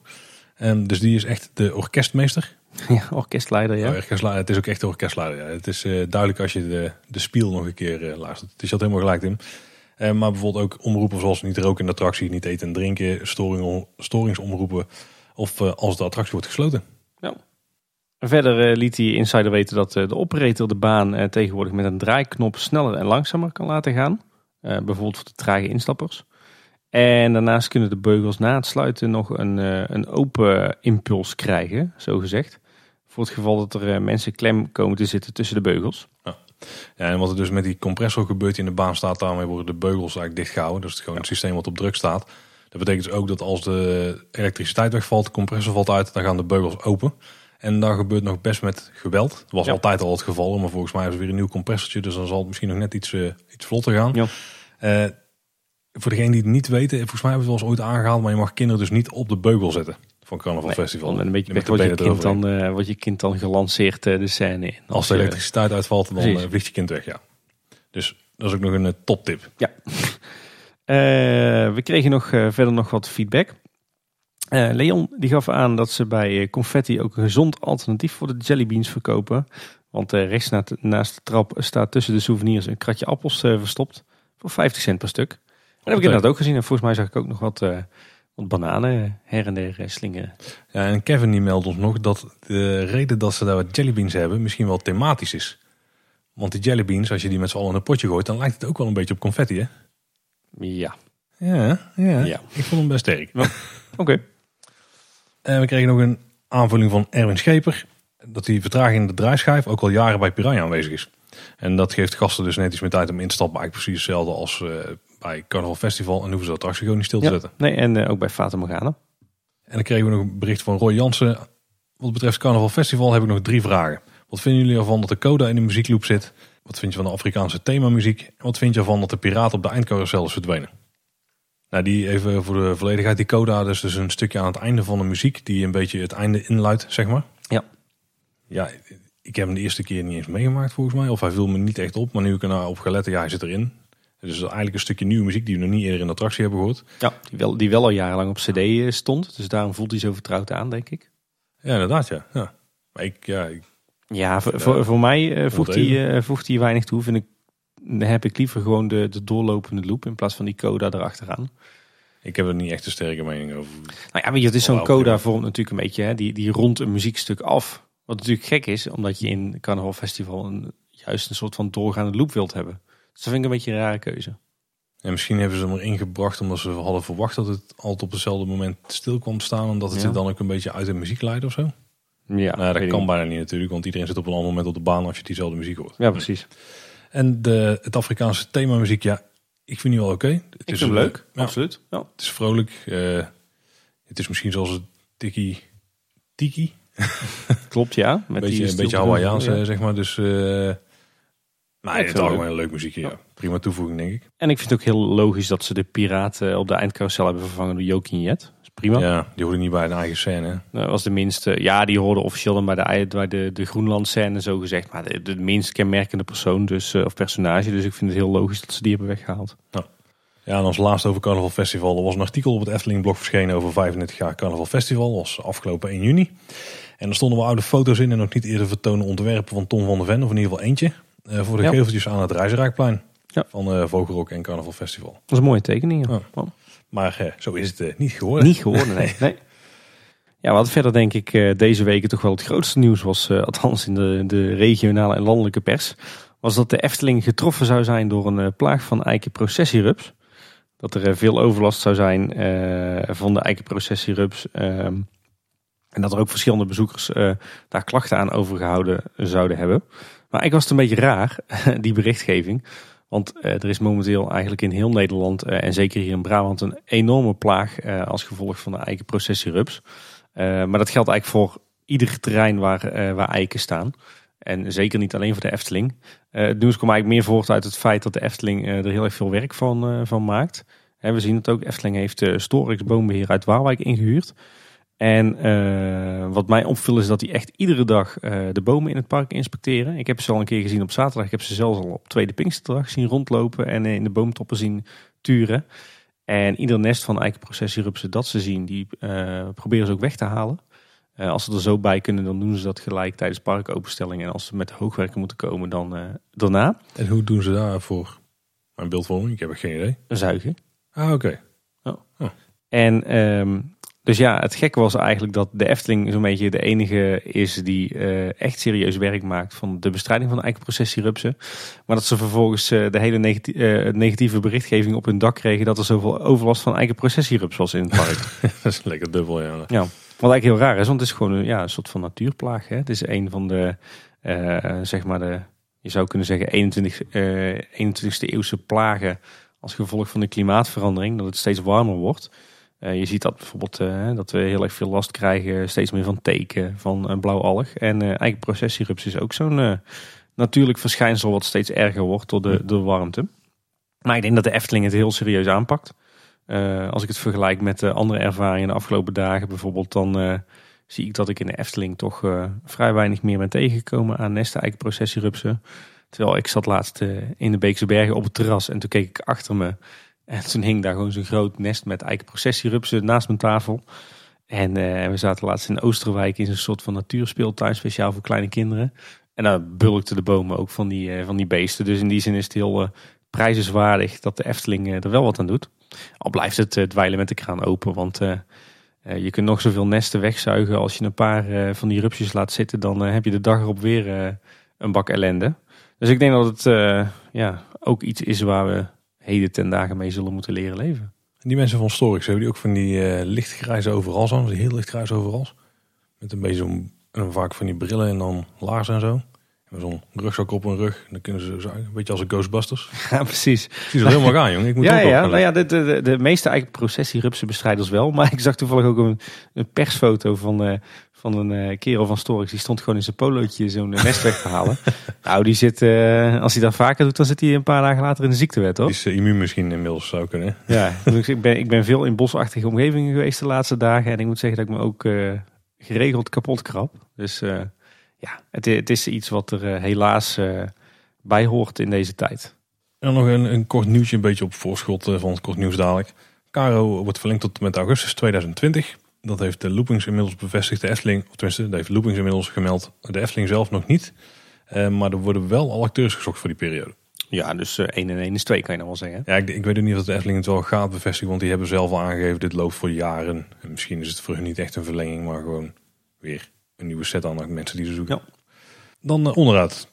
Speaker 1: En dus die is echt de orkestmeester.
Speaker 2: ja, orkestleider ja.
Speaker 1: Oh, orkestleider. Het is ook echt de orkestleider. Ja. Het is duidelijk als je de, de spiel nog een keer eh, luistert. Het is dat helemaal gelijk in. Eh, maar bijvoorbeeld ook omroepen zoals niet roken in de attractie, niet eten en drinken, storing, storingsomroepen. Of eh, als de attractie wordt gesloten.
Speaker 2: En Verder eh, liet die insider weten dat de operator de baan tegenwoordig met een draaiknop sneller en langzamer kan laten gaan. Bijvoorbeeld voor de trage instappers. En daarnaast kunnen de beugels na het sluiten nog een, een open impuls krijgen, zo gezegd. Voor het geval dat er mensen klem komen te zitten tussen de beugels.
Speaker 1: Ja, en wat er dus met die compressor gebeurt die in de baan staat, daarmee worden de beugels eigenlijk dichtgehouden. Dus het is gewoon een systeem wat op druk staat. Dat betekent dus ook dat als de elektriciteit wegvalt, de compressor valt uit, dan gaan de beugels open. En dat gebeurt nog best met geweld. Dat was
Speaker 2: Ja.
Speaker 1: altijd al het geval, maar volgens mij is er weer een nieuw compressortje, dus dan zal het misschien nog net iets, eh, iets vlotter gaan.
Speaker 2: Ja.
Speaker 1: Eh, voor degenen die het niet weten, volgens mij hebben we het wel eens ooit aangehaald, maar je mag kinderen dus niet op de beugel zetten van Carnaval
Speaker 2: Nee,
Speaker 1: Festival.
Speaker 2: Met een beetje
Speaker 1: Met
Speaker 2: wordt je, kind dan, eh, wordt je kind dan gelanceerd eh, de scène in.
Speaker 1: Als de elektriciteit uitvalt, dan eh, vliegt je kind weg, ja. Dus dat is ook nog een toptip.
Speaker 2: Ja. We kregen nog, verder nog wat feedback. Leon die gaf aan dat ze bij Confetti ook een gezond alternatief voor de jellybeans verkopen. Want rechts na- naast de trap staat tussen de souvenirs een kratje appels verstopt. Voor 50 cent per stuk. Dat heb ik inderdaad ook gezien. En volgens mij zag ik ook nog wat, eh, wat bananen her en der eh, slingeren.
Speaker 1: Ja, en Kevin die meldt ons nog dat de reden dat ze daar wat jellybeans hebben misschien wel thematisch is. Want die jellybeans, als je die met z'n allen in een potje gooit, dan lijkt het ook wel een beetje op confetti, hè?
Speaker 2: Ja,
Speaker 1: Ja, ja.
Speaker 2: Ja.
Speaker 1: Ik vond hem best sterk.
Speaker 2: oké.
Speaker 1: En we kregen nog een aanvulling van Erwin Scheper. Dat die vertraging in de draaischijf ook al jaren bij Piranha aanwezig is. En dat geeft gasten dus net iets meer tijd om in te stappen. Eigenlijk precies hetzelfde als eh, bij Carnaval Festival. En hoeven ze de attractie gewoon niet stil te
Speaker 2: Ja.
Speaker 1: zetten.
Speaker 2: Nee, en eh, ook bij Fata Morgana.
Speaker 1: En dan kregen we nog een bericht van Roy Jansen. Wat betreft Carnaval Festival heb ik nog drie vragen. Wat vinden jullie ervan dat de coda in de muziekloop zit? Wat vind je van de Afrikaanse themamuziek? En wat vind je ervan dat de piraat op de eindcarousel is verdwenen? Nou, die even voor de volledigheid. Die coda is dus een stukje aan het einde van de muziek. Die een beetje het einde inluidt, zeg maar.
Speaker 2: Ja.
Speaker 1: Ja, ik heb hem de eerste keer niet eens meegemaakt volgens mij. Of hij viel me niet echt op. Maar nu ik er nou op ga letten, ja, hij zit erin. Dus eigenlijk een stukje nieuwe muziek die we nog niet eerder in de attractie hebben gehoord.
Speaker 2: Ja, die wel, die wel al jarenlang op cd eh, stond. Dus daarom voelt hij zo vertrouwd aan, denk ik.
Speaker 1: Ja, inderdaad, ja. ja. Maar ik, ja, ik,
Speaker 2: Ja, voor, voor, voor mij eh, voegt, hij, eh, voegt hij weinig toe. Vind ik, dan heb ik liever gewoon de, de doorlopende loop in plaats van die coda erachteraan.
Speaker 1: ik heb er niet echt een sterke mening over.
Speaker 2: Nou ja, weet je, het is zo'n coda vormt natuurlijk een beetje, hè, die, die rond een muziekstuk af. Wat natuurlijk gek is, omdat je in Carnaval Festival een, juist een soort van doorgaande loop wilt hebben. Dus dat vind ik een beetje een rare keuze.
Speaker 1: En misschien hebben ze hem erin gebracht omdat ze hadden verwacht dat het altijd op hetzelfde moment stil kwam staan. En dat het
Speaker 2: Ja.
Speaker 1: zich dan ook een beetje uit de muziek leidt of zo.
Speaker 2: Ja,
Speaker 1: nou, dat kan
Speaker 2: niet.
Speaker 1: bijna niet natuurlijk, want iedereen zit op een ander moment op de baan als je diezelfde muziek hoort.
Speaker 2: Ja, precies.
Speaker 1: En de, het Afrikaanse themamuziek, ja, ik vind die wel oké. Het
Speaker 2: Ik
Speaker 1: is
Speaker 2: vind hem
Speaker 1: een-
Speaker 2: leuk,
Speaker 1: Ja,
Speaker 2: absoluut. Ja.
Speaker 1: het is vrolijk. eh, het is misschien zoals het tiki, tiki.
Speaker 2: Klopt, ja. Met
Speaker 1: Een beetje,
Speaker 2: die
Speaker 1: een beetje Hawaiiaans,
Speaker 2: Ja.
Speaker 1: eh, zeg maar. Dus, eh nou,
Speaker 2: ik
Speaker 1: in het
Speaker 2: vind het
Speaker 1: algemeen een leuk muziekje, ja. Prima toevoeging, denk ik.
Speaker 2: En ik vind het ook heel logisch dat ze de piraten op de eindcarousel hebben vervangen door Jokin Jet. Is prima.
Speaker 1: Ja, die hoorde niet bij een eigen scène.
Speaker 2: Dat was de minste. Ja, die hoorde officieel dan bij de, bij de, de Groenland scène zo gezegd. Maar de, de minst kenmerkende persoon dus, eh, of personage. Dus ik vind het heel logisch dat ze die hebben weggehaald.
Speaker 1: Ja, en als laatste over Carnaval Festival. Er was een artikel op het Efteling blog verschenen over 35 jaar Carnaval Festival. Dat was afgelopen 1 juni. En er stonden wel oude foto's in en nog niet eerder vertonen ontwerpen van Tom van der Ven. Of in ieder geval eentje. Eh, voor de
Speaker 2: Ja.
Speaker 1: geveltjes aan het Reizenraakplein.
Speaker 2: Ja.
Speaker 1: Van eh Vogelrok en Carnaval Festival.
Speaker 2: Dat is een mooie tekening. ja. Oh.
Speaker 1: Maar eh, zo is het niet geworden.
Speaker 2: Niet geworden, nee. nee. Ja, wat verder denk ik deze weken toch wel het grootste nieuws was, althans in de, de regionale en landelijke pers, was dat de Efteling getroffen zou zijn door een plaag van eikenprocessierups. Dat er veel overlast zou zijn van de eikenprocessierups. ehm, en dat er ook verschillende bezoekers daar klachten aan overgehouden zouden hebben. Maar ik was het een beetje raar, die berichtgeving. Want eh, er is momenteel eigenlijk in heel Nederland eh, en zeker hier in Brabant een enorme plaag eh, als gevolg van de eikenprocessierups. Maar dat geldt eigenlijk voor ieder terrein waar, waar eiken staan. En zeker niet alleen voor de Efteling. Het nieuws komt eigenlijk meer voort uit het feit dat de Efteling er heel erg veel werk van, van maakt. Hè, we zien het ook, Efteling heeft Storix Boombeheer uit Waalwijk ingehuurd. En eh, wat mij opviel is dat die echt iedere dag eh, de bomen in het park inspecteren. Ik heb ze al een keer gezien op zaterdag. Ik heb ze zelfs al op tweede Pinksterdag zien rondlopen en eh, in de boomtoppen zien turen. En ieder nest van eikenprocessierupsen dat ze zien, die proberen ze ook weg te halen. Als ze er zo bij kunnen, dan doen ze dat gelijk tijdens parkopenstellingen. En als ze met hoogwerken moeten komen, dan daarna.
Speaker 1: En hoe doen ze daarvoor? Mijn beeldvorming? Ik heb er geen idee.
Speaker 2: Zuigen.
Speaker 1: Ah, oké.
Speaker 2: En ehm, dus ja, het gekke was eigenlijk dat de Efteling zo'n beetje de enige is die eh, echt serieus werk maakt van de bestrijding van de eikenprocessierupsen. Maar dat ze vervolgens eh, de hele negati- eh, negatieve berichtgeving op hun dak kregen dat er zoveel overlast van eikenprocessierups was in het park.
Speaker 1: Dat is lekker dubbel, ja.
Speaker 2: ja, wat eigenlijk heel raar is, want het is gewoon een, ja, een soort van natuurplaag. Hè? Het is een van de, zeg maar de, je zou kunnen zeggen 21, eh 21ste eeuwse plagen als gevolg van de klimaatverandering, dat het steeds warmer wordt. Uh, je ziet dat bijvoorbeeld uh, dat we heel erg veel last krijgen, steeds meer van teken, van uh, blauwalg. En eigen processierups is ook zo'n natuurlijk verschijnsel wat steeds erger wordt door de, de warmte. Maar ik denk dat de Efteling het heel serieus aanpakt. als ik het vergelijk met andere ervaringen de afgelopen dagen bijvoorbeeld, dan zie ik dat ik in de Efteling toch vrij weinig meer ben tegengekomen aan nesten eigen processierupsen. Terwijl ik zat laatst in de Beekse Bergen op het terras en toen keek ik achter me en toen hing daar gewoon zo'n groot nest met eikenprocessierupsen naast mijn tafel. En uh, we zaten laatst in Oosterwijk in zo'n soort van natuurspeeltuin, speciaal voor kleine kinderen. En daar bulkten de bomen ook van die, uh, van die beesten. Dus in die zin is het heel uh, prijzenswaardig dat de Efteling er wel wat aan doet. Al blijft het dweilen met de kraan open, want je kunt nog zoveel nesten wegzuigen. Als je een paar van die rupsjes laat zitten, dan heb je de dag erop weer een bak ellende. Dus ik denk dat het ja, ook iets is waar we heden ten dagen mee zullen moeten leren leven.
Speaker 1: En die mensen van Storix, hebben die ook van die uh, lichtgrijze overals aan? Heel lichtgrijze overals? Met een beetje zo'n, vaak van die brillen en dan laarzen en zo. Zo'n rugzak op hun rug. Dan kunnen ze zuigen. Een beetje als de Ghostbusters.
Speaker 2: Ja, precies.
Speaker 1: Zie ze helemaal gaan, jongen. Ik moet
Speaker 2: ja,
Speaker 1: ook
Speaker 2: ja, nou ja, de, de, de, de meeste eigen processierupsen bestrijders wel. Maar ik zag toevallig ook een, een persfoto van, uh, van een uh, kerel van Storix. Die stond gewoon in zijn polootje zo'n nest weg te halen. nou, die zit, uh, als hij dat vaker doet, dan zit hij een paar dagen later in de ziektewet, hoor.
Speaker 1: Die is immuun misschien inmiddels zou kunnen.
Speaker 2: Ja, ik ben, ik ben veel in bosachtige omgevingen geweest de laatste dagen. En ik moet zeggen dat ik me ook geregeld kapot krap. Dus ja, het, het, is iets wat er helaas bij hoort in deze tijd.
Speaker 1: En nog een, een kort nieuwtje, een beetje op voorschot eh, van het kort nieuws dadelijk. Caro wordt verlengd tot met augustus 2020. Dat heeft de Loopings inmiddels bevestigd, de Efteling. Of tenminste, dat heeft Loopings inmiddels gemeld. De Efteling zelf nog niet. Eh, maar er worden wel al acteurs gezocht voor die periode.
Speaker 2: Ja, dus eh 1 en 1 is 2 kan je dan wel zeggen.
Speaker 1: Ja, ik, ik weet ook niet of de Efteling het wel gaat bevestigen. Want die hebben zelf al aangegeven, dit loopt voor jaren. En misschien is het voor hun niet echt een verlenging, maar gewoon weer een nieuwe set aan mensen die ze zoeken.
Speaker 2: Ja.
Speaker 1: Dan eh, onderuit.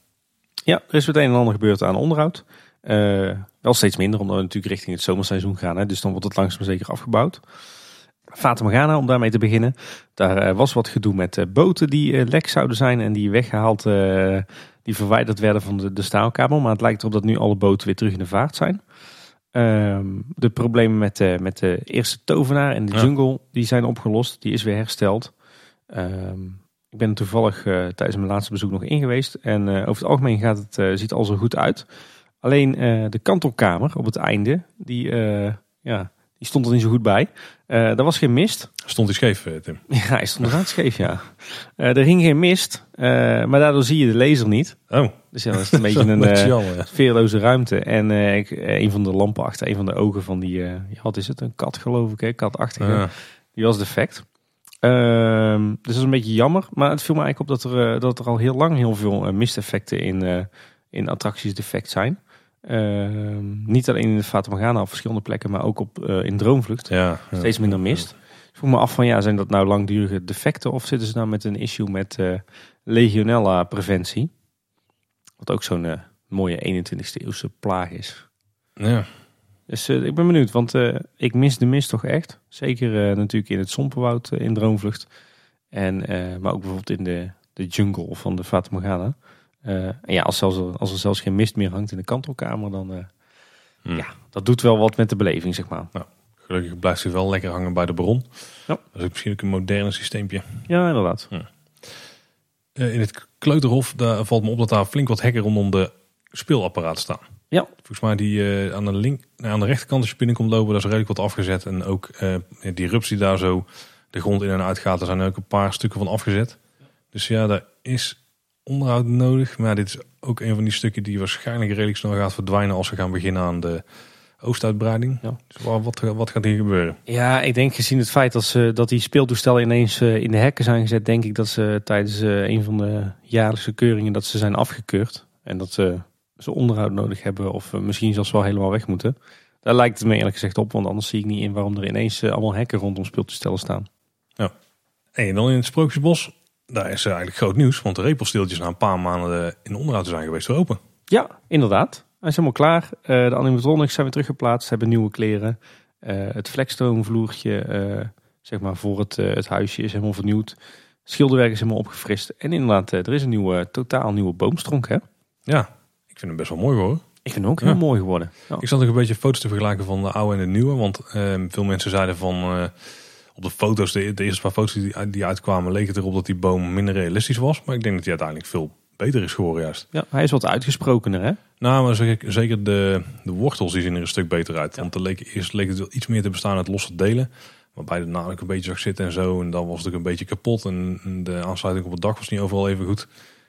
Speaker 2: Ja, er is het een en ander gebeurd aan onderhoud. Eh, wel steeds minder, omdat we natuurlijk richting het zomerseizoen gaan. Hè, dus dan wordt het langzaam zeker afgebouwd. Fata Morgana, om daarmee te beginnen. Daar eh, was wat gedoe met eh, boten die eh, lek zouden zijn en die weggehaald, eh, die verwijderd werden van de, de staalkabel. Maar het lijkt erop dat nu alle boten weer terug in de vaart zijn. Ehm, de problemen met, de met de eerste tovenaar en de
Speaker 1: Ja.
Speaker 2: jungle, die zijn opgelost. Die is weer hersteld. Ehm, ik ben er toevallig eh, tijdens mijn laatste bezoek nog in geweest. En eh, over het algemeen gaat het, eh, ziet al zo goed uit. Alleen de kantelkamer op het einde, die, ja, die stond er niet zo goed bij. Daar was geen mist.
Speaker 1: Stond hij scheef, Tim?
Speaker 2: Ja, hij stond inderdaad scheef, ja. Er ging geen mist, maar daardoor zie je de laser niet.
Speaker 1: Oh,
Speaker 2: Dus ja, dat is een beetje een
Speaker 1: jammer, ja.
Speaker 2: sfeerloze ruimte. En ik, een van de lampen achter een van de ogen van die, ja, wat is het, een kat geloof ik, hè? katachtige. Die was defect. Ehm, dus dat is een beetje jammer. Maar het viel me eigenlijk op dat er, eh, dat er al heel lang heel veel eh, misteffecten in, eh, in attracties defect zijn. Ehm, niet alleen in de Fata Morgana op verschillende plekken, maar ook op, in Droomvlucht.
Speaker 1: Ja.
Speaker 2: Steeds minder mist. Ik vroeg me af van ja, zijn dat nou langdurige defecten of zitten ze nou met een issue met eh, legionella preventie? Wat ook zo'n mooie 21ste eeuwse plaag is.
Speaker 1: Ja.
Speaker 2: Dus eh, ik ben benieuwd, want eh, ik mis de mist toch echt. Zeker eh, natuurlijk in het Sompenwoud in Droomvlucht. En, maar ook bijvoorbeeld in de, de jungle van de Fata Morgana. En ja, als, zelfs, als er zelfs geen mist meer hangt in de kantelkamer, dan
Speaker 1: Hm.
Speaker 2: ja, dat doet wel wat met de beleving, zeg maar.
Speaker 1: Gelukkig blijft hij wel lekker hangen bij de bron.
Speaker 2: Ja.
Speaker 1: Dat is misschien ook een moderne systeempje.
Speaker 2: Ja, inderdaad.
Speaker 1: Eh, in het Kleuterhof daar valt me op dat daar flink wat hekken rondom de speelapparaten staan.
Speaker 2: Ja.
Speaker 1: Volgens mij die eh, aan, de link, aan de rechterkant als je binnenkomt lopen, daar is redelijk wat afgezet. En ook eh, die rups die daar zo de grond in en uit gaat, daar zijn ook een paar stukken van afgezet. Dus ja, daar is onderhoud nodig. Maar dit is ook een van die stukken die waarschijnlijk redelijk snel gaat verdwijnen als we gaan beginnen aan de oostuitbreiding.
Speaker 2: Ja.
Speaker 1: Dus wa- wat, wat gaat hier gebeuren?
Speaker 2: Ja, ik denk gezien het feit dat, ze, dat die speeltoestellen ineens eh, in de hekken zijn gezet, denk ik dat ze tijdens een van de jaarlijkse keuringen dat ze zijn afgekeurd. En dat ze, ze onderhoud nodig hebben of eh, misschien zelfs wel helemaal weg moeten. Daar lijkt het me eerlijk gezegd op, want anders zie ik niet in waarom er ineens eh, allemaal hekken rondom speeltoestellen staan.
Speaker 1: En dan in het Sprookjesbos, daar is eh, eigenlijk groot nieuws. Want de repelsteeltjes na een paar maanden in onderhoud zijn geweest weer open.
Speaker 2: Ja, inderdaad. Hij is helemaal klaar. De animatronics zijn weer teruggeplaatst, hebben nieuwe kleren. Het Flexstone vloertje, eh, zeg maar voor het, het huisje, is helemaal vernieuwd. Schilderwerk is helemaal opgefrist. En inderdaad, er is een nieuwe, totaal nieuwe boomstronk. Hè?
Speaker 1: Ja, vind hem best wel mooi hoor.
Speaker 2: Ik vind hem ook
Speaker 1: Ja.
Speaker 2: heel mooi geworden. Ja.
Speaker 1: Ik zat ook een beetje foto's te vergelijken van de oude en de nieuwe. Want eh, veel mensen zeiden van eh, op de foto's, de, de eerste paar foto's die, die uitkwamen, leek het erop dat die boom minder realistisch was. Maar ik denk dat hij uiteindelijk veel beter is geworden juist.
Speaker 2: Ja, hij is wat uitgesprokener, hè?
Speaker 1: Nou, maar zeg ik, zeker de, de wortels die zien er een stuk beter uit. Want er leek, eerst leek het wel iets meer te bestaan uit losse delen. Waarbij de ook een beetje zag zitten en zo. En dan was het ook een beetje kapot. En de aansluiting op het dak was niet overal even goed.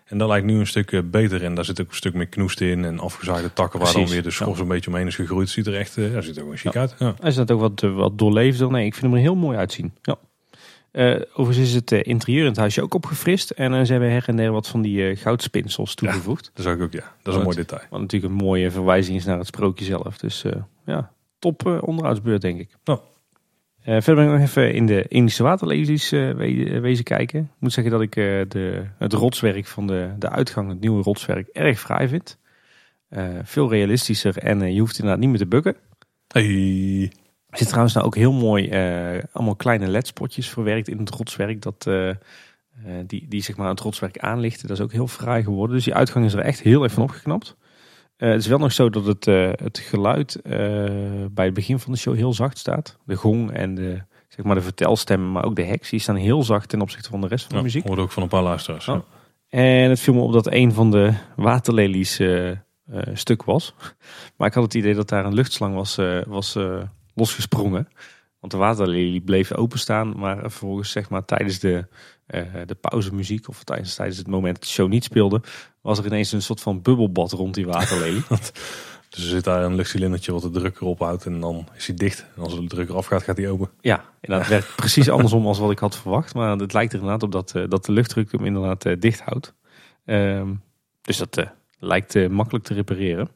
Speaker 1: En dat lijkt nu een stuk eh, beter. En daar zit ook een stuk meer knoest in. En afgezaagde takken waar dan weer de schors een beetje omheen is gegroeid. Ziet er echt, eh, ja, ziet er gewoon chic
Speaker 2: Ja.
Speaker 1: uit. Ja.
Speaker 2: Hij is net ook wat, eh, wat doorleefder. Nee, ik vind hem er heel mooi uitzien. Ja. Overigens is het interieur in het huisje ook opgefrist. En eh, ze hebben her en der wat van die goudspinsels toegevoegd.
Speaker 1: Dat zag ik ook, ja. Dat is een mooi detail.
Speaker 2: Wat natuurlijk een mooie verwijzing is naar het sprookje zelf. Dus ja, top onderhoudsbeurt denk ik. Eh, verder ben ik nog even in de Indische waterlelies eh, we- eh, wezen kijken. Ik moet zeggen dat ik eh, de, het rotswerk van de, de uitgang, het nieuwe rotswerk, erg fraai vind. Eh, veel realistischer en eh, je hoeft inderdaad niet meer te bukken.
Speaker 1: Hey.
Speaker 2: Er zit trouwens nou ook heel mooi eh, allemaal kleine ledspotjes verwerkt in het rotswerk. Dat, eh, eh, die, die zeg maar het rotswerk aanlichten. Dat is ook heel fraai geworden. Dus die uitgang is er echt heel erg van opgeknapt. Eh, het is wel nog zo dat het, eh, het geluid eh, bij het begin van de show heel zacht staat. De gong en de, zeg maar de vertelstemmen, maar ook de heks, die staan heel zacht ten opzichte van de rest van de muziek.
Speaker 1: hoorde ook van een paar luisteraars.
Speaker 2: Oh.
Speaker 1: ja.
Speaker 2: En het viel me op dat een van de waterlelies stuk was. Maar ik had het idee dat daar een luchtslang was, was losgesprongen. Want de waterlelie bleef openstaan. Maar vervolgens zeg maar tijdens de, eh de pauzemuziek of tijdens, tijdens het moment dat de show niet speelde... was er ineens een soort van bubbelbad rond die waterlelie.
Speaker 1: Dus er zit daar een luchtcilindertje wat de druk erop houdt en dan is hij dicht. En als de druk eraf gaat, gaat hij open.
Speaker 2: Ja, en dat werkt precies andersom als wat ik had verwacht. Maar het lijkt er inderdaad op dat, eh, dat de luchtdruk hem inderdaad eh, dicht houdt. Ehm, dus dat lijkt makkelijk te repareren.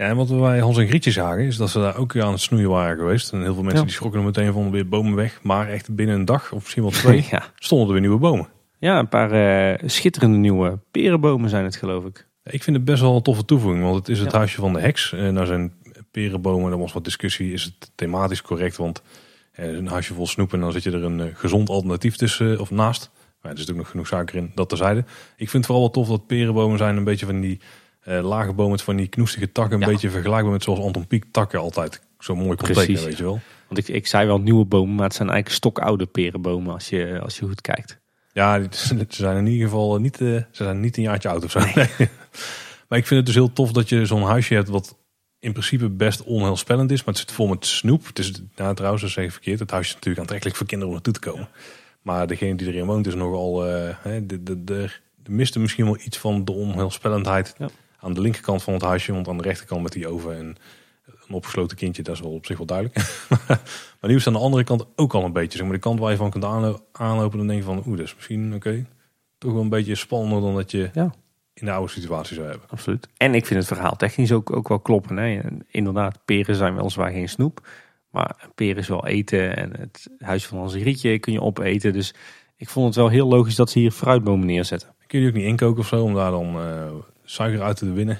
Speaker 1: Ja, en wat we bij Hans en Grietje zagen, is dat ze daar ook aan het snoeien waren geweest. En heel veel mensen
Speaker 2: Ja.
Speaker 1: die schrokken er meteen van weer bomen weg. Maar echt binnen een dag, of misschien wel twee,
Speaker 2: ja.
Speaker 1: stonden er weer nieuwe bomen.
Speaker 2: ja, een paar eh, schitterende nieuwe perenbomen zijn het geloof ik.
Speaker 1: Ik vind het best wel een toffe toevoeging, want het is het
Speaker 2: Ja.
Speaker 1: huisje van de heks. En nou zijn perenbomen, er was wat discussie, is het thematisch correct? Want eh, een huisje vol snoep en dan zit je er een eh, gezond alternatief tussen eh, of naast. Maar er is natuurlijk nog genoeg suiker in, dat terzijde. Ik vind het vooral wel tof dat perenbomen zijn een beetje van die eh, lage bomen met van die knoestige takken. Een
Speaker 2: Ja.
Speaker 1: beetje vergelijkbaar met zoals Anton Pieck takken altijd zo mooi kon tekenen, weet je wel.
Speaker 2: Want ik, ik zei wel nieuwe bomen, maar het zijn eigenlijk stokoude perenbomen als je, als je goed kijkt.
Speaker 1: Ja, ze zijn in ieder geval niet, eh, ze zijn niet een jaartje oud of zo. Nee. maar ik vind het dus heel tof dat je zo'n huisje hebt wat in principe best onheilspellend is. Maar het zit vol met snoep. Het is, nou, trouwens, dat zeg verkeerd. Het huisje is natuurlijk aantrekkelijk voor kinderen om naartoe te komen. Maar degene die erin woont is nogal... eh, hè, de, de, de, de miste misschien wel iets van de onheilspellendheid
Speaker 2: Ja.
Speaker 1: Aan de linkerkant van het huisje. Want aan de rechterkant met die oven en een opgesloten kindje, dat is wel op zich wel duidelijk. maar nu is aan de andere kant ook al een beetje. Zeg maar, de kant waar je van kunt aanlo- aanlopen, dan denk je van... Oeh, dat is misschien, oké, toch wel een beetje spannender dan dat je
Speaker 2: Ja.
Speaker 1: in de oude situatie zou hebben.
Speaker 2: Absoluut. En ik vind het verhaal technisch ook, ook wel kloppen. Hè. Inderdaad, peren zijn weliswaar geen snoep. Maar peer is wel eten. En het huis van Hans Rietje kun je opeten. Dus ik vond het wel heel logisch dat ze hier fruitbomen neerzetten.
Speaker 1: Kun je die ook niet inkoken of zo, om daar dan eh, suiker uit te winnen?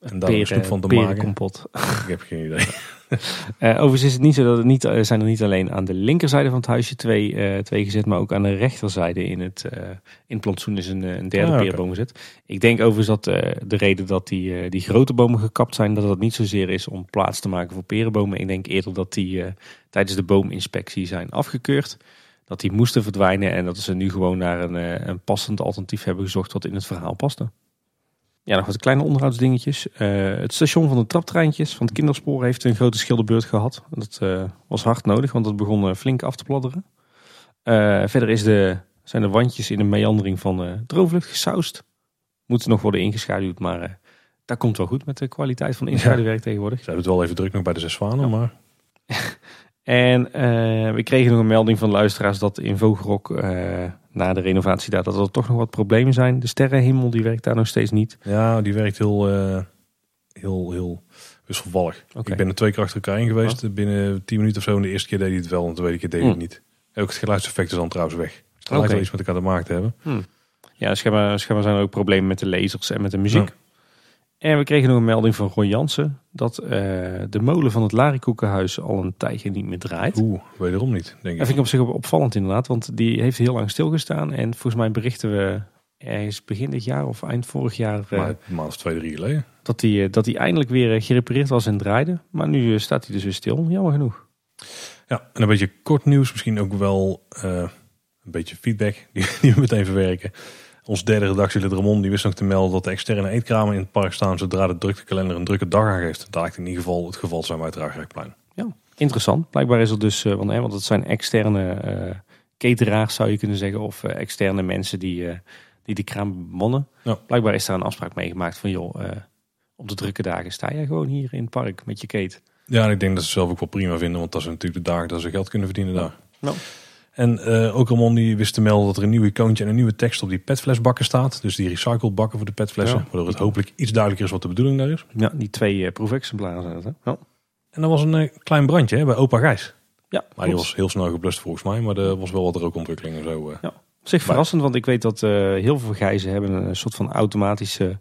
Speaker 1: En daar een snoep van te maken?
Speaker 2: perenkompot.
Speaker 1: Ik heb geen idee.
Speaker 2: Eh, overigens is het niet zo dat het niet, eh, zijn er niet alleen aan de linkerzijde van het huisje twee, eh, twee gezet, maar ook aan de rechterzijde in het, eh, in het plantsoen is een, een derde
Speaker 1: Ah,
Speaker 2: perenboom gezet. Ik denk overigens dat de reden dat die, die grote bomen gekapt zijn, dat dat niet zozeer is om plaats te maken voor perenbomen. Ik denk eerder dat die tijdens de boominspectie zijn afgekeurd. Dat die moesten verdwijnen en dat ze nu gewoon naar een, een passend alternatief hebben gezocht wat in het verhaal paste. Ja, nog wat kleine onderhoudsdingetjes. Eh, het station van de traptreintjes van het kinderspoor heeft een grote schilderbeurt gehad. Dat eh, was hard nodig, want het begon eh, flink af te pladderen. Verder is de, zijn de wandjes in de meandering van droomvlucht gesausd. Moeten nog worden ingeschaduwd, maar dat komt wel goed met de kwaliteit van inschaduwwerk tegenwoordig.
Speaker 1: Ze hebben het wel even druk nog bij de zes zwanen, maar
Speaker 2: En we kregen nog een melding van luisteraars dat in Vogelrok na de renovatie daar dat er toch nog wat problemen zijn. De sterrenhemel die werkt daar nog steeds niet.
Speaker 1: ja, die werkt heel, eh, heel, heel wisselvallig. Ik ben er twee keer achter elkaar in geweest. Binnen tien minuten of zo. En de eerste keer deed hij het wel, en de tweede keer deed hij het
Speaker 2: Hmm.
Speaker 1: niet. Ook het geluidseffect is dan trouwens weg. Het lijkt wel iets met elkaar te maken te hebben.
Speaker 2: Ja, schijnbaar, schijnbaar zijn er ook problemen met de lasers en met de muziek.
Speaker 1: Ja.
Speaker 2: En we kregen nog een melding van Ron Jansen dat eh, de molen van het Larikoekenhuis al een tijdje niet meer draait.
Speaker 1: Oeh, wederom niet, denk
Speaker 2: Dat
Speaker 1: ik.
Speaker 2: vind ik op zich op- opvallend inderdaad, want die heeft heel lang stilgestaan. En volgens mij berichten we ergens begin dit jaar of eind vorig jaar eh,
Speaker 1: Maar een maand of twee, drie geleden.
Speaker 2: dat die, eh, dat die eindelijk weer gerepareerd was en draaide. Maar nu staat hij dus weer stil, jammer genoeg.
Speaker 1: Ja, en een beetje kort nieuws. Misschien ook wel een beetje feedback die, die we meteen verwerken. Ons derde redactielid Ramon die wist nog te melden dat de externe eetkramen in het park staan zodra de druktekalender een drukke dag aangeeft. Dat lijkt in ieder geval het geval zijn bij het Raagrijkplein.
Speaker 2: Interessant. Blijkbaar is er dus, eh, want, hè, want het zijn externe cateraars zou je kunnen zeggen. Of eh, externe mensen die, die de kraam bemannen.
Speaker 1: Ja.
Speaker 2: Blijkbaar is daar een afspraak mee gemaakt van joh, op de drukke dagen sta je gewoon hier in het park met je kate.
Speaker 1: Ja, en ik denk dat ze het zelf ook wel prima vinden, want dat zijn natuurlijk de dagen dat ze geld kunnen verdienen daar.
Speaker 2: Ja.
Speaker 1: En eh, ook Ramon die wist te melden dat er een nieuw icoontje en een nieuwe tekst op die petflesbakken staat. Dus die recycled bakken voor de petflessen.
Speaker 2: Ja.
Speaker 1: Waardoor het hopelijk iets duidelijker is wat de bedoeling daar is.
Speaker 2: Ja, die twee eh, proefexemplaren zijn het hè? Ja.
Speaker 1: En er was een eh, klein brandje hè, bij opa Gijs.
Speaker 2: Ja,
Speaker 1: Maar die was heel snel geblust volgens mij. Maar er was wel wat rookontwikkeling en zo. eh.
Speaker 2: Op zich verrassend, want ik weet dat heel veel gijzen hebben een soort van automatische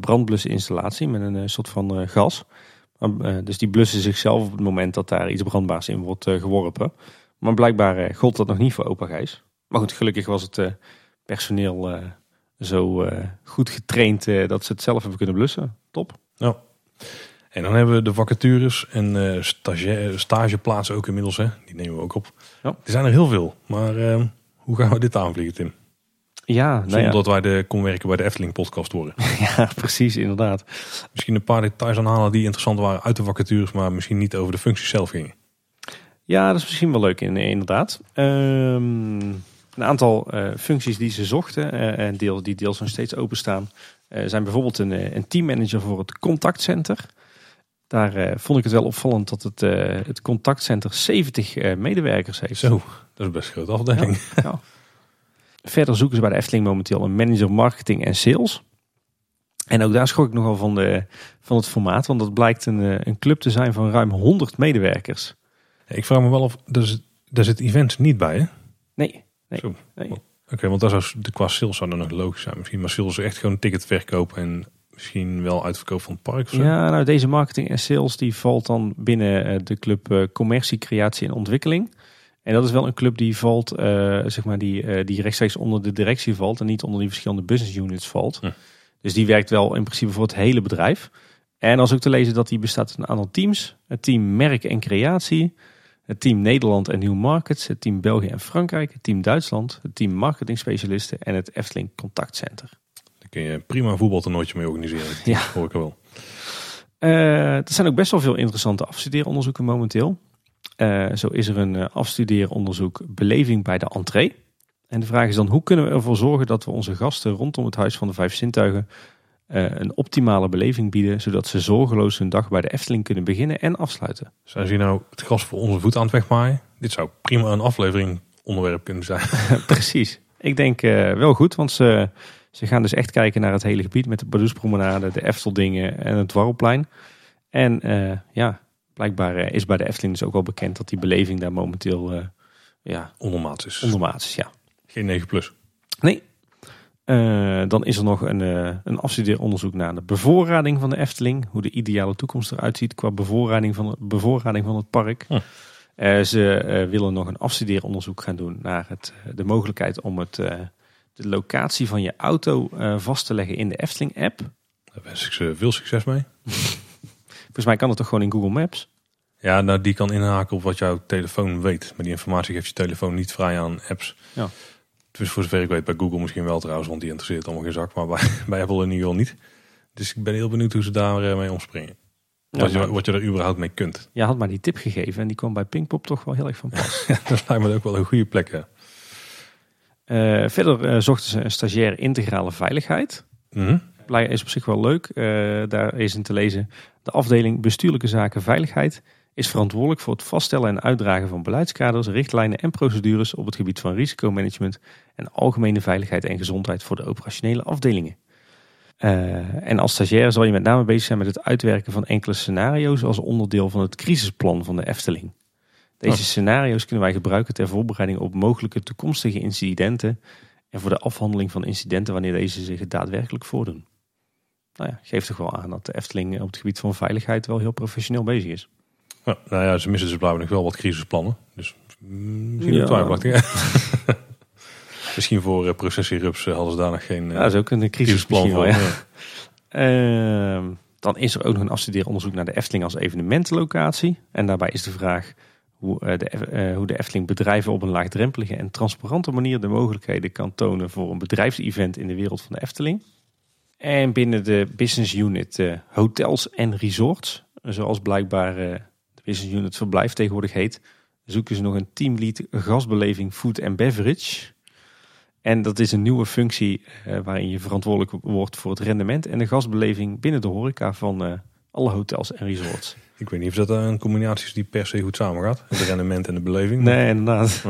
Speaker 2: brandblusinstallatie met een soort van gas. Dus die blussen zichzelf op het moment dat daar iets brandbaars in wordt geworpen. Maar blijkbaar eh, gold dat nog niet voor opa Gijs. Maar goed, gelukkig was het eh, personeel eh, zo goed getraind dat ze het zelf hebben kunnen blussen. Top.
Speaker 1: En dan hebben we de vacatures en stage, stageplaatsen ook inmiddels. Hè. Die nemen we ook op.
Speaker 2: Ja.
Speaker 1: Er zijn er heel veel. Maar eh, hoe gaan we dit aanvliegen, Tim?
Speaker 2: Ja, nou
Speaker 1: Zonder
Speaker 2: ja.
Speaker 1: dat wij de Kom Werken bij de Efteling podcast worden.
Speaker 2: ja, precies, inderdaad.
Speaker 1: Misschien een paar details aanhalen die interessant waren uit de vacatures. Maar misschien niet over de functies zelf gingen.
Speaker 2: Ja, dat is misschien wel leuk in- inderdaad. Ehm, een aantal eh, functies die ze zochten eh, en deel, die deels nog steeds openstaan, eh zijn bijvoorbeeld een, een teammanager voor het contactcenter. Daar vond ik het wel opvallend dat het, het contactcenter 70 eh, medewerkers heeft.
Speaker 1: Zo, dat is best een grote afdeling.
Speaker 2: Ja. Verder zoeken ze bij de Efteling momenteel een manager marketing en sales. En ook daar schrok ik nogal van, de, van het formaat. Want dat blijkt een, een club te zijn van ruim 100 medewerkers.
Speaker 1: Ik vraag me wel of, daar zit, daar zit events niet bij hè?
Speaker 2: Nee, nee,
Speaker 1: Zo.
Speaker 2: nee.
Speaker 1: Oké, want dat zou, de qua sales zou dan nog logisch zijn misschien. Maar zullen ze echt gewoon een ticket verkopen en misschien wel uitverkoop van het park of zo?
Speaker 2: Ja, nou deze marketing en sales die valt dan binnen eh, de club eh, commercie, creatie en ontwikkeling. En dat is wel een club die valt, eh, zeg maar, die, die rechtstreeks onder de directie valt en niet onder die verschillende business units valt.
Speaker 1: Hm.
Speaker 2: Dus die werkt wel in principe voor het hele bedrijf. En als ook te lezen dat die bestaat uit een aantal teams. Het team merk en creatie, het team Nederland en New Markets, het team België en Frankrijk, het team Duitsland, het team marketing specialisten en het Efteling contactcenter.
Speaker 1: Daar kun je prima een voetbaltoernooitje mee organiseren.
Speaker 2: Ja.
Speaker 1: Hoor ik wel.
Speaker 2: Eh, er zijn ook best wel veel interessante afstudeeronderzoeken momenteel. Eh, zo is er een eh, afstudeeronderzoek beleving bij de entree. En de vraag is dan, hoe kunnen we ervoor zorgen dat we onze gasten rondom het Huis van de Vijf Zintuigen een optimale beleving bieden, zodat ze zorgeloos hun dag bij de Efteling kunnen beginnen en afsluiten.
Speaker 1: Zijn ze nou het gras voor onze voet aan het wegmaaien? Dit zou prima een aflevering onderwerp kunnen zijn.
Speaker 2: Precies. Ik denk eh, wel goed, want ze, ze gaan dus echt kijken naar het hele gebied met de Badoespromenade, de Efteldingen en het Dwarrelplein. En eh, ja, blijkbaar eh, is bij de Efteling dus ook wel bekend dat die beleving daar momenteel eh, ja,
Speaker 1: Ondermaats is.
Speaker 2: ondermaat is. Ja.
Speaker 1: Geen 9 plus.
Speaker 2: Nee. Eh, dan is er nog een, eh, een afstudeeronderzoek naar de bevoorrading van de Efteling. Hoe de ideale toekomst eruit ziet qua bevoorrading van, bevoorrading van het park.
Speaker 1: Hm.
Speaker 2: Eh, ze willen nog een afstudeeronderzoek gaan doen naar het, de mogelijkheid om het, de locatie van je auto vast te leggen in de Efteling-app.
Speaker 1: Daar wens ik ze veel succes mee.
Speaker 2: Volgens mij kan het toch gewoon in Google Maps?
Speaker 1: Ja, nou, die kan inhaken op wat jouw telefoon weet. Maar die informatie geeft je telefoon niet vrij aan apps.
Speaker 2: Ja.
Speaker 1: Dus voor zover ik weet bij Google misschien wel trouwens, want die interesseert allemaal geen zak. Maar bij, bij Apple in ieder geval niet. Dus ik ben heel benieuwd hoe ze daar eh, mee omspringen.
Speaker 2: Ja,
Speaker 1: wat, je, wat je er überhaupt mee kunt.
Speaker 2: Je had maar die tip gegeven en die kwam bij Pinkpop toch wel heel erg van pas.
Speaker 1: dat lijkt me ook wel een goede plek. Ja.
Speaker 2: Eh, verder eh, zochten ze een stagiair integrale veiligheid. Blij is op zich wel leuk. Daar is in te lezen. De afdeling bestuurlijke zaken veiligheid is verantwoordelijk voor het vaststellen en uitdragen van beleidskaders, richtlijnen en procedures op het gebied van risicomanagement en algemene veiligheid en gezondheid voor de operationele afdelingen. Eh, en als stagiair zal je met name bezig zijn met het uitwerken van enkele scenario's als onderdeel van het crisisplan van de Efteling. Deze
Speaker 1: Oh.
Speaker 2: scenario's kunnen wij gebruiken ter voorbereiding op mogelijke toekomstige incidenten en voor de afhandeling van incidenten wanneer deze zich daadwerkelijk voordoen. Nou ja, geeft toch wel aan dat de Efteling op het gebied van veiligheid wel heel professioneel bezig is.
Speaker 1: Ja, nou ja, ze missen dus blijkbaar nog wel wat crisisplannen. Dus mm, misschien
Speaker 2: Ja.
Speaker 1: twijfelachtig. misschien voor uh, processierups eh, hadden ze daar nog geen eh,
Speaker 2: Ja, dat is ook een crisisplan voor. Ja. Ehm, dan is er ook nog een afstudeeronderzoek naar de Efteling als evenementenlocatie. En daarbij is de vraag hoe, de, hoe de Efteling bedrijven op een laagdrempelige en transparante manier de mogelijkheden kan tonen voor een bedrijfsevent in de wereld van de Efteling. En binnen de business unit hotels en resorts, zoals blijkbaar de business unit verblijf tegenwoordig heet, zoeken ze nog een teamlead gastbeleving food and beverage. En dat is een nieuwe functie eh, waarin je verantwoordelijk wordt voor het rendement en de gastbeleving binnen de horeca van eh, alle hotels en resorts.
Speaker 1: Ik weet niet of dat eh, een combinatie is die per se goed samengaat. Het rendement en de beleving.
Speaker 2: Nee, inderdaad.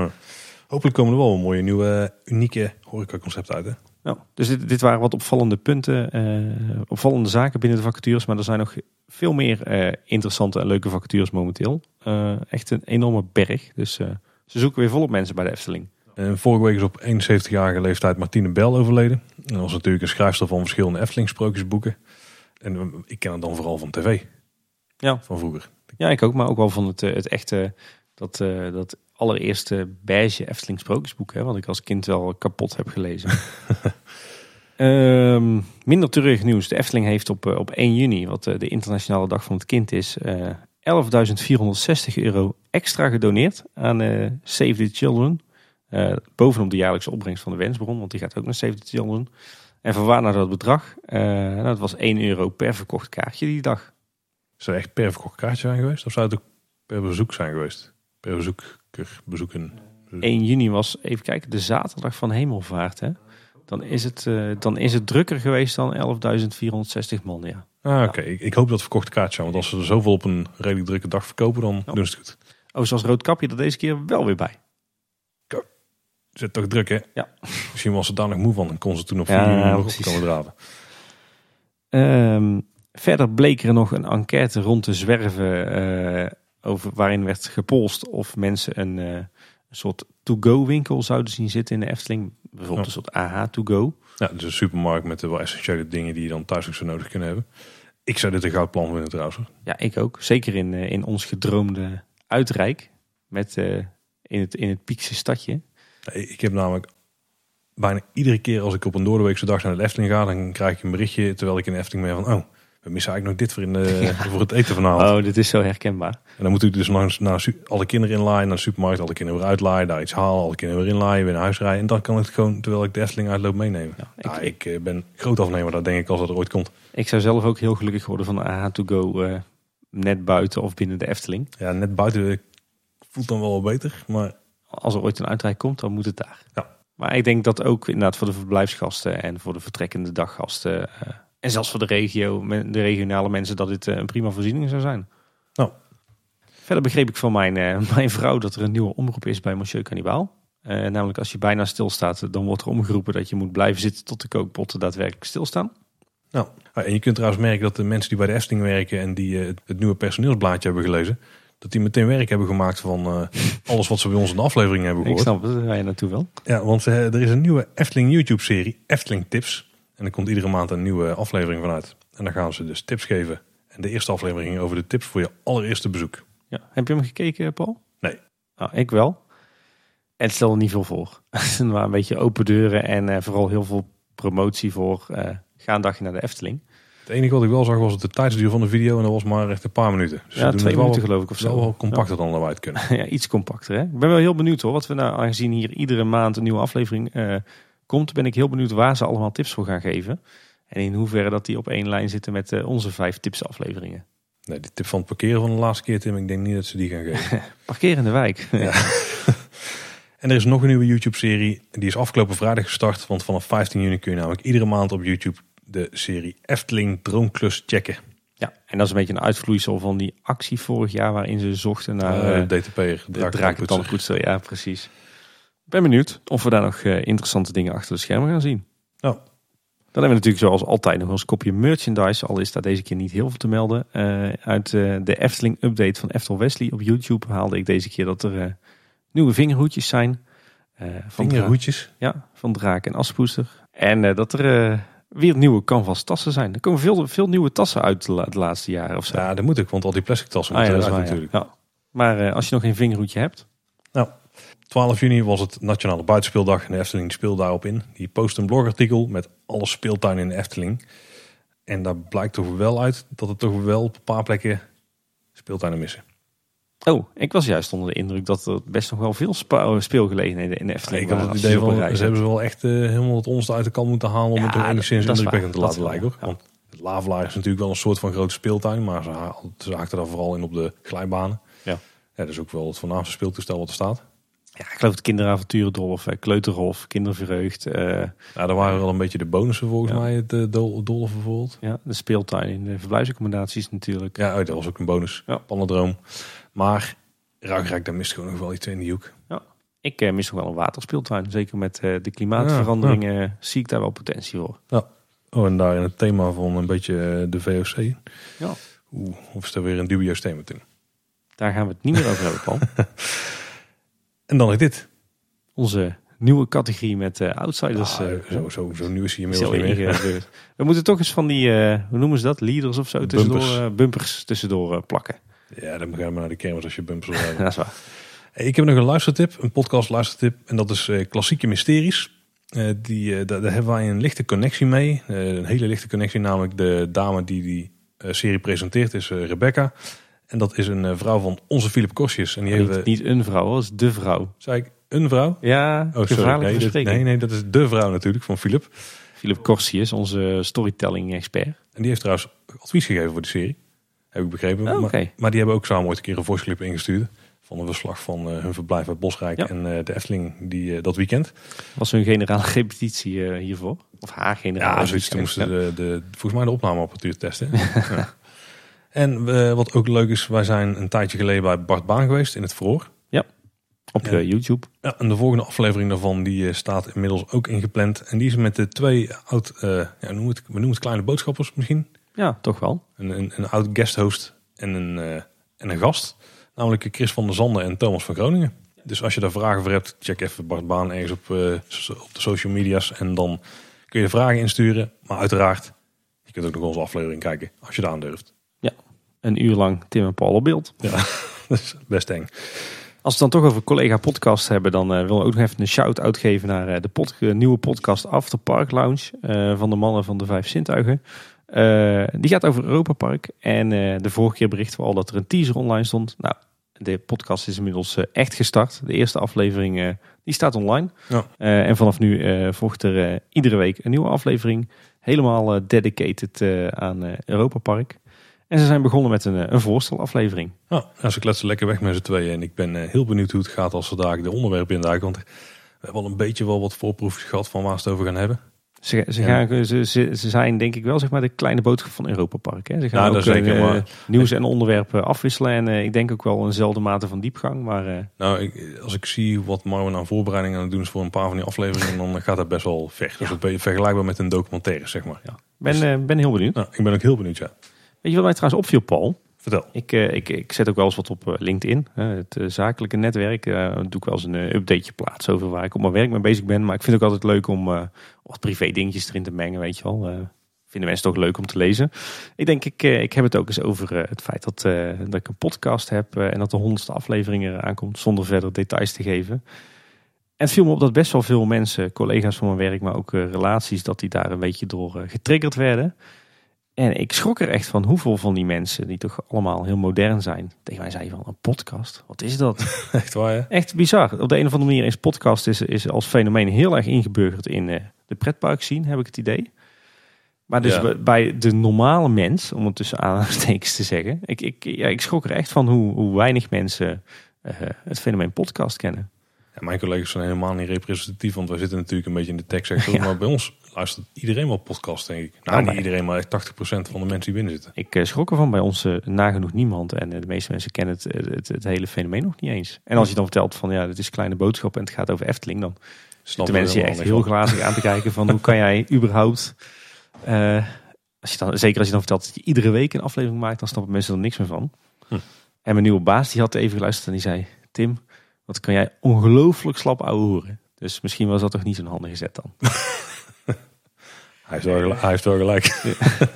Speaker 1: Hopelijk komen er wel een mooie nieuwe, unieke horecaconcepten uit. Hè?
Speaker 2: Nou, dus dit, dit waren wat opvallende punten, eh, opvallende zaken binnen de vacatures. Maar er zijn nog veel meer eh, interessante en leuke vacatures momenteel. Eh, echt een enorme berg. Dus ze zoeken weer volop mensen bij de Efteling.
Speaker 1: En vorige week is op 71-jarige leeftijd Martine Bel overleden. En dat was natuurlijk een schrijfster van verschillende Efteling sprookjesboeken. En ik ken het dan vooral van tv.
Speaker 2: Ja.
Speaker 1: Van vroeger.
Speaker 2: Ja, ik ook. Maar ook wel van het, het echte, dat, eh, dat allereerste beige Efteling sprookjesboek. Hè, wat ik als kind wel kapot heb gelezen. Ehm, minder treurig nieuws. De Efteling heeft op, eh, op 1 juni, wat eh, de internationale dag van het kind is, eh 11.460 euro extra gedoneerd aan eh, Save the Children. Bovenop de jaarlijkse opbrengst van de Wensbron, want die gaat ook naar Save the Children. En van waar naar dat bedrag? Eh, nou, dat was 1 euro per verkocht kaartje die dag.
Speaker 1: Zou het echt per verkocht kaartje zijn geweest? Of zou het ook per bezoek zijn geweest? Per bezoeker bezoeken.
Speaker 2: 1 juni was, even kijken, de zaterdag van hemelvaart. Hè? Dan, is het, eh, dan is het drukker geweest dan 11.460 man, ja.
Speaker 1: Ah, oké. Ik, ik hoop dat verkochte kaartjes zijn. Want als ze er zoveel op een redelijk drukke dag verkopen, dan
Speaker 2: Ja.
Speaker 1: doen ze het goed.
Speaker 2: Oh, zoals Roodkapje er deze keer wel weer bij.
Speaker 1: Zit toch druk, hè?
Speaker 2: Ja.
Speaker 1: Misschien was ze daar nog moe van en kon ze toen op
Speaker 2: Ja,
Speaker 1: 4 uur nog op komen draven.
Speaker 2: Ehm, verder bleek er nog een enquête rond te zwerven eh, over, waarin werd gepolst of mensen een, eh, een soort to-go winkel zouden zien zitten in de Efteling. Bijvoorbeeld een soort AH to-go.
Speaker 1: Ja, dus een supermarkt met de wel essentiële dingen die je dan thuis ook zo nodig kunnen hebben. Ik zou dit een goud plan vinden trouwens.
Speaker 2: Ja, ik ook. Zeker in, eh, in ons gedroomde uitrijk. Met, eh, in, het, in het Piekse stadje.
Speaker 1: Ik heb namelijk bijna iedere keer als ik op een doordeweekse dag naar de Efteling ga, dan krijg ik een berichtje terwijl ik in de Efteling ben van, oh, we missen eigenlijk nog dit voor, in de, voor het eten vanavond.
Speaker 2: Oh, dit is zo herkenbaar.
Speaker 1: En dan moet ik dus langs naar alle kinderen inlaaien, naar de supermarkt, alle kinderen weer uitlaaien, daar iets halen, alle kinderen weer inlaaien, weer naar huis rijden. En dan kan ik het gewoon, terwijl ik de Efteling uitloop, meenemen.
Speaker 2: Ja, ik,
Speaker 1: ik eh, ben groot afnemer, dat denk ik als dat er ooit komt.
Speaker 2: ik zou zelf ook heel gelukkig worden van de AH to-go eh, net buiten of binnen de Efteling.
Speaker 1: Ja, net buiten eh, voelt dan wel wat beter, maar
Speaker 2: Als er ooit een uitrijk komt, dan moet het daar.
Speaker 1: Ja.
Speaker 2: Maar ik denk dat ook inderdaad voor de verblijfsgasten en voor de vertrekkende daggasten... en zelfs voor de regio, de regionale mensen, dat dit eh, een prima voorziening zou zijn.
Speaker 1: Nou.
Speaker 2: Verder begreep ik van mijn, eh, mijn vrouw dat er een nieuwe omroep is bij Monsieur Cannibal. Eh, namelijk als je bijna stilstaat, dan wordt er omgeroepen dat je moet blijven zitten tot de kookpotten daadwerkelijk stilstaan.
Speaker 1: Nou, en je kunt trouwens merken dat de mensen die bij de Efteling werken en die het, nieuwe personeelsblaadje hebben gelezen, dat die meteen werk hebben gemaakt van alles wat ze bij ons in de aflevering hebben
Speaker 2: Ik
Speaker 1: gehoord.
Speaker 2: snap het, ga je naartoe wel.
Speaker 1: Ja, want er is een nieuwe Efteling YouTube serie, Efteling Tips. En er komt iedere maand een nieuwe aflevering vanuit. En dan gaan ze dus tips geven. En de eerste aflevering ging over de tips voor je allereerste bezoek.
Speaker 2: Ja. Heb je hem gekeken, Paul?
Speaker 1: Nee.
Speaker 2: Nou, ik wel. En het stelde niet veel voor. Het waren een beetje open deuren en eh, vooral heel veel promotie voor eh ga een dagje naar de Efteling.
Speaker 1: Het enige wat ik wel zag was het de tijdsduur van de video en dat was maar echt een paar minuten. Dus
Speaker 2: ja, twee
Speaker 1: wel
Speaker 2: minuten geloof ik of zo.
Speaker 1: wel compacter dan dat wij het kunnen.
Speaker 2: Ja. iets compacter. Hè? Ik ben wel heel benieuwd hoor. Wat we nou, aangezien hier iedere maand een nieuwe aflevering eh, komt, ben ik heel benieuwd waar ze allemaal tips voor gaan geven. En in hoeverre dat die op één lijn zitten met eh, onze vijf tips afleveringen.
Speaker 1: Nee, die tip van het parkeren van de laatste keer, Tim, ik denk niet dat ze die gaan geven.
Speaker 2: Parkeer in de wijk.
Speaker 1: Ja. En er is nog een nieuwe YouTube-serie. Die is afgelopen vrijdag gestart. Want vanaf 15 juni kun je namelijk iedere maand op YouTube de serie Efteling Droomklus checken.
Speaker 2: Ja, en dat is een beetje een uitvloeisel van die actie vorig jaar waarin ze zochten naar
Speaker 1: Eh
Speaker 2: eh,
Speaker 1: DTP'er,
Speaker 2: de drakentandenpoetser. Ja, precies. Ik ben benieuwd of we daar nog eh, interessante dingen achter de schermen gaan zien.
Speaker 1: Nou.
Speaker 2: Dan hebben we natuurlijk zoals altijd nog ons kopje merchandise. Al is daar deze keer niet heel veel te melden. Eh, uit eh, de Efteling update van Eftel Wesley op YouTube haalde ik deze keer dat er nieuwe vingerhoedjes zijn. van,
Speaker 1: Vingerhoedjes.
Speaker 2: ja, van Draak en Aspoester. En dat er weer nieuwe canvas tassen zijn. Er komen veel, veel nieuwe tassen uit de, la- de laatste jaren of zo.
Speaker 1: Ja, dat moet ik, want al die plastic tassen
Speaker 2: Ah, ja,
Speaker 1: moeten
Speaker 2: waar,
Speaker 1: natuurlijk.
Speaker 2: Ja. Maar als je nog geen vingerhoedje hebt,
Speaker 1: 12 juni was het Nationale Buitenspeeldag en de Efteling speelt daarop in. Die post een blogartikel met alle speeltuinen in de Efteling. En daar blijkt toch wel uit dat er toch wel op een paar plekken speeltuinen missen.
Speaker 2: Oh, ik was juist onder de indruk dat er best nog wel veel spa- speelgelegenheden in de Efteling
Speaker 1: ik had
Speaker 2: waren
Speaker 1: het idee van, ze hebben ze wel echt eh, helemaal het ons uit de kan moeten halen om
Speaker 2: Ja,
Speaker 1: het
Speaker 2: dat-
Speaker 1: enigszins indrukwekkend te laten lijken. Hoor. Want Lavelaar is natuurlijk wel een soort van grote speeltuin, maar ze, ha- ze haakten daar vooral in op de glijbanen.
Speaker 2: Ja.
Speaker 1: Ja, dat is ook wel het voornaamste speeltoestel wat er staat.
Speaker 2: Ja, ik geloof het kinderavonturendolf, eh, kleuterhof, kinderverheugd. eh,
Speaker 1: Ja, daar waren wel een beetje de bonussen volgens
Speaker 2: Ja.
Speaker 1: mij, het uh, Dolf bijvoorbeeld.
Speaker 2: ja, de speeltuin in de verblijfsaccommodaties natuurlijk.
Speaker 1: Ja, oh, dat was ook een bonus.
Speaker 2: Ja.
Speaker 1: Pannendroom. Maar Ruigrijk, daar mist gewoon nog wel iets in die hoek.
Speaker 2: Ik eh, mis nog wel een waterspeeltuin. Zeker met eh, de klimaatveranderingen eh, zie ik daar wel potentie voor.
Speaker 1: Oh, en daar in het thema van een beetje eh, de VOC.
Speaker 2: Ja.
Speaker 1: Oeh, of is er weer een dubieus thema, Tim?
Speaker 2: Daar gaan we het niet meer over hebben, Paul.
Speaker 1: En dan nog dit.
Speaker 2: Onze nieuwe categorie met eh, outsiders.
Speaker 1: Ah,
Speaker 2: eh,
Speaker 1: zo, zo, zo nieuw is
Speaker 2: is
Speaker 1: inmiddels niet meer.
Speaker 2: We moeten toch eens van die, eh, hoe noemen ze dat, leaders of zo, tussendoor,
Speaker 1: Bumpers.
Speaker 2: eh, bumpers tussendoor plakken.
Speaker 1: Ja, dan ga je maar naar de kermis als je bumpers wil hebben.
Speaker 2: Dat is waar.
Speaker 1: Hey, Ik heb nog een luistertip, een podcast luistertip. En dat is Klassieke Mysteries. Die, daar, daar hebben wij een lichte connectie mee. Een hele lichte connectie, namelijk de dame die die serie presenteert is Rebecca. En dat is een eh, vrouw van onze Philip Kostjes. En die heeft,
Speaker 2: Niet,
Speaker 1: eh,
Speaker 2: niet een vrouw, dat is de vrouw.
Speaker 1: zei ik, een vrouw?
Speaker 2: Ja,
Speaker 1: Oh, sorry. Nee,
Speaker 2: verspreking.
Speaker 1: nee, nee, dat is de vrouw natuurlijk van Philip.
Speaker 2: Philip Corsius, onze storytelling-expert.
Speaker 1: En die heeft trouwens advies gegeven voor de serie. Heb ik begrepen.
Speaker 2: Oh,
Speaker 1: maar, maar die hebben ook samen ooit een keer een voice clip ingestuurd. Van een verslag van hun verblijf uit Bosrijk
Speaker 2: Ja.
Speaker 1: en de Efteling die, dat weekend.
Speaker 2: Was hun generale repetitie eh, hiervoor? Of haar generale
Speaker 1: Ja, zoiets. Toen moesten de, de, volgens mij de opnameapparatuur testen. ja. En eh, wat ook leuk is, wij zijn een tijdje geleden bij Bart Baan geweest in het Verhoor.
Speaker 2: Op
Speaker 1: Ja.
Speaker 2: eh, YouTube.
Speaker 1: Ja, en de volgende aflevering daarvan die eh, staat inmiddels ook ingepland. En die is met de twee oud, eh, ja, noem het, we noemen het kleine boodschappers misschien.
Speaker 2: Ja, toch wel.
Speaker 1: Een, een, een oud guesthost en een, en een gast. Namelijk Chris van der Zanden en Thomas van Groningen. Dus als je daar vragen voor hebt, check even Bart Baan ergens op, op de social media's. En dan kun je vragen insturen. Maar uiteraard, je kunt ook nog onze aflevering kijken als je daar aan durft.
Speaker 2: Een uur lang Tim en Paul op beeld.
Speaker 1: Ja, dat is best eng.
Speaker 2: Als we het dan toch over collega podcast hebben, dan eh willen we ook nog even een shout-out geven naar eh, de pod- eh, nieuwe podcast After Park Lounge van de mannen van de Vijf Zintuigen. Eh, die gaat over Europa Park. En de vorige keer berichten we al dat er een teaser online stond. Nou, de podcast is inmiddels echt gestart. De eerste aflevering die staat online.
Speaker 1: Ja.
Speaker 2: En vanaf nu volgt er iedere week een nieuwe aflevering. Helemaal dedicated aan Europa Park. En ze zijn begonnen met een, eh, een voorstelaflevering.
Speaker 1: Nou, ja, ze kletsen lekker weg met z'n tweeën. En ik ben eh, heel benieuwd hoe het gaat als ze daar de onderwerpen induiken. Want we hebben al een beetje wel wat voorproefjes gehad van waar ze het over gaan hebben.
Speaker 2: Ze, ze,
Speaker 1: Ja.
Speaker 2: gaan, ze, ze, ze zijn denk ik wel zeg maar de kleine boodschap van Europa Park. Hè? Ze gaan
Speaker 1: Ja,
Speaker 2: ook
Speaker 1: zeker,
Speaker 2: eh,
Speaker 1: maar-
Speaker 2: nieuws en onderwerpen afwisselen. En ik denk ook wel eenzelfde mate van diepgang. Maar
Speaker 1: Nou, ik, als ik zie wat Marwen aan voorbereiding aan het doen is voor een paar van die afleveringen, dan gaat dat best wel ver. Dus
Speaker 2: Ja.
Speaker 1: dat ben je vergelijkbaar met een documentaire, zeg maar.
Speaker 2: ik ben, eh, ben heel benieuwd.
Speaker 1: Nou, ik ben ook heel benieuwd, ja.
Speaker 2: Weet je wat mij trouwens opviel, Paul?
Speaker 1: Vertel.
Speaker 2: Ik, eh, ik, ik zet ook wel eens wat op eh, LinkedIn. het eh, zakelijke netwerk. eh doe ik wel eens een updateje plaatsen over waar ik op mijn werk mee bezig ben. Maar ik vind het ook altijd leuk om wat privé dingetjes erin te mengen, weet je wel. Vinden mensen toch leuk om te lezen. Ik denk, ik, ik heb het ook eens over het feit dat, dat ik een podcast heb en dat de honderdste aflevering eraan komt, zonder verder details te geven. En het viel me op dat best wel veel mensen, collega's van mijn werk, maar ook relaties, dat die daar een beetje door getriggerd werden. En ik schrok er echt van hoeveel van die mensen, die toch allemaal heel modern zijn, tegen mij zeiden van een podcast, wat is dat?
Speaker 1: Echt waar, hè?
Speaker 2: Echt bizar. Op de een of andere manier is podcast is, is als fenomeen heel erg ingeburgerd in eh, de pretpark zien, heb ik het idee. Maar dus
Speaker 1: Ja.
Speaker 2: bij- de normale mens, om het tussen aanstekens te zeggen, ik, ik, ja, ik schrok er echt van hoe, hoe weinig mensen eh, het fenomeen podcast kennen.
Speaker 1: Ja, mijn collega's zijn helemaal niet representatief, want wij zitten natuurlijk een beetje in de tech-sector.
Speaker 2: Ja.
Speaker 1: Maar bij ons luistert iedereen wel podcast, denk ik. Nou,
Speaker 2: Nou,
Speaker 1: niet iedereen, maar echt 80% van de mensen die binnen zitten.
Speaker 2: Ik eh, schrok ervan bij ons nagenoeg niemand. En eh, de meeste mensen kennen het, eh, het, het hele fenomeen nog niet eens. En als je dan vertelt van ja, dit is kleine boodschap en het gaat over Efteling, dan
Speaker 1: Snap
Speaker 2: de mensen je echt heel glazig aan te kijken van hoe kan jij überhaupt... als je dan, zeker als je dan vertelt dat je iedere week een aflevering maakt, dan snappen mensen er niks meer van.
Speaker 1: Hm.
Speaker 2: En mijn nieuwe baas die had even geluisterd en die zei... Tim, wat kan jij ongelooflijk slap ouwe horen. Dus misschien was dat toch niet zo'n handige zet dan.
Speaker 1: Hij heeft wel, gelijk- hij heeft wel gelijk.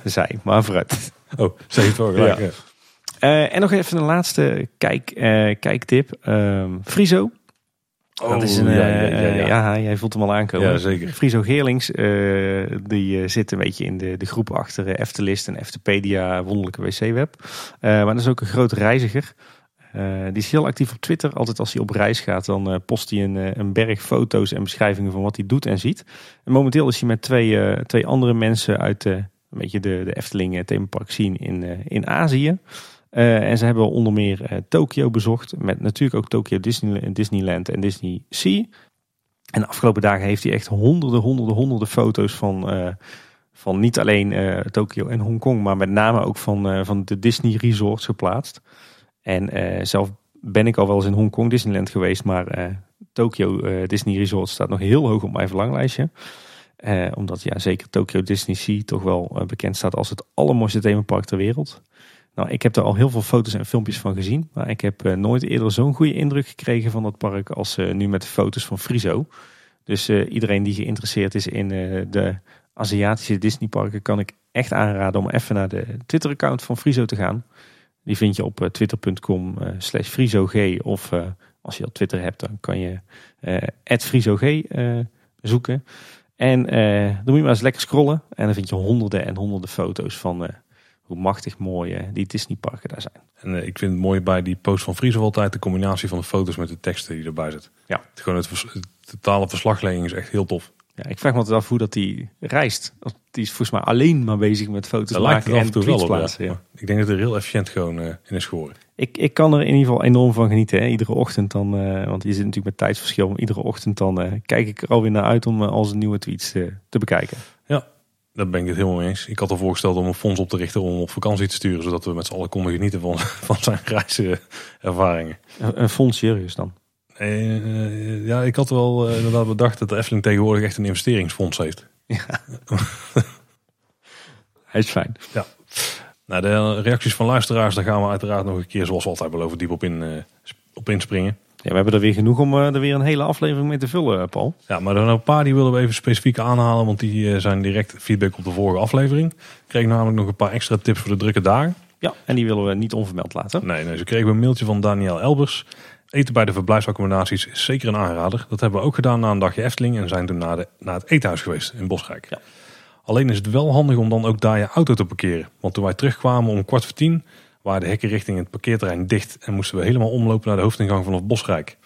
Speaker 2: Zij, maar vooruit.
Speaker 1: Oh, ze heeft wel gelijk.
Speaker 2: Ja. Eh, en nog even een laatste kijk, eh, kijktip. Ehm Friso. dat is een,
Speaker 1: Oh, ja,
Speaker 2: eh,
Speaker 1: ja, ja,
Speaker 2: jij voelt hem al aankomen.
Speaker 1: Ja, zeker.
Speaker 2: Friso Geerlings, die zit een beetje in de, de groep achter Eftelist en Eftepedia, wonderlijke wc-web. Maar dat is ook een grote reiziger. Eh, die is heel actief op Twitter. Altijd als hij op reis gaat, dan eh, post hij een, eh, een berg foto's en beschrijvingen van wat hij doet en ziet. En momenteel is hij met twee, twee andere mensen uit een beetje de, de Efteling themapark zien in, in Azië. En ze hebben onder meer Tokio bezocht. Met natuurlijk ook Disney, Disneyland en Disney Sea. En de afgelopen dagen heeft hij echt honderden, honderden, honderden foto's van, van niet alleen eh, Tokio en Hongkong, maar met name ook van, van de Disney resorts geplaatst. En eh, zelf ben ik al wel eens in Hongkong Disneyland geweest, maar eh, Tokyo eh, Disney Resort staat nog heel hoog op mijn verlanglijstje. Omdat ja, zeker Tokyo Disney Sea toch wel bekend staat als het allermooiste themapark ter wereld. Nou, ik heb er al heel veel foto's en filmpjes van gezien. Maar ik heb nooit eerder zo'n goede indruk gekregen van dat park als nu met de foto's van Friso. Dus iedereen die geïnteresseerd is in de Aziatische Disneyparken kan ik echt aanraden om even naar de Twitter-account van Friso te gaan. Die vind je op eh, twitter.com eh, slash frisog. Of eh, als je al Twitter hebt, dan kan je frisog zoeken. En dan moet je maar eens lekker scrollen. En dan vind je honderden en honderden foto's van hoe machtig mooi die Disneyparken daar zijn.
Speaker 1: En ik vind het mooi bij die post van Friese altijd de combinatie van de foto's met de teksten die erbij zit.
Speaker 2: Ja.
Speaker 1: Gewoon het totale verslaglegging is echt heel tof.
Speaker 2: Ja, ik vraag me altijd af hoe dat die reist. Die is volgens mij alleen maar bezig met foto's
Speaker 1: lijkt
Speaker 2: maken
Speaker 1: en
Speaker 2: tweets plaatsen.
Speaker 1: ja.
Speaker 2: Ja.
Speaker 1: Ik denk dat het er heel efficiënt gewoon eh, in is geworden.
Speaker 2: Ik, ik kan er in ieder geval enorm van genieten. Hè. Iedere ochtend dan, eh, want je zit natuurlijk met tijdsverschil. Maar iedere ochtend dan eh, kijk ik er alweer naar uit om al zijn nieuwe tweets te bekijken.
Speaker 1: Daar ben ik het helemaal mee eens. Ik had al voorgesteld om een fonds op te richten om op vakantie te sturen. Zodat we met z'n allen konden genieten van, van zijn reiservaringen.
Speaker 2: Een, een fonds serieus dan.
Speaker 1: Eh, ja, ik had wel eh, inderdaad bedacht dat de Efteling tegenwoordig echt een investeringsfonds heeft.
Speaker 2: Hij is fijn.
Speaker 1: Nou, de reacties van luisteraars, daar gaan we uiteraard nog een keer, zoals we altijd beloven, diep op, in, eh, op inspringen.
Speaker 2: Ja, we hebben er weer genoeg om er weer een hele aflevering mee te vullen, Paul.
Speaker 1: Ja, maar er zijn een paar die willen we even specifiek aanhalen, want die zijn direct feedback op de vorige aflevering. Ik kreeg namelijk nog een paar extra tips voor de drukke dagen.
Speaker 2: Ja, en die willen we niet onvermeld laten.
Speaker 1: Nee, nee, ze kregen een mailtje van Daniel Elbers. Eten bij de verblijfsaccommodaties is zeker een aanrader. Dat hebben we ook gedaan na een dagje Efteling en zijn toen naar, de, naar het eethuis geweest in Bosrijk.
Speaker 2: Ja.
Speaker 1: Alleen is het wel handig om dan ook daar je auto te parkeren. Want toen wij terugkwamen om kwart voor tien, waren de hekken richting het parkeerterrein dicht en moesten we helemaal omlopen naar de hoofdingang vanaf Bosrijk.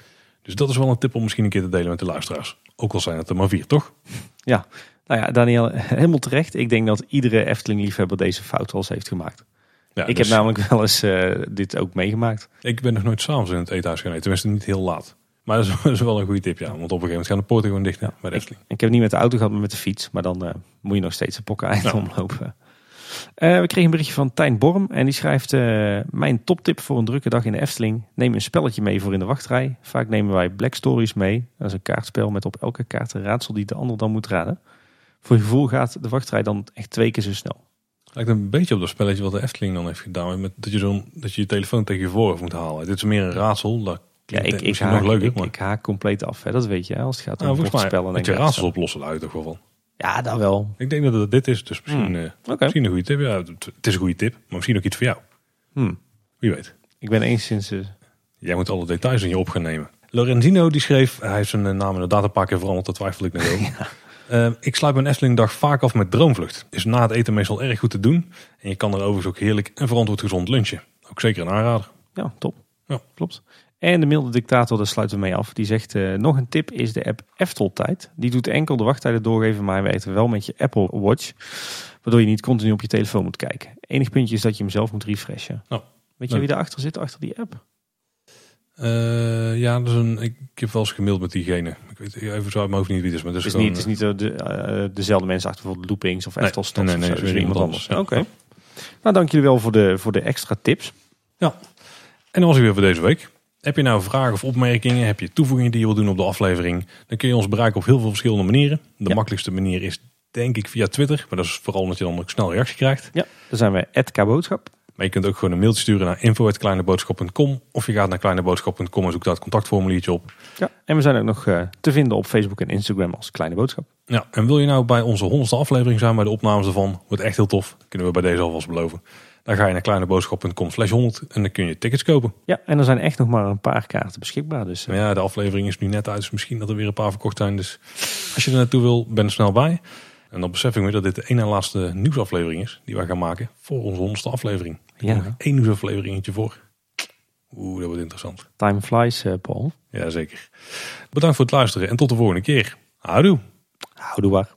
Speaker 1: Dus dat is wel een tip om misschien een keer te delen met de luisteraars. Ook al zijn het er maar vier, toch?
Speaker 2: Ja, nou ja, Daniel, helemaal terecht. Ik denk dat iedere Efteling-liefhebber deze fout wel eens heeft gemaakt.
Speaker 1: Ja,
Speaker 2: ik
Speaker 1: dus
Speaker 2: heb namelijk wel eens eh, dit ook meegemaakt.
Speaker 1: ik ben nog nooit s'avonds in het eethuis gaan eten. Tenminste niet heel laat. Maar dat is, dat is wel een goede tip, ja. Want op een gegeven moment gaan de poorten gewoon dicht ja, bij de
Speaker 2: Ik,
Speaker 1: Efteling.
Speaker 2: ik heb niet met de auto gehad, maar met de fiets. Maar dan eh, moet je nog steeds een pokken eind
Speaker 1: Ja.
Speaker 2: omlopen. Eh, we kregen een berichtje van Tijn Borm. En die schrijft... mijn toptip voor een drukke dag in de Efteling. Neem een spelletje mee voor in de wachtrij. Vaak nemen wij Black Stories mee. Dat is een kaartspel met op elke kaart een raadsel die de ander dan moet raden. Voor je gevoel gaat de wachtrij dan echt twee keer zo snel.
Speaker 1: Lijkt een beetje op dat spelletje wat de Efteling dan heeft gedaan. Met, dat, je zo'n, dat je je telefoon tegen je voorhoofd moet halen. Dit is meer een raadsel. Dat
Speaker 2: Ja, ik, ik, haak,
Speaker 1: nog leuker.
Speaker 2: ik,
Speaker 1: maar
Speaker 2: ik haak compleet af. Hè. Dat weet je, hè, als het gaat om
Speaker 1: nou, volgens mij,
Speaker 2: bordspellen. en
Speaker 1: met je raadsels oplossen, daar je toch wel van.
Speaker 2: Ja, dat wel.
Speaker 1: Ik denk dat het dit is. Dus misschien,
Speaker 2: Hmm.
Speaker 1: eh, misschien een goede tip. Ja, het, is een goede tip. Maar misschien ook iets voor jou.
Speaker 2: Hm.
Speaker 1: Wie weet.
Speaker 2: Ik ben enigszins... eh,
Speaker 1: Jij moet alle details in je op gaan nemen. Lorenzino die schreef, hij heeft zijn eh, naam inderdaad een paar keer veranderd, daar twijfel ik net over. Eh, ik sluit mijn Eftelingdag vaak af met droomvlucht. Is na het eten meestal erg goed te doen. En je kan er overigens ook heerlijk en verantwoord gezond lunchen. Ook zeker een aanrader.
Speaker 2: Ja, top.
Speaker 1: Ja.
Speaker 2: Klopt. En de milde dictator, daar sluiten we mee af. Die zegt, eh, nog een tip is de app Efteltijd. Die doet enkel de wachttijden doorgeven, maar hij werkt wel met je Apple Watch. Waardoor je niet continu op je telefoon moet kijken. Enig puntje is dat je hem zelf moet refreshen.
Speaker 1: Oh.
Speaker 2: Weet je wie daarachter zit, achter die app?
Speaker 1: Eh, ja, dat is een, ik, ik heb wel eens gemaild met diegene. Ik weet even zo uit mijn hoofd niet wie het is. Maar het
Speaker 2: Het
Speaker 1: is,
Speaker 2: niet, het is niet de, eh, dezelfde mensen achter bijvoorbeeld Loopings of
Speaker 1: Nee,
Speaker 2: Eftelstad.
Speaker 1: nee, nee, nee,
Speaker 2: Dus
Speaker 1: weer
Speaker 2: iemand
Speaker 1: iemand
Speaker 2: anders. Oké. Nou, dank jullie wel voor de, voor de extra tips.
Speaker 1: En dat was ik weer voor deze week. Heb je nou vragen of opmerkingen? Heb je toevoegingen die je wil doen op de aflevering? Dan kun je ons bereiken op heel veel verschillende manieren. De
Speaker 2: Ja.
Speaker 1: makkelijkste manier is denk ik via Twitter. Maar dat is vooral omdat je dan ook snel reactie krijgt.
Speaker 2: Ja, dan zijn we @kboodschap.
Speaker 1: Maar je kunt ook gewoon een mailtje sturen naar info.kleineboodschap.com. Of je gaat naar kleineboodschap.com en zoekt daar het contactformuliertje op.
Speaker 2: Ja, en we zijn ook nog eh, te vinden op Facebook en Instagram als Kleine Boodschap.
Speaker 1: Ja, en wil je nou bij onze honderdste aflevering zijn, bij de opnames ervan, wordt echt heel tof. Kunnen we bij deze alvast beloven. Dan ga je naar kleineboodschap.com slash 100 en dan kun je tickets kopen.
Speaker 2: Ja, en er zijn echt nog maar een paar kaarten beschikbaar. Dus eh,
Speaker 1: ja, de aflevering is nu net uit, dus misschien dat er weer een paar verkocht zijn. Dus als je er naartoe wil, ben er snel bij. En dan besef ik me dat dit de ene en laatste nieuwsaflevering is die wij gaan maken voor onze honderdste aflevering. Er
Speaker 2: Ja.
Speaker 1: nog één nieuwsafleveringetje voor. Oeh, dat wordt interessant.
Speaker 2: time flies, eh, Paul.
Speaker 1: Ja, zeker. Bedankt voor het luisteren en tot de volgende keer. Houdoe.
Speaker 2: Houdoe waar.